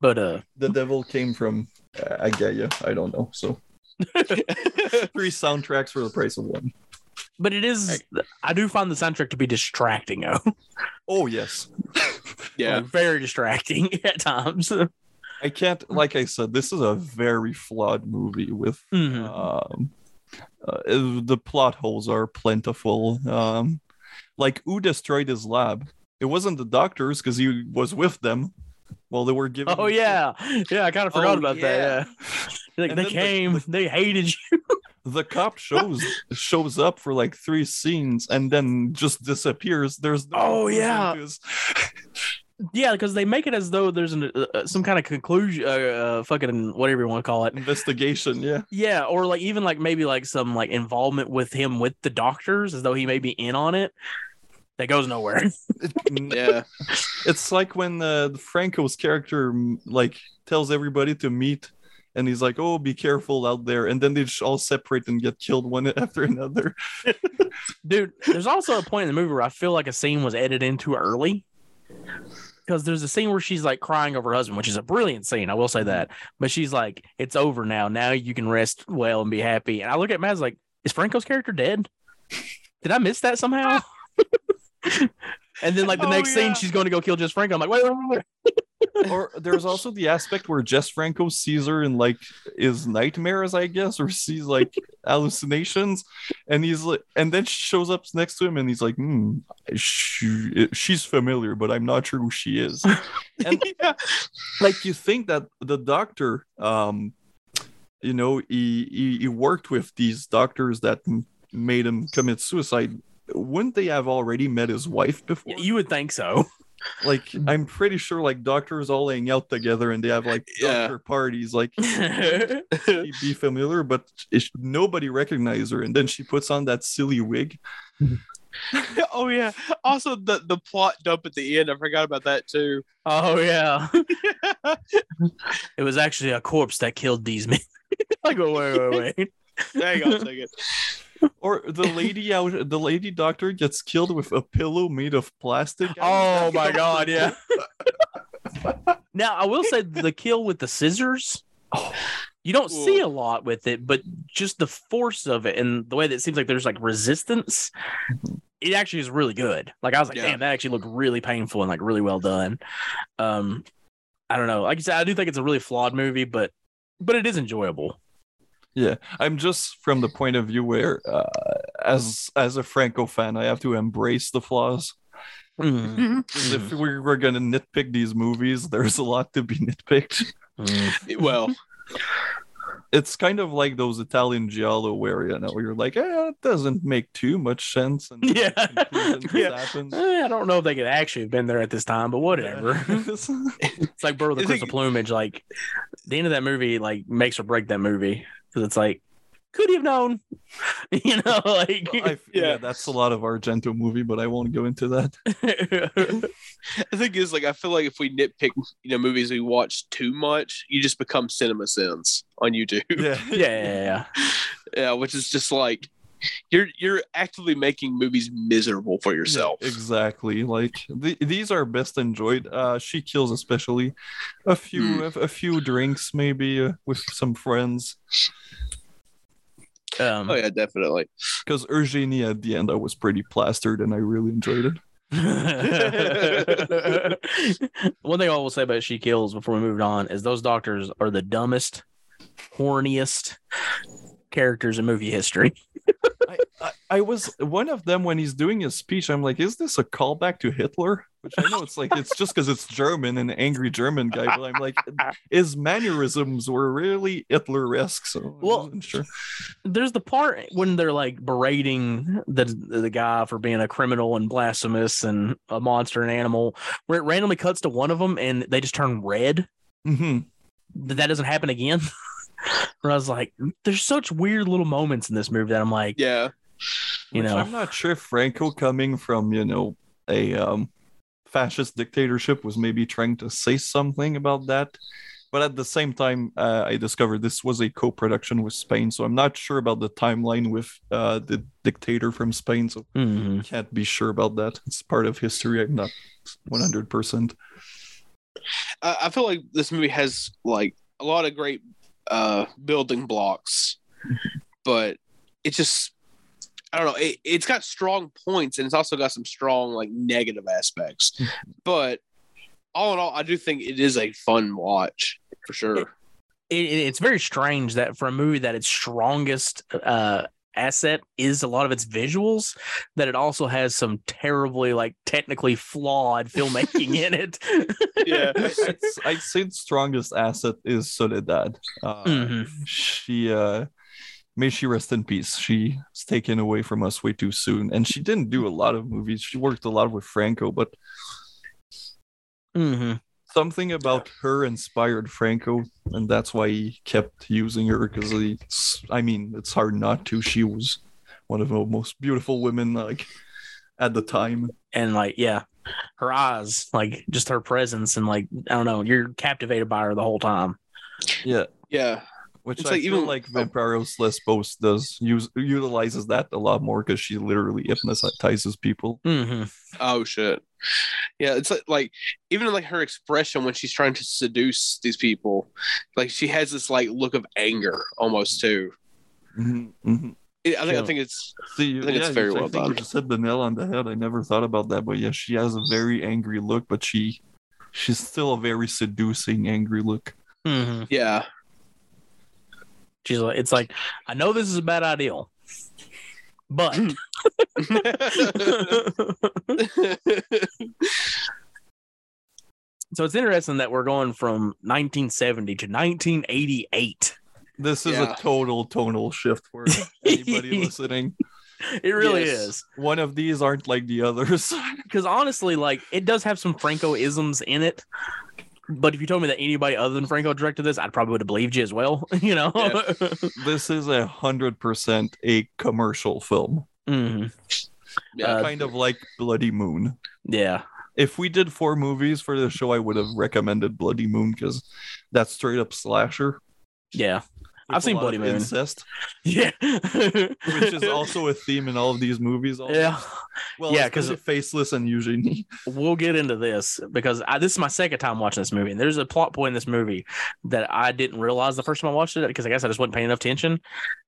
But uh the devil came from uh, Agaya. I don't know. So three soundtracks for the price of one. but it is I do find the soundtrack to be distracting though. Oh yes, yeah. Like, very distracting at times. I can't. Like I said, this is a very flawed movie with Mhm. um, uh, the plot holes are plentiful. Um, like who destroyed his lab? It wasn't the doctors because he was with them while they were giving. Oh him shit. yeah. Yeah, I kind of forgot Oh, about yeah. that. Yeah. Like they then the- came, they hated you. The cop shows shows up for like three scenes and then just disappears. There's no Oh, yeah. Yeah, because they make it as though there's an uh, uh, some kind of conclusion, uh, uh, fucking whatever you want to call it. investigation. Yeah, Yeah, or like even like maybe like some like involvement with him with the doctors, as though he may be in on it. That goes nowhere. Yeah. it's like when uh, Franco's character like tells everybody to meet, and he's like, "Oh, be careful out there," and then they just all separate and get killed one after another. Dude, there's also a point in the movie where I feel like a scene was edited in too early. Because there's a scene where she's like crying over her husband, which is a brilliant scene. I will say that. But she's like, it's over now. Now you can rest well and be happy. And I look at Matt's like, is Franco's character dead? Did I miss that somehow? and then like the Oh, next yeah. scene, she's going to go kill Jess Franco. I'm like, wait, wait, wait, wait. or there's also the aspect where Jess Franco sees her in like his nightmares, I guess, or sees like hallucinations, and he's like, and then she shows up next to him, and he's like, "Hmm, she, she's familiar, but I'm not sure who she is." And yeah. like you think that the doctor, um, you know, he he, he worked with these doctors that m- made him commit suicide. Wouldn't they have already met his wife before? You would think so. like I'm pretty sure like doctors all hang out together and they have like Yeah. doctor parties. Like she'd be familiar, but it, nobody recognized her. And then she puts on that silly wig. oh yeah. Also the the plot dump at the end. I forgot about that too. oh, yeah. it was actually a corpse that killed these men. I go, wait, wait, wait. Hang on a second. Or the lady out, the lady doctor gets killed with a pillow made of plastic. Oh my god, yeah. now I will say the kill with the scissors. You don't see a lot with it, but just the force of it and the way that it seems like there's like resistance, it actually is really good. Like I was like, Yeah. damn, that actually looked really painful and like really well done. Um, I don't know. Like I said, I do think it's a really flawed movie, but but it is enjoyable. Yeah, I'm just from the point of view where, uh, as as a Franco fan, I have to embrace the flaws. Mm. If we were gonna nitpick these movies, there's a lot to be nitpicked. Mm. Well, it's kind of like those Italian giallo where you know you're like, eh, it doesn't make too much sense. And Yeah. the conclusion just Yeah. happens. Eh, I don't know if they could actually have been there at this time, but whatever. It's- It's like Bird with the it- Crystal Plumage. Like the end of that movie, like makes or break that movie because it's like, could he have known? you know, like I, yeah. Yeah. that's a lot of Argento movie, but I won't go into that. the thing is, like, I feel like if we nitpick, you know, movies we watch too much, you just become CinemaSins on YouTube. Yeah, yeah, yeah, yeah. Yeah, which is just like you're you're actively making movies miserable for yourself. Yeah, exactly. Like the, these are best enjoyed. Uh, she kills especially a few a, a few drinks maybe uh, with some friends. Um, Oh yeah, definitely. Because Eugenie at the end, I was pretty plastered and I really enjoyed it. One thing I will say about She Kills before we move on is those doctors are the dumbest, horniest characters in movie history. I, I, I was one of them when he's doing his speech. I'm like, is this a callback to Hitler? Which I know it's like it's just because it's German and angry German guy, but I'm like, his mannerisms were really Hitler-esque. So Well, sure. There's the part when they're like berating the the guy for being a criminal and blasphemous and a monster and animal, where it randomly cuts to one of them and they just turn red. hmm That that doesn't happen again. where I was like, there's such weird little moments in this movie that I'm like, Yeah. you Which know, I'm not sure if Franco coming from you know a um, fascist dictatorship was maybe trying to say something about that. But at the same time, uh, I discovered this was a co-production with Spain, so I'm not sure about the timeline with uh, the dictator from Spain. So mhm. can't be sure about that. It's part of history. I'm not 100. percent I, I feel like this movie has like a lot of great uh building blocks, but it just I don't know. It, it's got strong points and it's also got some strong like negative aspects. but all in all, I do think it is a fun watch for sure. it, it- it's very strange that for a movie that its strongest uh asset is a lot of its visuals that it also has some terribly like technically flawed filmmaking in it Yeah. I'd, say the strongest asset is Soledad. Uh, Mhm. She, uh, may she rest in peace. She was taken away from us way too soon, and she didn't do a lot of movies. She worked a lot with Franco, but Mhm. Something about her inspired Franco, and that's why he kept using her. Because it's—I mean, it's hard not to. She was one of the most beautiful women, like at the time. and like yeah her eyes like just her presence and like i don't know you're captivated by her the whole time Yeah. Yeah. Which It's I like feel even- like Vampiros Lesbos does use utilizes that a lot more because she literally hypnotizes people. Mhm. Oh shit. Yeah, it's like, like even like her expression when she's trying to seduce these people, like she has this like look of anger almost too. Mhm. It- I think I think it's See, I think it's very you- well I think done. You just hit the nail on the head. I never thought about that, but yeah, she has a very angry look, but she she's still a very seducing angry look. Mhm. yeah. She's like it's like i know this is a bad idea but so it's interesting that we're going from 1970 to 1988 This is Yeah. a total tonal shift for anybody listening. it really Yes. is One of these aren't like the others. because honestly, like it does have some Franco isms in it. But if you told me that anybody other than Franco directed this, I'd probably would have believed you as well. You know. this is a hundred percent a commercial film, Mhm. Yeah. Uh, kind of like Bloody Moon. Yeah. if we did four movies for the show, I would have recommended Bloody Moon because that's straight up slasher. Yeah. With I've seen lot Bloody of Moon. incest, Yeah. which is also a theme in all of these movies. Also. yeah. well, yeah, yeah, 'cause- because faceless and usually We'll get into this because I, this is my second time watching this movie, and there's a plot point in this movie that I didn't realize the first time I watched it because I guess I just wasn't paying enough attention.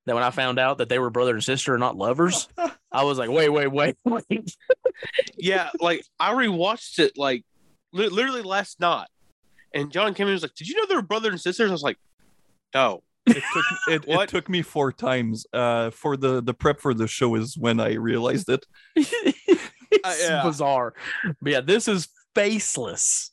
That when I found out that they were brother and sister and not lovers, I was like, wait, wait, wait, wait. yeah, like I rewatched it like li- literally last night, and John came in and was like, "Did you know they were brother and sisters?" I was like, "No." It took it, it took me four times. Uh, for the the prep for the show is when I realized it. it's yeah. bizarre. But yeah, this is faceless.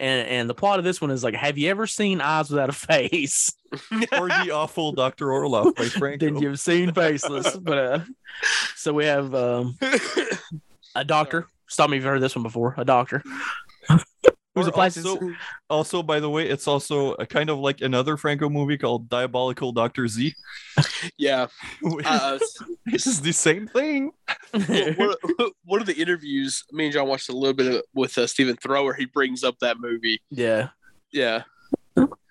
And and the plot of this one is like, have you ever seen Eyes Without a Face? Or the awful Doctor Orlof by Franco. then you've seen Faceless. but uh so we have um a doctor. Stop me if you've heard this one before. A doctor. Who's Or a plastic also, also, by the way, it's also a kind of like another Franco movie called Diabolical Doctor Z. yeah. which Uh, is the same thing. one, of- one of the interviews, me and John watched a little bit of, with uh, Stephen Thrower. He brings up that movie. yeah. Yeah.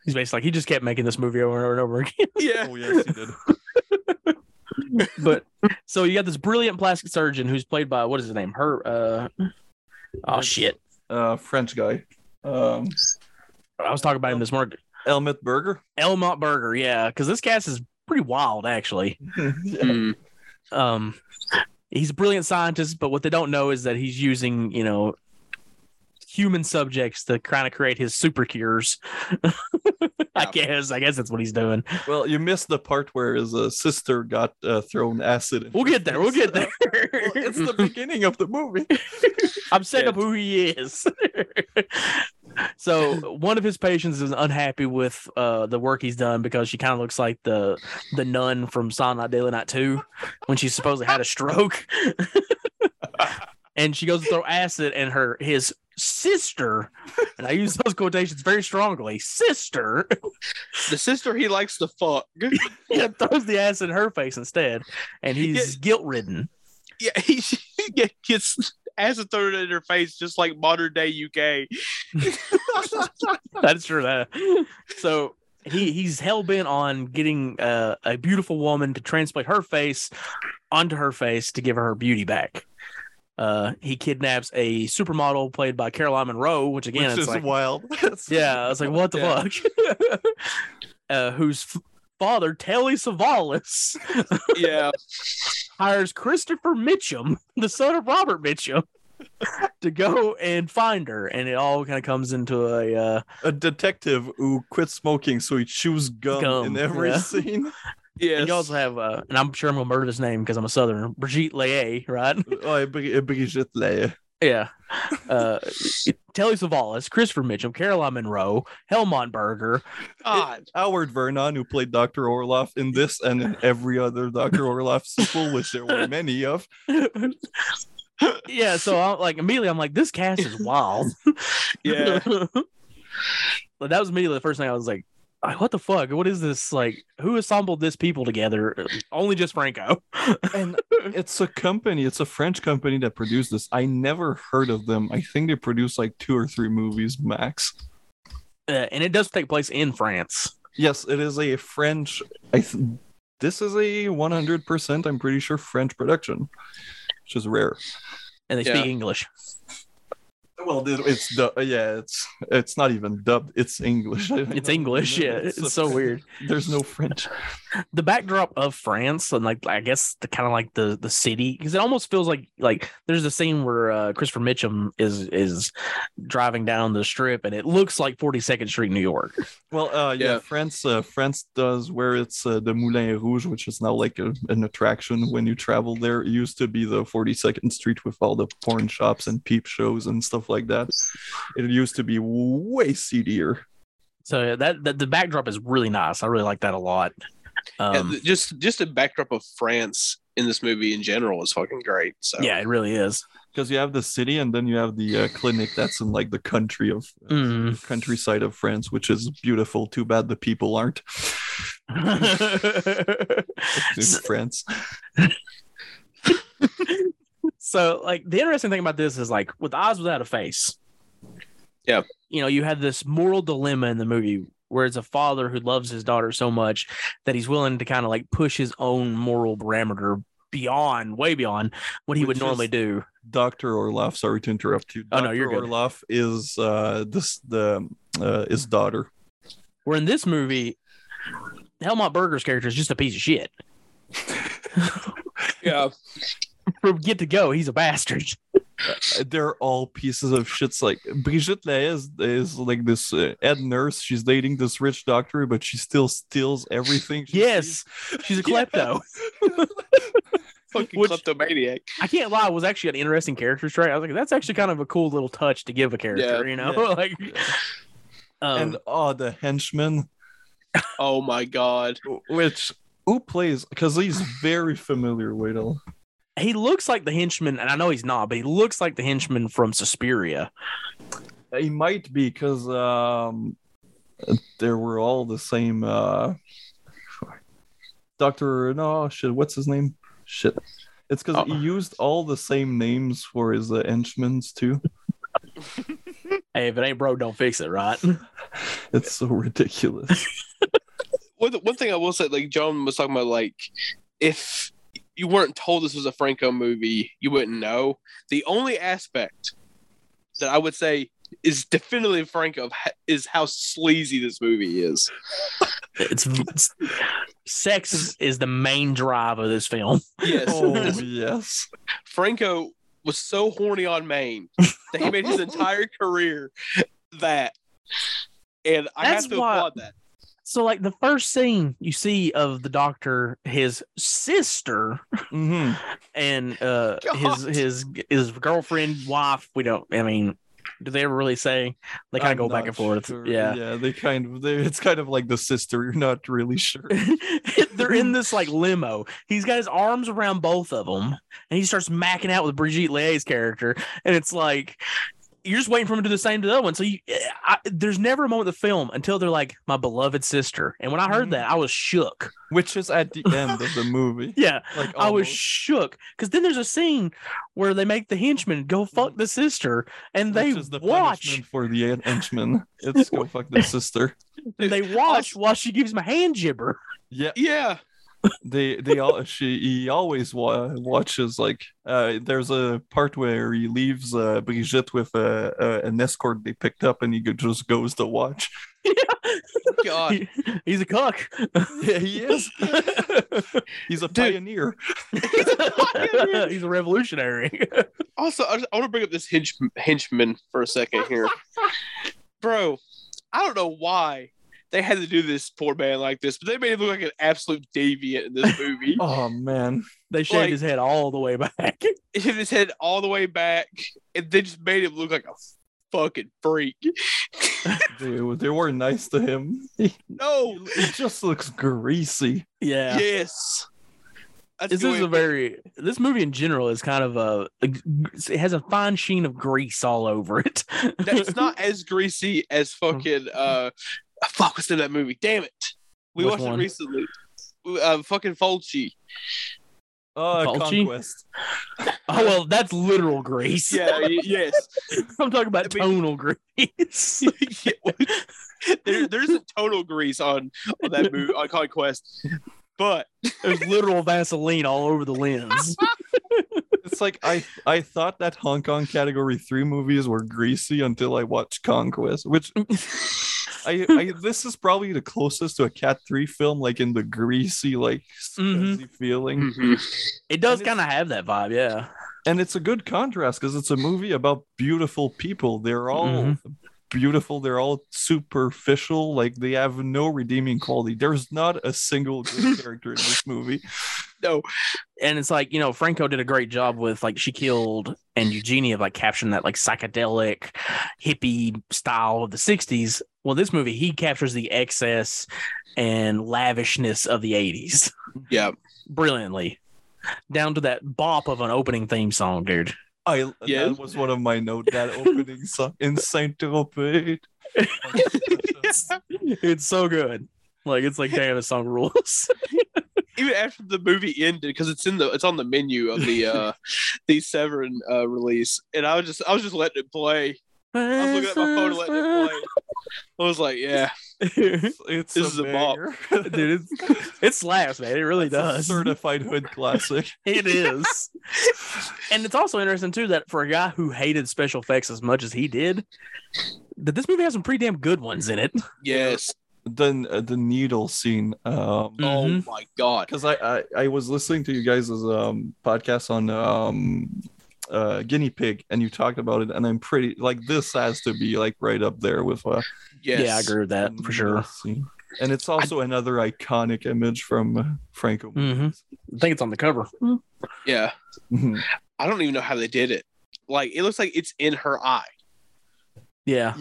He's basically like he just kept making this movie over and over and over again. Yeah. Oh yes, he did. but so you got this brilliant plastic surgeon who's played by what is his name? Her uh oh shit. Uh, French guy. Um, I was talking about him this morning. Helmut Berger. Helmut Berger, yeah, because this cast is pretty wild actually. Hmm. Um, he's a brilliant scientist, but what they don't know is that he's using, you know, human subjects to kind of create his super cures. I Yeah. guess. I guess that's what he's doing. Well, you missed the part where his uh, sister got uh, thrown acid. in We'll get there. We'll get there. Well, it's the beginning of the movie. I'm setting Yeah. up who he is. So one of his patients is unhappy with uh, the work he's done because she kind of looks like the the nun from Silent Night Deadly Night 2 when she supposedly had a stroke. and she goes to throw acid and her his sister, and I use those quotations very strongly, sister, The sister he likes to fuck. yeah, throws the acid in her face instead, and he's guilt ridden. yeah, he, he gets acid thrown in her face just like modern day UK. That's true. That so he he's hell bent on getting uh, a beautiful woman to transplant her face onto her face to give her her beauty back. Uh, he kidnaps a supermodel played by Caroline Munro, which again, which it's is like, wild. Yeah, I was like, what the Yeah. fuck? uh, whose f- father, Telly Savalas, Yeah, hires Christopher Mitchum, the son of Robert Mitchum, to go and find her, and it all kind of comes into a uh, a detective who quit smoking, so he chews gum, Gum, in every yeah. scene. yeah. And you also have, uh, and I'm sure I'm gonna murder this name because I'm a Southerner, Brigitte Lahaye, right? oh, Bri- Brigitte Lahaye. Yeah. Uh, Telly Savalas, Christopher Mitchum, Caroline Munro, Helmut Berger. God. Howard Vernon, who played Dr. Orlof in this and in every other Dr. Orlof sequel, which there were many of. yeah, so I'm like immediately I'm like, this cast is wild. Yeah. but that was immediately the first thing I was like, like, what the fuck? What is this? Like, who assembled this people together? Only just Franco. And it's a company, it's a French company that produced this. I never heard of them. I think they produced like two or three movies max. Uh, and it does take place in France. Yes, it is a French. I th- this is a 100%, I'm pretty sure, French production, which is rare. And they Yeah. speak English. Well, it's du- yeah, it's it's not even dubbed. It's English. It's English. Yeah, it's, a- so weird. There's no French. The backdrop of France and like I guess the kind of like the the city because it almost feels like like there's a scene where uh, Christopher Mitchum is is driving down the strip and it looks like 42nd Street, New York. Well, uh, yeah, Yeah. France. Uh, France does where it's uh, the Moulin Rouge, which is now like a, an attraction when you travel there. It used to be the 42nd Street with all the porn shops and peep shows and stuff like that. It used to be way seedier. So that, that the backdrop is really nice. I really like that a lot. Yeah, Um, th- just just a backdrop of France in this movie in general is fucking great. So yeah, it really is. Because you have the city and then you have the uh, clinic that's in like the country of uh, Mm. countryside of France, which is beautiful. Too bad the people aren't in So- France. so like the interesting thing about this is like with eyes without a face Yeah. you know you have this moral dilemma in the movie where it's a father who loves his daughter so much that he's willing to kind of like push his own moral parameter beyond way beyond what he would normally do Dr. Orlof, sorry to interrupt you. Oh, Dr. no, you're good. Orlof is uh this the uh his daughter. where in this movie helmut berger's character is just a piece of shit yeah, from get to go he's a bastard They're all pieces of shits. Like Brigitte Lahaye is, is like this uh, head nurse. She's dating this rich doctor, but she still steals everything. she yes sees. she's a klepto fucking Which- kleptomaniac. I can't lie, it was actually an interesting character trait. I was like, that's actually kind of a cool little touch to give a character, Yeah, you know? yeah. like um, and oh, the henchman, Oh my god. which who plays because he's very familiar with him. He looks like the henchman, and I know he's not, but he looks like the henchman from Suspiria. He might be because um, there were all the same. Uh, Doctor, no shit. What's his name? Shit. It's because he Oh. used all the same names for his uh, henchmen too. Hey, if it ain't broke, don't fix it, right? It's so ridiculous. One, one thing I will say, like John was talking about, like if you weren't told this was a Franco movie, you wouldn't know. The only aspect that I would say is definitely Franco is how sleazy this movie is. It's, it's- sex is, is the main drive of this film. Yes, oh yes. Franco was so horny on Maine that he made his entire career that. And I That's have to why- applaud that. So like the first scene you see of the doctor, his sister hmm and uh his God. his his girlfriend, wife, we don't I mean, do they ever really say they kind of go back and forth? Yeah. yeah. They kind of. They, it's kind of like the sister. You're not really sure. They're in this like limo. He's got his arms around both of them, and he starts macking out with Brigitte Lahaye's character, and it's like you're just waiting for him to do the same to the other one. So you, eh, I, there's never a moment in the film until they're like my beloved sister, and when I heard that, mm-hmm. I was shook. Which is at the end of the movie. Yeah, Like I was shook because then there's a scene where they make the henchman go mm-hmm. fuck the sister, and they Which is the watch. for the hen- henchman. It's go fuck the sister. They watch while she gives him a hand jibber. Yeah, Yeah. They they all she he always wa- watches like uh there's a part where he leaves uh Brigitte with a, a an escort they picked up and he just goes to watch. God. He- he's a cock. Yeah, he is. He's a Dude. pioneer. he's a revolutionary. Also, I, just- I want to bring up this hench, henchman for a second here. Bro, I don't know why they had to do this poor man like this, but they made him look like an absolute deviant in this movie. Oh man. They shaved Like- his head all the way back. He hit his head all the way back, and they just made him look like a fucking freak. They, they were nice to him. No, he just looks greasy. Yeah. yes. That's This is a very this movie in general is kind of a, it has a fine sheen of grease all over it. It's not as greasy as fucking uh, fuck what's in that movie? Damn it, we Which watched one? it recently. Uh, fucking Fulci. Uh Fulci? conquest. oh well, that's literal grease. Yeah, y- yes. I'm talking about I mean- tonal grease. there, there's a total grease on on that movie on Conquest, but There's literal Vaseline all over the lens. It's like I I thought that Hong Kong category three movies were greasy until I watched Conquest, which I, I this is probably the closest to a cat three film, like in the greasy, like Mhm. scuzzy feeling. It does kind of have that vibe, yeah. And it's a good contrast because it's a movie about beautiful people. They're all Mhm. Beautiful, they're all superficial, like they have no redeeming quality. There's not a single good character in this movie. no, and it's like you know franco did a great job with like she killed and eugenia of like capturing that like psychedelic hippie style of the 60s well this movie he captures the excess and lavishness of the 80s yeah, brilliantly. Down to that bop of an opening theme song dude I Yeah. that was one of my notes. That opening song in Saint Tropez. it's so good like it's like damn the song rules even after the movie ended, because it's in the it's on the menu of the uh the Severin uh release, and I was just I was just letting it play. I was looking at my phone and letting it play. I was like, yeah, It's, it's This is a bop. dude it's, it slaps man it really It's a does certified hood classic. It is. and it's also interesting too that for a guy who hated special effects as much as he did, that this movie has some pretty damn good ones in it. yes. Then uh, the needle scene. Um, Oh Mhm. my god. because I, I I was listening to you guys' um podcast on um uh guinea pig and you talked about it and I'm pretty like this has to be like right up there with uh Yes. Yeah, I agree with that for sure. scene. And it's also another iconic image from uh, Franco. Mhm. I think it's on the cover. Yeah. Mhm. I don't even know how they did it. Like it looks like it's in her eye. Yeah.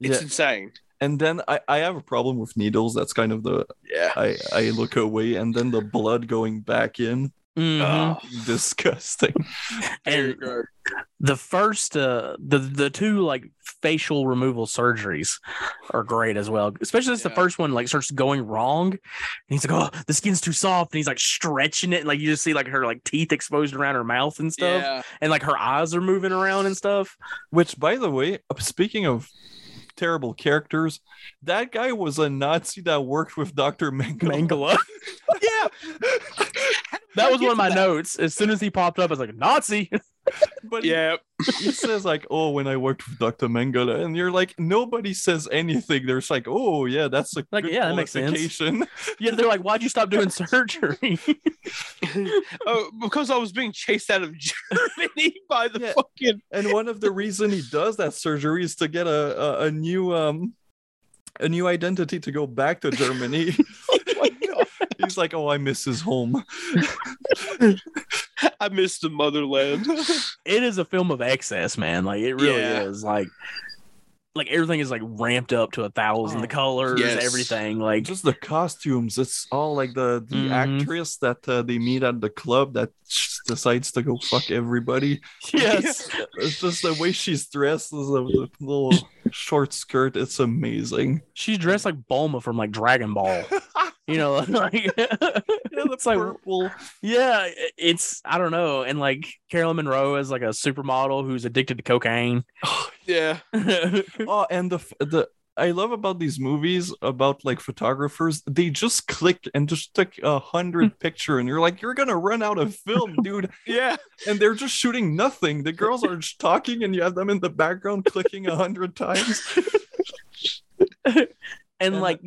It's Yeah. insane. And then I, I have a problem with needles. That's kind of the Yeah. I, I look away and then the blood going back in. Mhm. Oh, Disgusting. and the first uh the the two like facial removal surgeries are great as well. Especially as the first one like starts going wrong. And he's like, Oh, the skin's too soft, and he's like stretching it, and like you just see like her like teeth exposed around her mouth and stuff. Yeah. And like her eyes are moving around and stuff. Which, by the way, uh, speaking of terrible characters, that guy was a Nazi that worked with Dr. Mengele. Mangala. Yeah. That was one of my that? notes. As soon as he popped up, I was like, Nazi. but Yeah, he says like, "Oh, when I worked with Dr. Mengele," and you're like, nobody says anything. There's like, "Oh, yeah, that's a Like, good yeah, that makes sense. Yeah, they're like, why'd you stop doing surgery? oh, because I was being chased out of Germany by the Yeah. fucking. and one of the reason he does that surgery is to get a a, a new um a new identity to go back to Germany. He's like, "Oh, I miss his home." I miss the motherland. it is a film of excess, man. Like it really Yeah. is. Like like everything is like ramped up to a thousand. Oh, the colors, yes. everything. Like Just the costumes. It's all like the the Mhm. actress that uh, they meet at the club that sh- decides to go fuck everybody. yes. It's just the way she's dressed, is a the little short skirt. It's amazing. She's dressed like Bulma from like Dragon Ball. You know, like Yeah, the it's like purple. yeah, it's I don't know. And like Caroline Munro is like a supermodel who's addicted to cocaine. yeah, Oh, and the the I love about these movies about like photographers. They just click and just took a hundred hmm. picture, and you're like, you're gonna run out of film, dude. yeah. And they're just shooting nothing. The girls are just talking, and you have them in the background clicking a hundred times. and And- like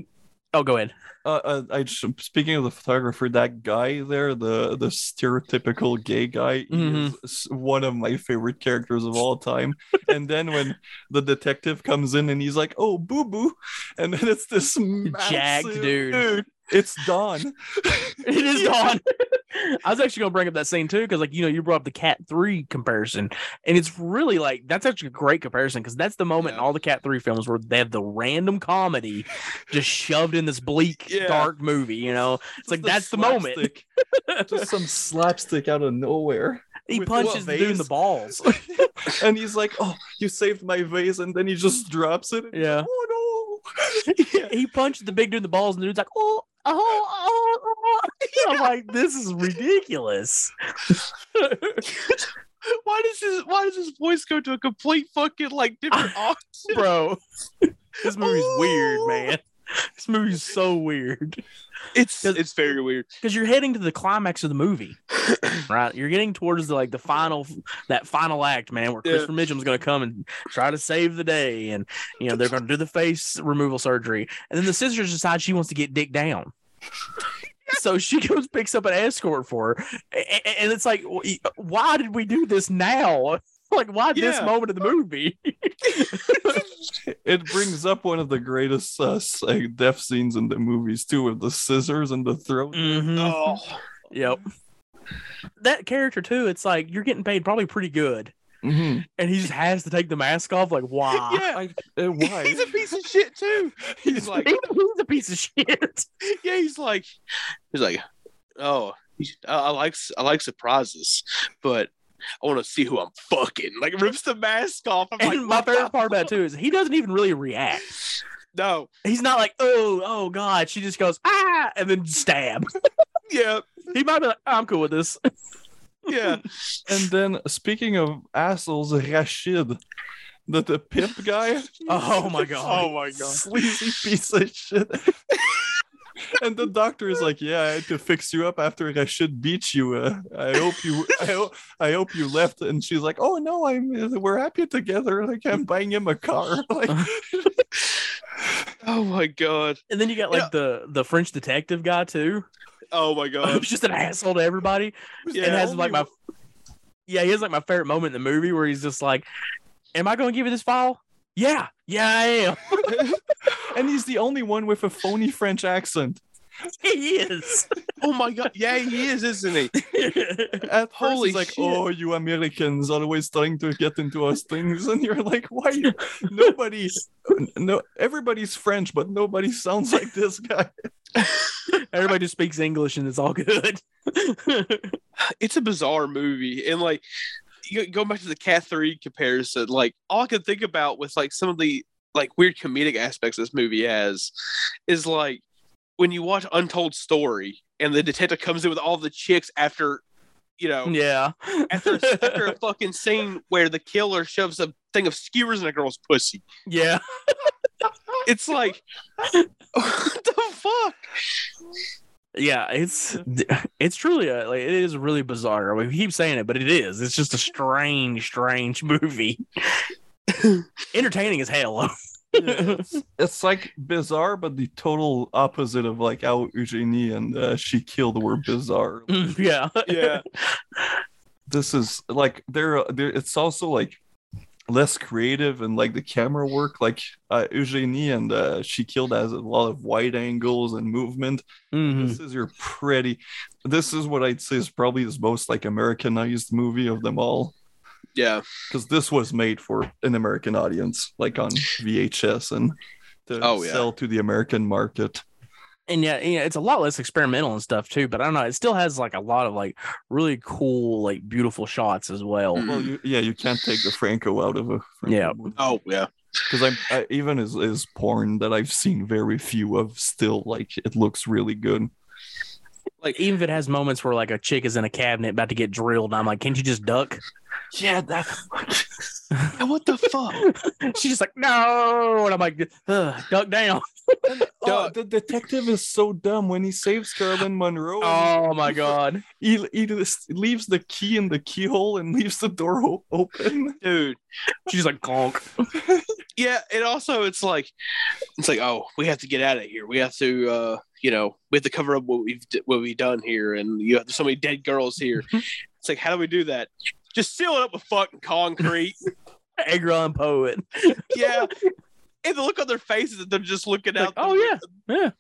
oh go ahead. Uh, uh, I speaking of the photographer, that guy there, the the stereotypical gay guy, Mhm. is one of my favorite characters of all time. and then when the detective comes in and he's like, "Oh, boo boo," and then it's this Jacked massive- dude. It's Dawn. It is Dawn. I was actually gonna bring up that scene too, because like you know, you brought up the Cat Three comparison, and it's really like that's actually a great comparison because that's the moment in all the Cat Three films where they have the random comedy just shoved in this bleak, Yeah. dark movie. You know, it's like Just that's the moment. just some slapstick out of nowhere. He with punches the dude in the balls. and he's like, "Oh, you saved my vase," and then he just drops it. Yeah. oh no. he punched the big dude in the balls, and the dude's like, oh, oh, oh. oh." I'm like, this is ridiculous. Why does his Why does his voice go to a complete fucking like different octave? Bro, this movie's weird, Oh. man. This movie's so weird. It's it's very weird. because you're heading to the climax of the movie, right? You're getting towards the like the final that final act, man, where Yeah. Christopher Mitchum's going to come and try to save the day, and you know they're going to do the face removal surgery, and then the sisters decide she wants to get dick down. So she goes picks up an escort for her, and it's like, why did we do this now? Like, why this moment of the movie? it brings up one of the greatest uh, like, death scenes in the movies too, with the scissors and the throat. Mhm. Oh, Yep. That character too. It's like you're getting paid probably pretty good, Mhm. and he just has to take the mask off. Like, why? yeah. I, uh, why? He's a piece of shit too. He's like, He's a piece of shit. yeah, he's like, he's like, oh, I, I like I like surprises, but I want to see who I'm fucking. Like rips the mask off. I'm like, And my favorite part about it too is he doesn't even really react. No, He's not like, oh, oh god. She just goes, ah, and then stab. yeah, He might be like, I'm cool with this. yeah. And then speaking of assholes, Rashid, the, the pimp guy. Oh my god. Oh my god. Sleazy piece of shit. And the doctor is like, "Yeah, I had to fix you up after Rashid beat you. Uh, I hope you, I, ho- I hope you left." And she's like, "Oh no, I'm. We're happy together. Like I'm buying him a car." Like, Oh my god. And then you got like Yeah. the the French detective guy too. Oh my god. Who's just an asshole to everybody. Yeah. and has like my yeah, he has like my favorite moment in the movie where he's just like, "Am I going to give you this file?" Yeah, yeah, I am. and he's the only one with a phony French accent. he is. oh my god. Yeah, he is, isn't he? At first, Holy he's like, shit. "Oh, you Americans always trying to get into us things," and you're like, "Why? You? Nobody, no, everybody's French, but nobody sounds like this guy." Everybody just speaks English and it's all good. it's a bizarre movie and like going back to the cat 3 comparison like all i can think about with like some of the like weird comedic aspects this movie has is like when you watch untold story and the detective comes in with all the chicks after you know yeah. after, after a fucking scene where the killer shoves a thing of skewers in a girl's pussy yeah. it's like what the fuck Yeah, it's it's truly a like it is really bizarre. We keep saying it, but it is. It's just a strange, strange movie. Entertaining as hell. it's, it's like bizarre, but the total opposite of like how Eugenie and uh, she killed were bizarre. yeah. Yeah. This is like there. There, it's also like less creative and like the camera work. Like uh, Eugenie and uh, she killed has a lot of wide angles and movement. Mhm. This is your pretty. This is what I'd say is probably the most like Americanized movie of them all. Yeah. because this was made for an American audience, like on VHS and to Oh, yeah. sell to the American market. And yeah, yeah, it's a lot less experimental and stuff too. But I don't know. It still has like a lot of like really cool, like beautiful shots as well. Well, you, yeah, you can't take the Franco out of a Yeah. Oh yeah. because I'm I, even as is porn that I've seen very few of. Still, like it looks really good. Like Even if it has moments where like a chick is in a cabinet about to get drilled, and I'm like, can't you just duck? Yeah, that. what the fuck? She's just like, no, and I'm like, duck down. oh, the detective is so dumb when he saves Caroline Munro. Oh my god. He, he leaves the key in the keyhole and leaves the door open. Dude. She's like, conk. Yeah, and also it's like it's like, oh, we have to get out of here. We have to uh, you know, we have to cover up what we've what we've done here and you have so many dead girls here. it's like, how do we do that? Just seal it up with fucking concrete. On poet. yeah. And the look on their faces that they're just looking Like, out. oh yeah, yeah,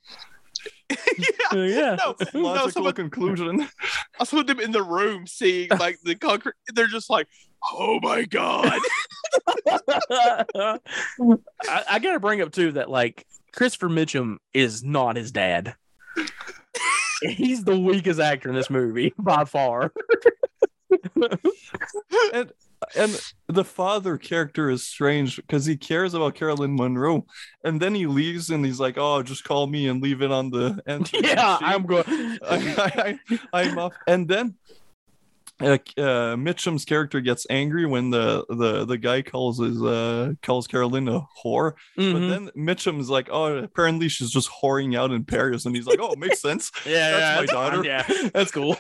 yeah. Yeah. No, no, someone, conclusion. I saw them in the room seeing like the concrete. They're just like, oh my god. I, I gotta bring up too that like Christopher Mitchum is not his dad. He's the weakest actor in this movie by far. and and the father character is strange because he cares about Caroline Munro, and then he leaves and he's like, "Oh, just call me and leave it on the end." yeah, I'm going. I, I'm off. And then uh, uh, Mitchum's character gets angry when the the the guy calls his uh calls Caroline a whore. But Mhm. then Mitchum's like, "Oh, apparently she's just whoring out in Paris," and he's like, "Oh, makes sense." yeah, that's yeah, my daughter. fine, Yeah, that's cool.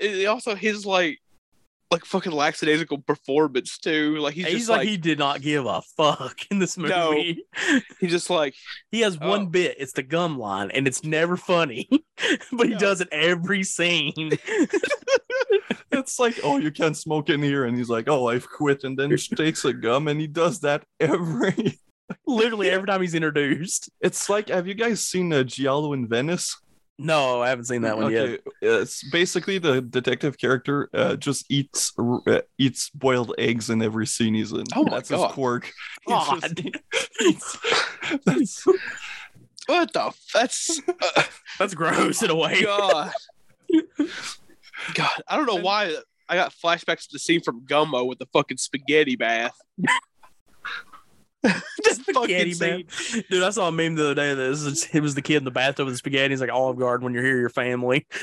And also his like, like fucking lackadaisical performance too. Like he's, He's, just like, like, he did not give a fuck in this movie. No. he's just like, He has one Oh. bit. It's the gum line, and it's never funny, but he No. does it every scene. it's like, "Oh, you can't smoke in here," and he's like, "Oh, I've quit," and then she takes a gum, and he does that every. Literally every time he's introduced. It's like, have you guys seen uh, Giallo in Venice? No, I haven't seen that one yet. It's basically the detective character uh, just eats uh, eats boiled eggs in every scene he's in. Oh my that's God. his quirk. God. just- that's what the? f- That's uh, That's gross in a way. God. God, I don't know why I got flashbacks to the scene from Gummo with the fucking spaghetti bath. Just fucking Spaghetti scene. Dude, I saw a meme the other day that is, it was the kid in the bathtub with the spaghetti. He's like Olive Garden when you're here, your family.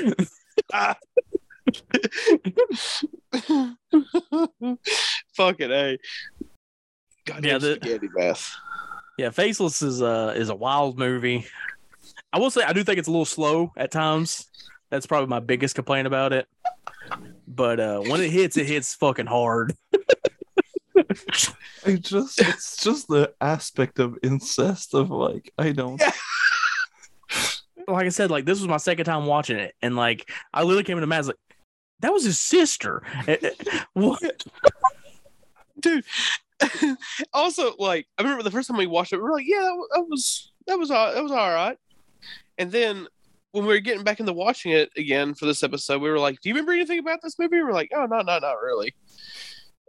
fucking a. Goddamn Yeah, the- spaghetti bath. Yeah, Faceless is a is a wild movie. I will say I do think it's a little slow at times. That's probably my biggest complaint about it. But uh when it hits, it hits fucking hard. I just it's just the aspect of incest of like I don't Like I said, like this was my second time watching it, and like I literally came into Matt I like, that was his sister. Eh, what? dude. also, like I remember the first time we watched it, we were like, "Yeah, that was that was all, that was all right." And then when we were getting back into watching it again for this episode, we were like, "Do you remember anything about this movie?" We were like, "Oh, no, no, not really."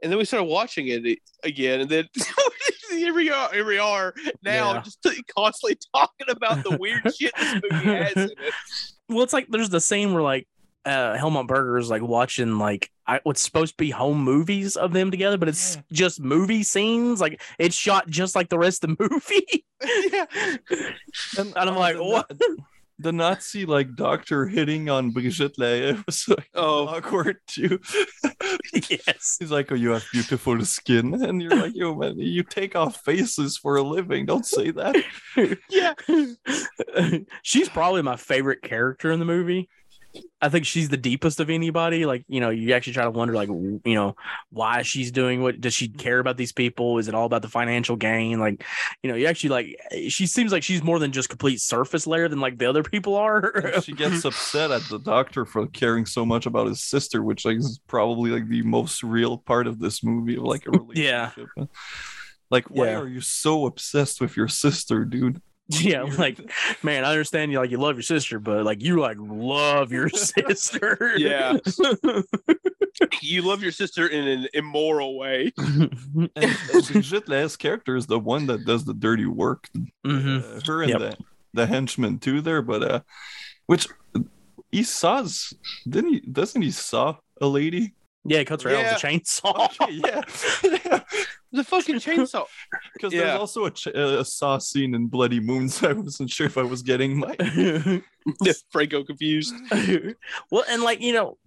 And then we started watching it again, and then here we are. Here we are now, Yeah. just constantly talking about the weird shit this movie has in it. Well, it's like there's the scene where like uh Helmut Berger is like watching like I, what's supposed to be home movies of them together, but it's Yeah. just movie scenes. Like it's shot just like the rest of the movie. yeah, and, And I'm uh, like, what? The Nazi like doctor hitting on Brigitte Lahaye was like Oh. awkward too. yes. He's like, "Oh, you have beautiful skin," and you're like, "Yo, man, you take off faces for a living. Don't say that." Yeah. she's probably my favorite character in the movie. I think she's the deepest of anybody. Like, you know, you actually try to wonder, like, you know, why she's doing what does she care about these people? Is it all about the financial gain? Like, you know, you actually like she seems like she's more than just complete surface layer than like the other people are. And she gets upset at the doctor for caring so much about his sister, which like is probably like the most real part of this movie of like a Yeah. relationship. Like, why Yeah. are you so obsessed with your sister, dude? Yeah, like man, I understand you like you love your sister, but like you like love your sister. Yeah. you love your sister in an immoral way. And, and Brigitte character is the one that does the dirty work. Mhm. Uh, her and Yep. the, the henchman too there, but uh, which he saws, didn't he? Doesn't he saw a lady? Yeah, he cuts her out with a chainsaw. yeah, yeah. The fucking chainsaw. Because Yeah. there's also a, ch- a saw scene in Bloody Moon, so I wasn't sure if I was getting my. Franco confused. well, and like you know,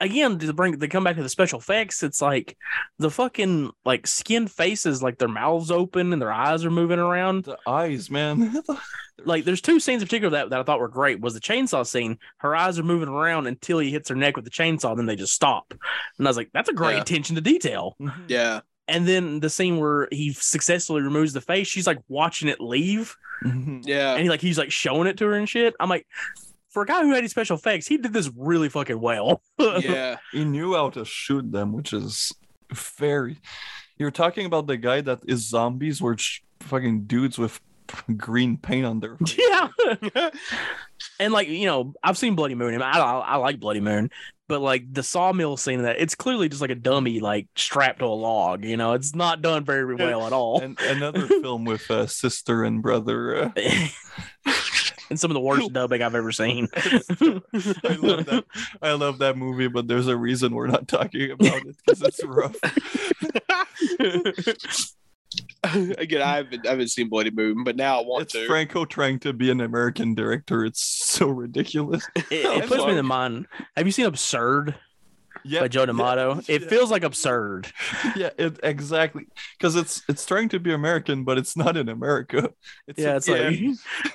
again to bring to come back to the special effects, it's like the fucking like skin faces, like their mouths open and their eyes are moving around. The eyes, man. Like there's two scenes in particular that, that I thought were great. Was the chainsaw scene? Her eyes are moving around until he hits her neck with the chainsaw, then they just stop. And I was like, that's a great Yeah. attention to detail. Yeah. And then the scene where he successfully removes the face, she's like watching it leave, Mhm. Yeah. and he like he's like showing it to her and shit. I'm like, for a guy who had these special effects, he did this really fucking well. Yeah. he knew how to shoot them, which is very. You're talking about the guy that is zombies, were fucking dudes with green paint on their. face. yeah. and like you know, I've seen Bloody Moon, I, I I like Bloody Moon, but like the sawmill scene that it's clearly just like a dummy like strapped to a log. You know, it's not done very well at all. And another film with uh, sister and brother. Uh, and some of the worst dubbing I've ever seen. I love that. I love that movie, but there's a reason we're not talking about it because it's rough. Again, I haven't, I haven't seen Bloody Moon, but now I want It's to. Franco trying to be an American director. It's so ridiculous. It, it puts me in mind. Have you seen Absurd Yeah, by Joe D'Amato? yeah, It feels like absurd. yeah, it, exactly. Because it's it's trying to be American, but it's not in America. It's Yeah, it's like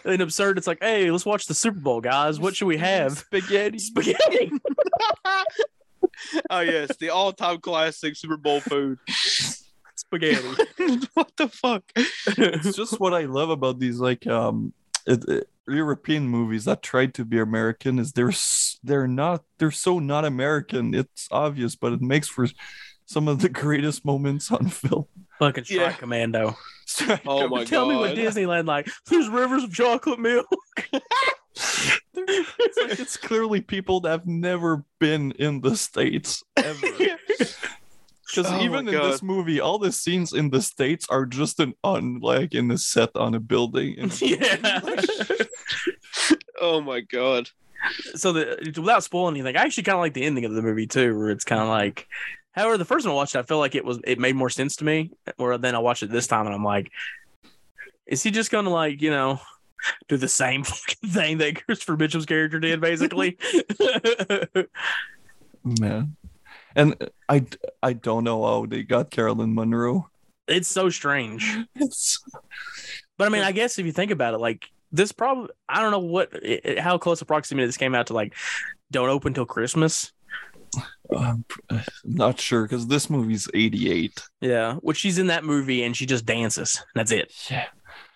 in absurd. It's like, hey, let's watch the Super Bowl, guys. What should we have? spaghetti. Spaghetti. oh yes, the all-time classic Super Bowl food. Spaghetti. what the fuck? it's just what I love about these like um it, it- European movies that tried to be American is they're they're not they're so not American. It's obvious, but it makes for some of the greatest moments on film. Fucking Strike Yeah. Commando. Oh my god. Tell me what Disneyland like. There's rivers of chocolate milk. it's like it's clearly people that have never been in the states ever. Because Oh even my in this movie, all the scenes in the states are just an on like in the set on a building. And yeah. Oh my god. so the without spoiling anything, I actually kind of like the ending of the movie too, where it's kind of like. However, the first one I watched I felt like it was it made more sense to me. Where then I watched it this time and I'm like, is he just gonna like you know do the same fucking thing that Christopher Mitchum's character did, basically? man, and I I don't know how they got Caroline Munro. it's so strange. It's But I mean, I guess if you think about it, like this probably I don't know what it, it- how close approximately this came out to like don't open till Christmas. I'm not sure because this movie's '88. Yeah, which she's in that movie and she just dances. That's it. Yeah.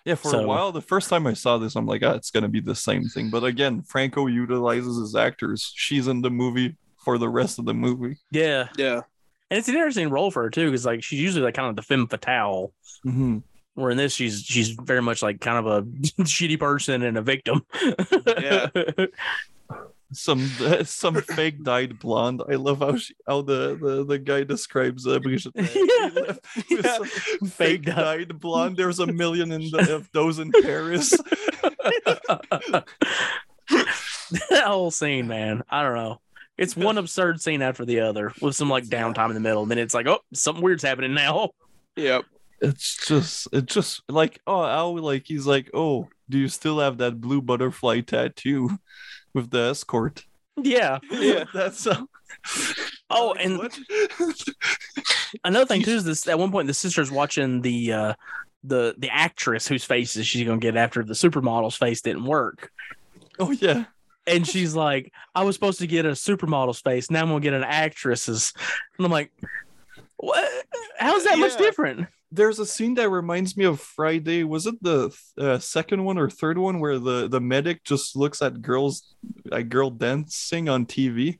Yeah, for a while, the first time I saw this, I'm like, ah, it's gonna be the same thing. But again, Franco utilizes his actors. She's in the movie for the rest of the movie. Yeah, Yeah. and it's an interesting role for her too, because like she's usually like kind of the femme fatale. Mm-hmm. Where in this, she's she's very much like kind of a shitty person and a victim. Yeah. Some some fake dyed blonde. I love how she how the the, the guy describes uh, Brigitte. Yeah. Yeah. Fake fake dyed- dyed blonde. There's a million in the, of those in Paris. that whole scene, man. I don't know. It's one absurd scene after the other with some like downtime in the middle. And then it's like, oh, something weird's happening now. Yep. it's just it's just like oh how like he's like oh do you still have that blue butterfly tattoo with the escort Yeah. Yeah. that's uh, Oh, and another thing too is this at one point the sister's watching the uh the the actress whose face is she's gonna get after the supermodel's face didn't work. oh yeah And she's like, I was supposed to get a supermodel's face. Now I'm gonna get an actress's. And I'm like, what? How's that much different? there's a scene that reminds me of Friday. Was it the uh, second one or third one where the the medic just looks at girls, like girl dancing on TV?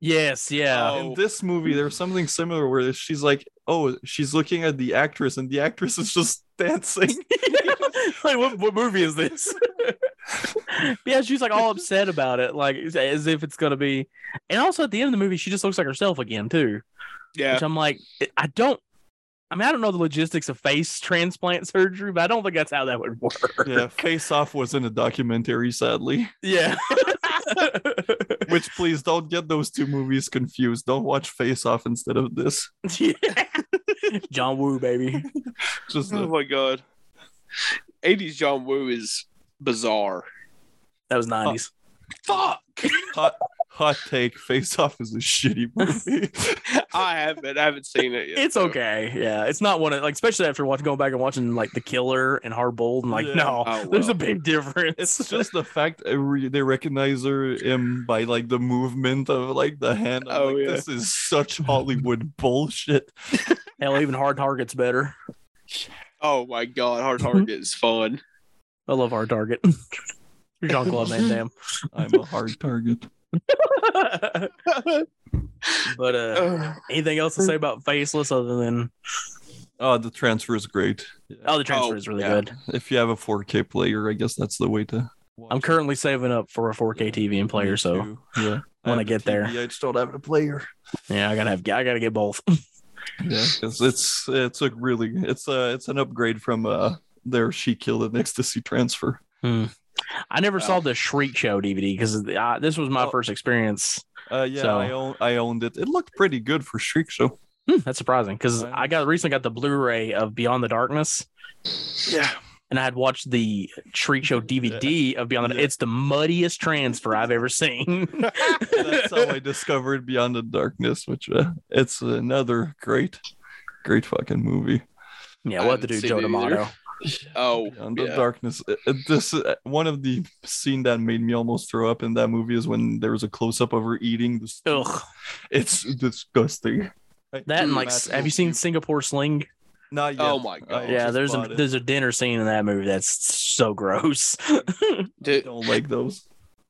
Yes, yeah. Oh. In this movie, there's something similar where she's like, "Oh, she's looking at the actress, and the actress is just dancing." like what, what movie is this? yeah, she's like all upset about it, like as if it's gonna be. And also at the end of the movie, she just looks like herself again too. Yeah. Which I'm like, I don't. I mean, I don't know the logistics of face transplant surgery, but I don't think that's how that would work. yeah, Face Off was in a documentary, sadly. Yeah. Which please don't get those two movies confused. Don't watch Face Off instead of this. yeah. John Woo, baby. Just Oh my god. 80s John Woo is bizarre. That was 90s. Fuck. hot hot take. Face Off is a shitty movie. I haven't I haven't seen it yet. It's so- okay. Yeah. It's not one of like, especially after watching, going back and watching like The Killer and Hard Boiled. And like, Yeah. no, Oh, there's a big difference. it's just the fact that re- they recognize her him by like the movement of like the hand. I'm Oh, like, yeah. This is such Hollywood bullshit. Hell, even Hard Target's better. Oh my god, Hard Target is fun. I love Hard Target. Jean Claude Van Damme. I'm a hard target. but uh anything else to say about Faceless other than Oh, the transfer is great. oh the transfer Oh, is really yeah. good. If you have a 4K player, I guess that's the way to. I'm currently saving up for a 4K TV and player, so yeah. When I have get the there. TV, I just don't have a player. yeah, I gotta have I gotta get both. Yeah, because it's it's a really it's a it's an upgrade from uh their She Killed in Ecstasy transfer. I never saw the Shriek Show DVD because uh, this was my Oh. first experience. Uh, yeah, So- I own I owned it. It looked pretty good for Shriek Show. Hmm, that's surprising because. I got recently got the Blu-ray of Beyond the Darkness, Yeah, and I had watched the Shriek Show DVD of Beyond the. Yeah. It's the muddiest transfer I've ever seen. that's how I discovered Beyond the Darkness, which uh, it's another great, great fucking movie. yeah, we'll have to do Joe D'Amato. Oh Beyond the yeah. Darkness. Uh, uh, This uh, one of the scene that made me almost throw up in that movie is when there was a close up of her eating the. stew. Ugh, It's disgusting. I- that and like, have you seen Singapore Sling? Not yet. Oh my I God. yeah, there's a it. there's a dinner scene in that movie that's so gross. I Dude, don't like those.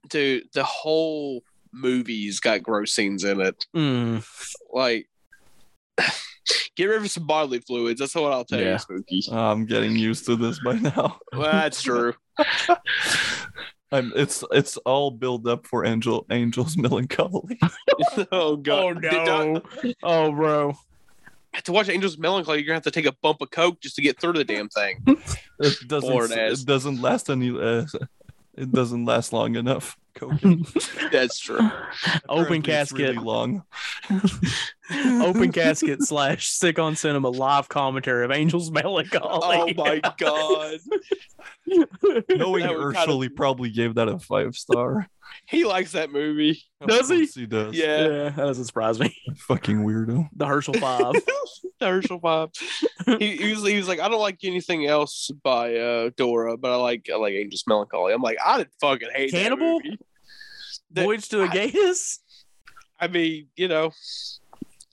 dude, the whole movie's got gross scenes in it. Mm, Like get rid of some bodily fluids. That's what I'll tell Yeah. you, Spooky. I'm getting used to this by now. Well, that's true. I'm, it's it's all build up for Angel Angel's melancholy. oh god. oh Did not- no! Oh bro, to watch Angel's Melancholy, you're gonna have to take a bump of coke just to get through the damn thing. It doesn't Bored ass. it doesn't last any uh, it doesn't last long enough. Cocaine. That's true. open casket, really long. open casket slash Sick on Cinema live commentary of Angels Melancholy. Oh my god. Knowing That Herschel, kinda- he probably gave that a five star. He likes that movie. Does he? Of He does. Yeah. yeah, that doesn't surprise me. Fucking weirdo. The Herschel Five. the Herschel Five. He, he was he was like, I don't like anything else by uh Dora, but I like I like Angel's Melancholy. I'm like, I did fucking hate that Cannibal? movie. That- Voyage to the I- I mean, you know,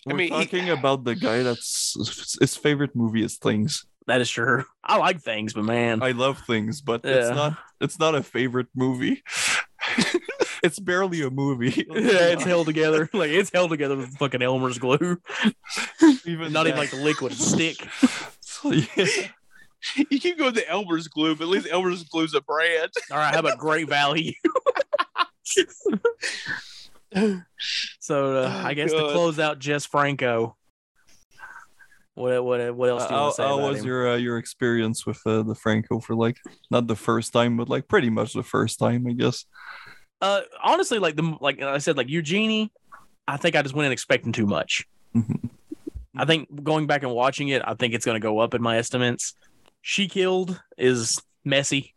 I We're mean, he- talking about the guy that's his favorite movie is Things. That is true. I like things, but man, I love Things, but Yeah. it's not it's not a favorite movie. it's barely a movie. yeah, it's held together. Like it's held together with fucking Elmer's glue. even Not even like the liquid stick. So, yeah. you keep going to Elmer's glue, but at least Elmer's glue's a brand. All right, how about Great Value? so uh, Oh, I guess to close out Jess Franco. What what what else do you to say how about was him? your uh, your experience with uh, the Franco for like not the first time, but like pretty much the first time, I guess. Uh, honestly, like the like I said, like Eugenie, I think I just went in expecting too much. Mhm. I think going back and watching it, I think it's going to go up in my estimates. She Killed is messy,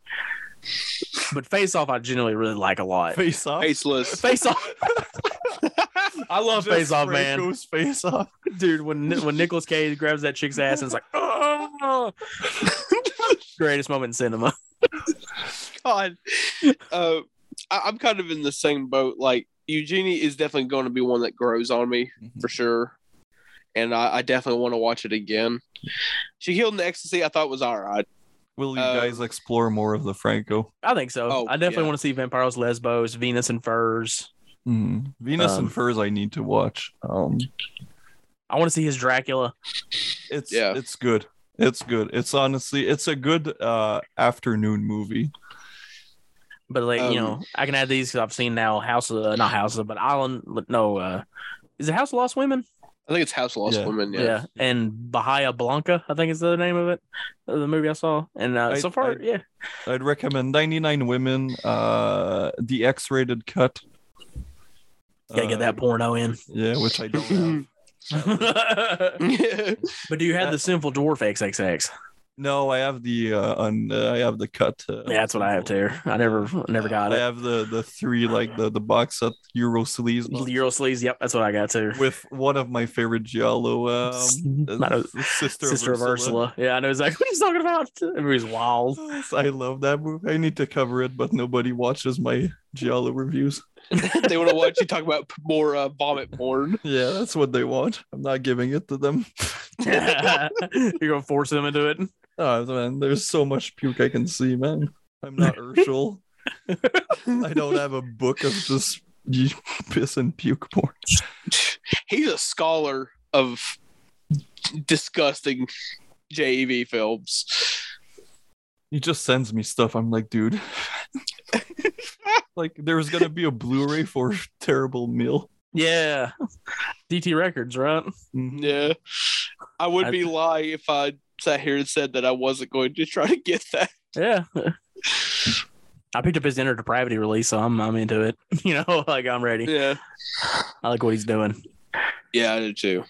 but Face Off I generally really like a lot. Face off. Faceless. Face Off. I love Just Face Off, man. Face off. Dude, when when Nicolas Cage grabs that chick's ass and it's like, oh, greatest moment in cinema. God. Uh, I, I'm kind of in the same boat. Like Eugenie is definitely going to be one that grows on me Mhm. for sure, and I, I definitely want to watch it again. She Killed in Ecstasy. I thought was all right. Will you Uh, guys explore more of the Franco? I think so. Oh, I definitely yeah. want to see Vampiros Lesbos, Venus in Furs. Mhm. Venus Um, and Furs, I need to watch. Um, I want to see his Dracula. it's Yeah. it's good. It's good. It's honestly, it's a good uh afternoon movie. But like you Um, know, I can add these because I've seen now House of not House of, but Island. No, uh, is it House of Lost Women? I think it's House of Lost Yeah. Women. Yeah. Yeah. and Bahia Blanca, I think is the name of it, the movie I saw. And uh, so far, I- yeah, I'd recommend 99 Women, uh, the X-rated cut. gotta get that Uh, porno in. Yeah, which I don't have. but do you have the Sinful Dwarf XXX? No, I have the uh, on. Uh, I have the cut. Uh, Yeah, that's what I have too. I never, never got I it. I have the the three like the the box set Euro sleeves box Euro sleeves. Yep, that's what I got too. with one of my favorite Giallo. Um, Not a- sister, Sister of Ursula. Yeah, I know exactly what he's talking about. It was wild. I love that movie. I need to cover it, but nobody watches my Giallo reviews. they want to watch you talk about more uh, vomit porn. Yeah, that's what they want. I'm not giving it to them. You're gonna force them into it. Oh man, there's so much puke I can see, man. I'm not Herschel. I don't have a book of just piss and puke porn. He's a scholar of disgusting JAV films. He just sends me stuff. I'm like, dude. like there's gonna be a Blu-ray for Terrible Meal. Yeah, DT Records, right? Mhm. Yeah. I would I- be lying if I sat here and said that I wasn't going to try to get that. Yeah. I picked up his Inner Depravity release, so I'm I'm into it. You know, like I'm ready. Yeah. I like what he's doing. Yeah, I did too.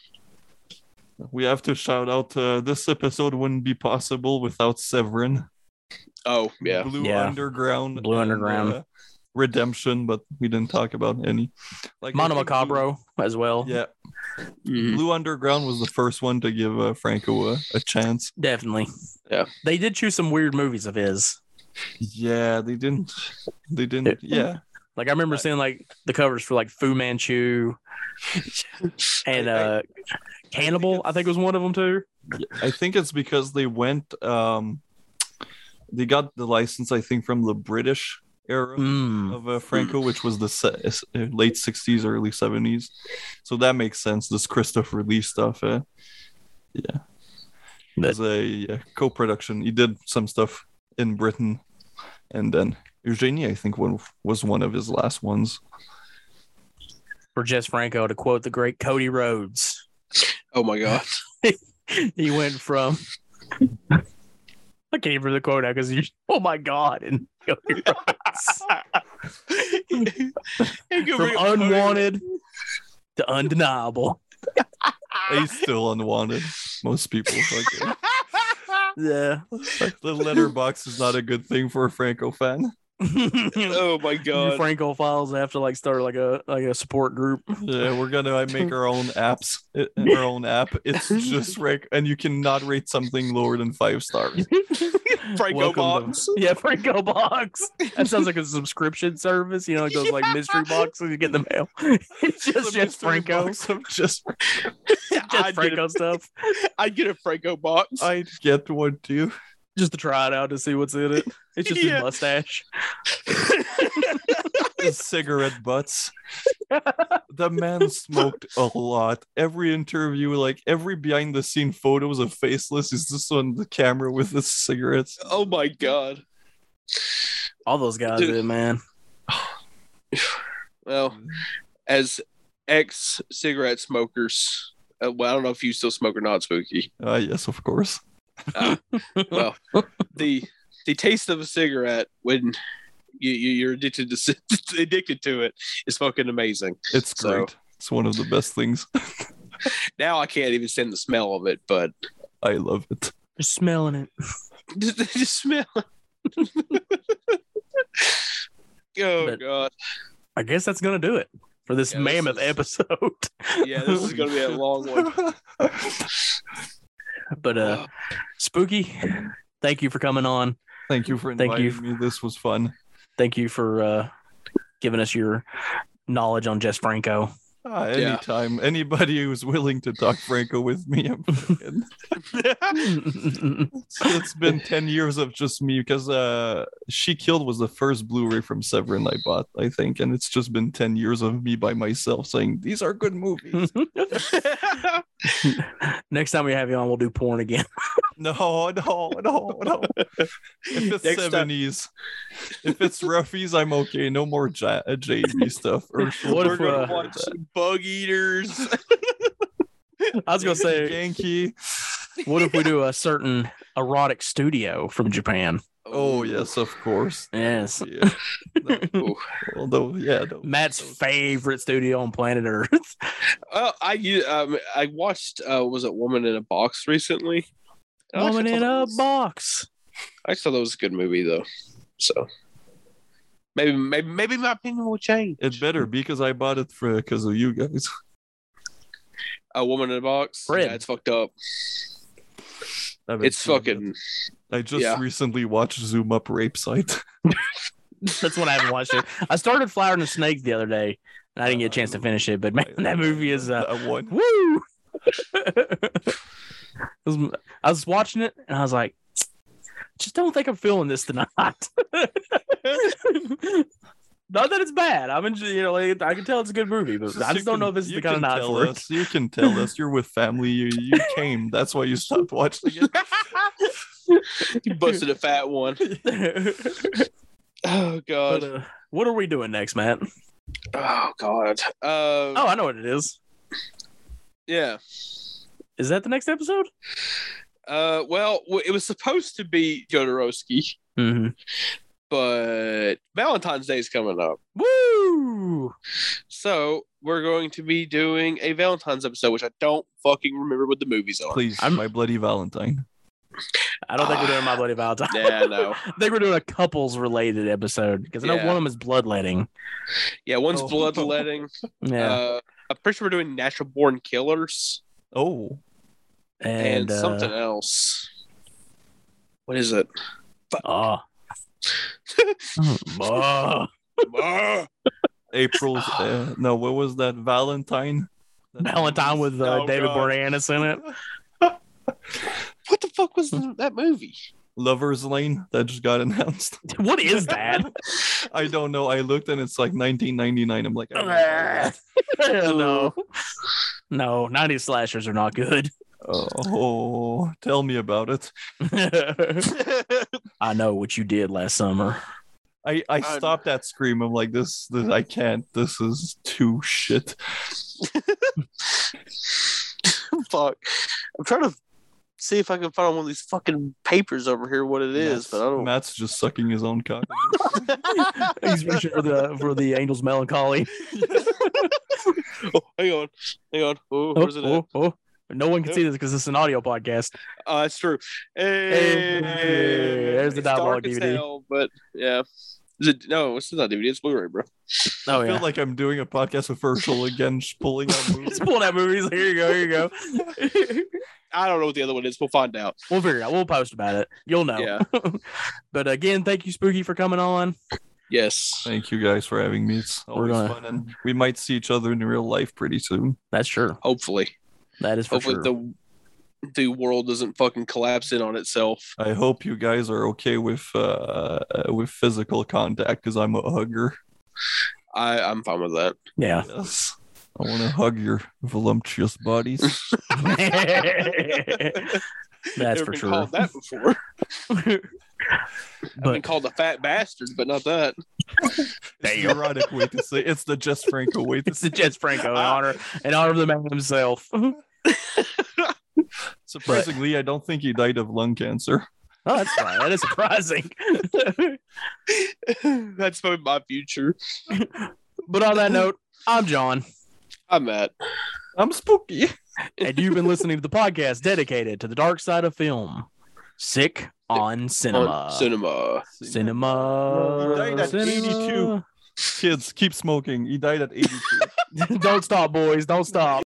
We have to shout out. Uh, this episode wouldn't be possible without Severin. Oh, yeah. Blue Yeah. Underground. Blue Underground. uh, Redemption, but we didn't talk about any. Like I Mono think Blue- Macabro as well. Yeah, Mhm. Blue Underground was the first one to give uh, Franco a, a chance. Definitely. Yeah. They did choose some weird movies of his. Yeah, they didn't. They didn't. Yeah, Like I remember seeing like the covers for like Fu Manchu and I- I- uh Cannibal, I think was one of them too. I think it's because they went. Um, they got the license, I think, from the British era Mm. of uh, Franco, which was the se- uh, late '60s, early '70s. So that makes sense. This Christopher Lee stuff. Uh, yeah, it was a yeah, co-production. He did some stuff in Britain, and then Eugenie, I think, one was one of his last ones. For Jess Franco, to quote the great Cody Rhodes, Oh my god. he went from I can't even remember the quote now because you oh my god and Cody Rhodes. From unwanted to undeniable. He's still unwanted. Most people. Like, Yeah. the Letterboxd is not a good thing for a Franco fan. Oh my Your god. Franco files have to like start like a like a support group. Yeah, we're gonna uh, make our own apps, uh, our own app. It's just Frank, and you cannot rate something lower than five stars. Franco Welcome to- box. yeah, Franco box. That sounds like a subscription service. You know, it goes like mystery box when you get in the mail. It's just The just Franco, box just just I'd Franco a, stuff, I'd get a Franco box. I get one too. Just to try it out to see what's in it. It's just Yeah. his mustache. Cigarette butts. The man smoked a lot. Every interview, like every behind the scene photos of Faceless, is just on the camera with his cigarettes. oh my god. All those guys Dude. did, man. Well, as ex cigarette smokers, uh, well, I don't know if you still smoke or not, Spooky. Ah, yes, of course. Uh, well, the the taste of a cigarette when you, you you're addicted to addicted to it is fucking amazing. It's So- great. It's one of the best things. now I can't even stand the smell of it, but I love it. Just smelling it. just, just smell oh But- god. I guess that's gonna do it for this Yeah, this mammoth is- episode. Yeah, this is gonna be a long one. But uh, spooky. Thank you for coming on. Thank you for Thank inviting you. me. This was fun. Thank you for uh, giving us your knowledge on Jess Franco. Yeah. anytime. Anybody who's willing to talk Franco with me, I'm. It's- it's been 10 years of just me because uh she killed was the first blu-ray from severin i bought i think and it's just been 10 years of me by myself saying these are good movies Next time we have you on, we'll do porn again. no no no no if it's Next time- 70s if it's roughies i'm okay no more J- uh, stuff or What We're if, gonna uh, watch Bug Eaters. I was gonna say, Genki. what if we do a certain erotic studio from Japan? Oh yes of course Yes, yeah No, Ooh. although yeah no, Matt's favorite studio on planet Earth. Oh, I u- um I watched uh was it Woman in a Box recently? Woman in a was- box. I actually thought that was a good movie though. So maybe maybe maybe my opinion will change. it better because i bought it for because of you guys A Woman in a Box. Fred. Yeah, it's fucked up. I haven't It's seen it. fucking I just yeah. recently watched Zoom Up Rape Site. That's when I haven't watched it. I started Flower and the Snake the other day, and I didn't get a chance to finish it. But man, that movie is uh, that one. woo. Was- I was watching it, and I was like, just don't think I'm feeling this tonight. Not that it's bad. I'm enjoying, you know, like, I can tell it's a good movie, but I just don't can- know if this is the kind of can tell for us. You can tell us you're with family. You you came. That's why you stopped watching it. you busted a fat one. Oh But, god. uh, what are we doing next, Matt? Oh god. Uh, Oh, I know what it is. yeah. Is that the next episode? Uh, well, it was supposed to be Jodorowsky, Mm-hmm. But Valentine's Day is coming up, Woo! so we're going to be doing a Valentine's episode, which I don't fucking remember what the movies are. Please, I'm- my bloody Valentine. I don't think we're doing my bloody Valentine. Yeah, no. I think we're doing a couples related episode because I know Yeah. one of them is bloodletting. Yeah, one's Oh. bloodletting. Yeah, Uh, I'm pretty sure we're doing natural born killers Oh, and, and, uh, something else. What is it? Oh. Oh. Ah, April's. Uh, no, what was that? Valentine. Valentine with uh, Oh, David God. Boreanaz in it. what the fuck was that movie? Lovers Lane that just got announced. What is that? I don't know. I looked and it's like 1999. I'm like, I don't know. no, no, 90s slashers are not good. Oh, tell me about it. I know what you did last summer. I I stopped that scream. I'm like, this, this I can't. This is too shit. fuck. I'm trying to see if I can find one of these fucking papers over here what it is, Matt's, but I don't. Matt's just sucking his own cock. He's reaching for the for the Angels Melancholy. oh, hang on, hang on. Oh, Oh, where's it at? oh, oh. oh. No one can see this because it's an audio podcast. Oh, that's true. Hey, Hey, there's the dialogue DVD. hell, but yeah. Is it no? It's not DVD. It's Blu-ray, bro. Oh I yeah. feel like I'm doing a podcast with Herschel again, just pulling out movies. Just pulling out movies. Here you go. Here you go. I don't know what the other one is. We'll find out. we'll figure it out. We'll post about it. You'll know. Yeah. but again, thank you, Spooky, for coming on. Yes. Thank you guys for having me. It's We're always gonna- fun, and we might see each other in real life pretty soon. That's sure. Hopefully. That is for Hopefully sure. the the world doesn't fucking collapse in on itself. I hope you guys are okay with uh with physical contact because I'm a hugger. I I'm fine with that. yeah. Yes, I want to hug your voluptuous bodies. That's Never for been sure. Called that before. I've been called a fat bastard, but not that. It's the erotic way to say it's the Jess Franco way to it's the say. Jess Franco in honor in honor of the man himself. Surprisingly, I don't think he died of lung cancer. Oh, that's fine. That is surprising. That's probably my future. but on that note, I'm John. I'm Matt. I'm spooky. and you've been listening to the podcast dedicated to the dark side of film. Sick on cinema. On cinema. Cinema. He died at Cinema. 82. Kids, keep smoking. He died at 82. Don't stop, boys. Don't stop.